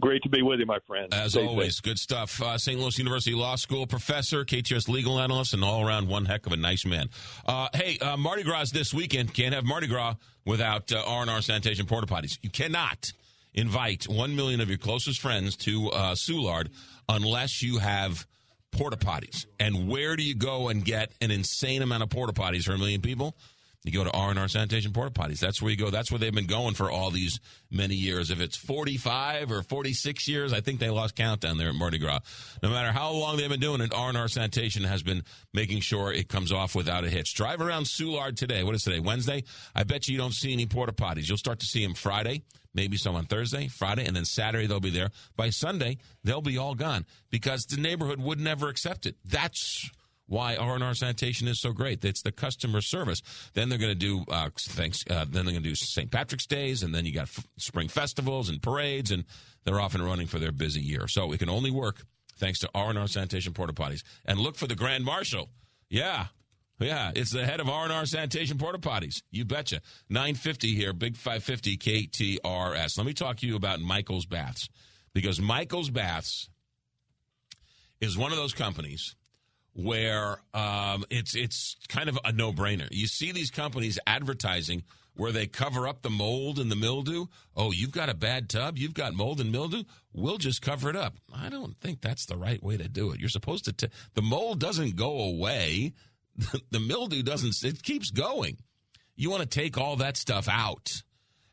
Great to be with you, my friend. As Stay always, safe. good stuff. Uh, St. Louis University Law School professor, KTRS legal analyst, and all around one heck of a nice man. Uh, hey, uh, Mardi Gras this weekend. Can't have Mardi Gras without uh, R&R Sanitation Porta Potties. You cannot invite one million of your closest friends to uh, Soulard unless you have porta potties. And where do you go and get an insane amount of porta potties for a million people? You go to R&R Sanitation Porta Potties. That's where you go. That's where they've been going for all these many years. If it's 45 or 46 years, I think they lost count down there at Mardi Gras. No matter how long they've been doing it, R&R Sanitation has been making sure it comes off without a hitch. Drive around Soulard today. What is today? Wednesday? I bet you you don't see any Porta Potties. You'll start to see them Friday, maybe some on Thursday, Friday, and then Saturday they'll be there. By Sunday, they'll be all gone because the neighborhood would never accept it. That's why R&R Sanitation is so great. It's the customer service. Then they're going to do uh, thanks. Uh, then they're going to do St. Patrick's Days, and then you got f- spring festivals and parades, and they're off and running for their busy year. So it can only work thanks to R&R Sanitation Porta Potties. And look for the Grand Marshal. Yeah, yeah, it's the head of R&R Sanitation Porta Potties. You betcha. 950 here, Big 550 KTRS. Let me talk to you about Michael's Baths because Michael's Baths is one of those companies where um, it's it's kind of a no brainer. You see these companies advertising where they cover up the mold and the mildew. Oh, you've got a bad tub, you've got mold and mildew. We'll just cover it up. I don't think that's the right way to do it. You're supposed to. T- the mold doesn't go away. the mildew doesn't. It keeps going. You want to take all that stuff out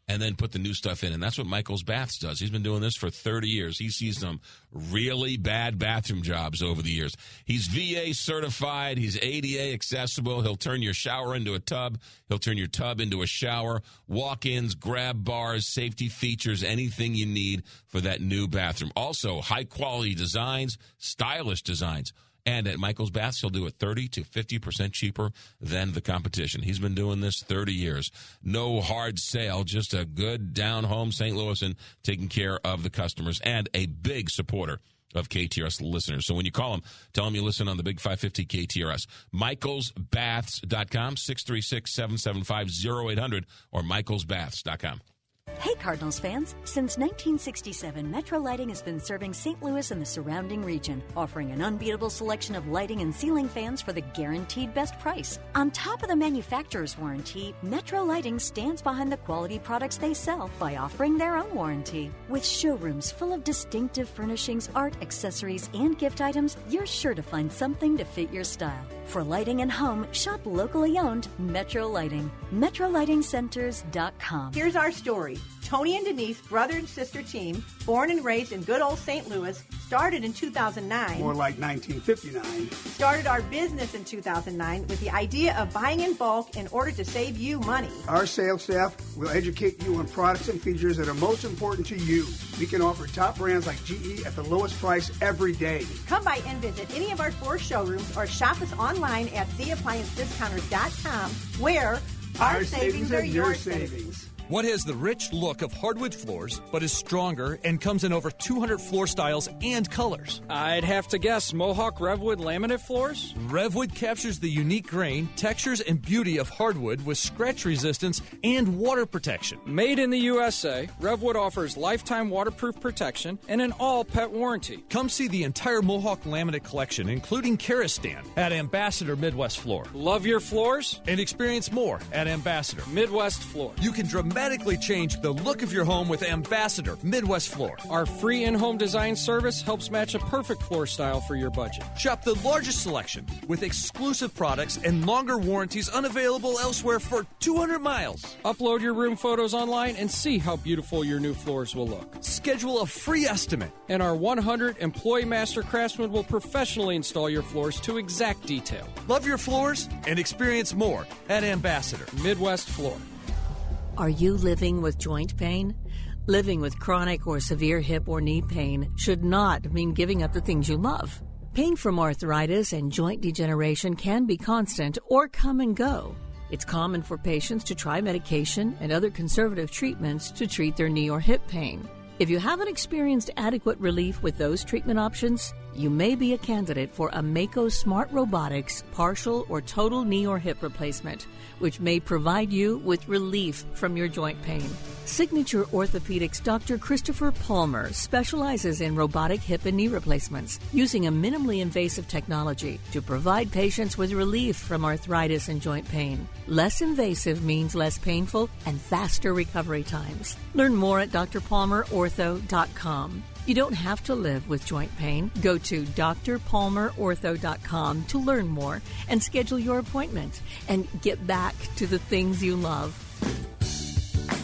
and then put the new stuff in. And that's what Michael's Baths does. He's been doing this for 30 years. He sees some really bad bathroom jobs over the years. He's VA certified, he's ADA accessible. He'll turn your shower into a tub, he'll turn your tub into a shower, walk ins, grab bars, safety features, anything you need for that new bathroom. Also, high quality designs, stylish designs. And at Michael's Baths, he'll do it 30 to 50% cheaper than the competition. He's been doing this 30 years. No hard sale, just a good down home St. Louis and taking care of the customers and a big supporter of KTRS listeners. So when you call them, tell them you listen on the Big 550 KTRS. MichaelsBaths.com, 636 775 0800 or MichaelsBaths.com. Hey, Cardinals fans! Since 1967, Metro Lighting has been serving St. Louis and the surrounding region, offering an unbeatable selection of lighting and ceiling fans for the guaranteed best price. On top of the manufacturer's warranty, Metro Lighting stands behind the quality products they sell by offering their own warranty. With showrooms full of distinctive furnishings, art, accessories, and gift items, you're sure to find something to fit your style. For lighting and home, shop locally owned Metro Lighting. MetroLightingCenters.com. Here's our story. Tony and Denise, brother and sister team, born and raised in good old St. Louis, started in 2009. More like 1959. Started our business in 2009 with the idea of buying in bulk in order to save you money. Our sales staff will educate you on products and features that are most important to you. We can offer top brands like GE at the lowest price every day. Come by and visit any of our four showrooms or shop us online at theappliancediscounters.com where our, Our savings, savings are your savings. savings. What has the rich look of hardwood floors but is stronger and comes in over 200 floor styles and colors? I'd have to guess Mohawk Revwood laminate floors? Revwood captures the unique grain, textures, and beauty of hardwood with scratch resistance and water protection. Made in the USA, Revwood offers lifetime waterproof protection and an all pet warranty. Come see the entire Mohawk laminate collection, including Karastan, at Ambassador Midwest Floor. Love your floors? And experience more at Ambassador. Midwest Floor. You can dramatically change the look of your home with Ambassador Midwest Floor. Our free in home design service helps match a perfect floor style for your budget. Shop the largest selection with exclusive products and longer warranties unavailable elsewhere for 200 miles. Upload your room photos online and see how beautiful your new floors will look. Schedule a free estimate. And our 100 employee master craftsmen will professionally install your floors to exact detail. Love your floors and experience more at Ambassador Midwest Floor. Are you living with joint pain? Living with chronic or severe hip or knee pain should not mean giving up the things you love. Pain from arthritis and joint degeneration can be constant or come and go. It's common for patients to try medication and other conservative treatments to treat their knee or hip pain. If you haven't experienced adequate relief with those treatment options, you may be a candidate for a Mako Smart Robotics partial or total knee or hip replacement, which may provide you with relief from your joint pain. Signature Orthopedics Dr. Christopher Palmer specializes in robotic hip and knee replacements using a minimally invasive technology to provide patients with relief from arthritis and joint pain. Less invasive means less painful and faster recovery times. Learn more at drpalmerortho.com. You don't have to live with joint pain. Go to drpalmerortho.com to learn more and schedule your appointment and get back to the things you love.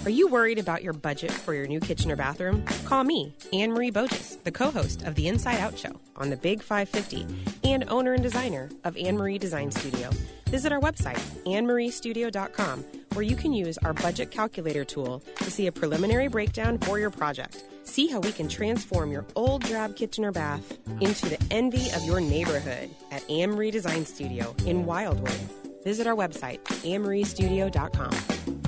Are you worried about your budget for your new kitchen or bathroom? Call me, Anne Marie Bogus, the co host of the Inside Out Show on the Big 550 and owner and designer of Anne Marie Design Studio. Visit our website, annemariestudio.com, where you can use our budget calculator tool to see a preliminary breakdown for your project. See how we can transform your old drab kitchen or bath into the envy of your neighborhood at Anne Marie Design Studio in Wildwood. Visit our website, annemariestudio.com.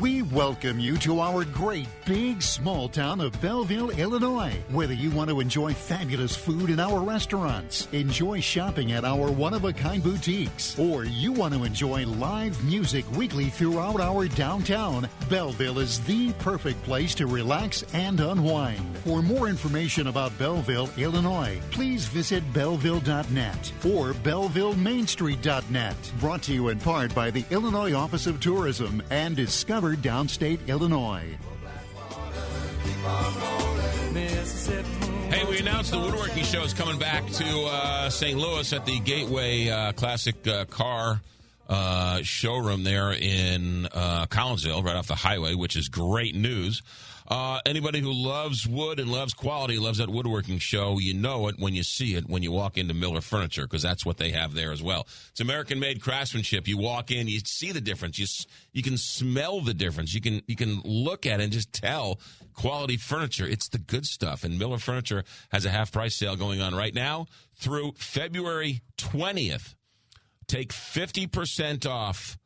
We welcome you to our great big small town of Belleville, Illinois. Whether you want to enjoy fabulous food in our restaurants, enjoy shopping at our one of a kind boutiques, or you want to enjoy live music weekly throughout our downtown, Belleville is the perfect place to relax and unwind. For more information about Belleville, Illinois, please visit belleville.net or bellevillemainstreet.net. Brought to you in part by the Illinois Office of Tourism and Discover Downstate, Illinois. Hey, we announced the woodworking show is coming back to uh, St. Louis at the Gateway uh, Classic uh, Car uh, showroom there in uh, Collinsville, right off the highway, which is great news. Uh, anybody who loves wood and loves quality, loves that woodworking show, you know it when you see it when you walk into Mueller Furniture because that's what they have there as well. It's American made craftsmanship. You walk in, you see the difference. You you can smell the difference. You can you can look at it and just tell quality furniture. It's the good stuff. And Mueller Furniture has a half price sale going on right now through February twentieth. Take fifty percent off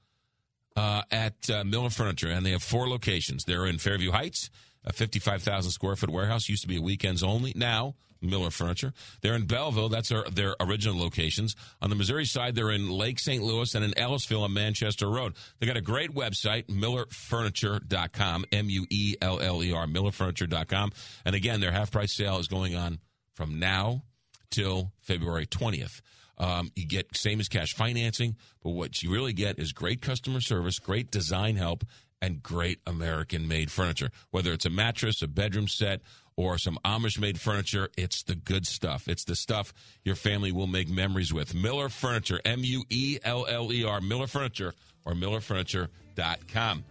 uh, at uh, Mueller Furniture, and they have four locations. They're in Fairview Heights, a 55,000 square foot warehouse. Used to be a weekends only. Now, Mueller Furniture. They're in Belleville. That's our, their original locations. On the Missouri side, they're in Lake St. Louis and in Ellisville on Manchester Road. They got a great website, muellerfurniture.com, M U E L L E R, muellerfurniture.com. And again, their half price sale is going on from now till February 20th. Um, you get same as cash financing, but what you really get is great customer service, great design help, and great American made furniture. Whether it's a mattress, a bedroom set, or some Amish made furniture, it's the good stuff. It's the stuff your family will make memories with. Mueller Furniture, M U E L L E R, Mueller Furniture, or MuellerFurniture.com.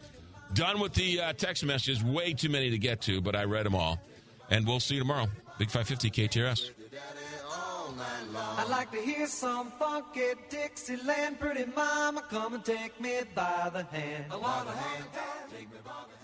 Done with the uh, text messages. Way too many to get to, but I read them all. And we'll see you tomorrow. Big 550 KTRS. I'd like to hear some funky Dixieland. Pretty mama, come and take me by the hand. Take me by the hand.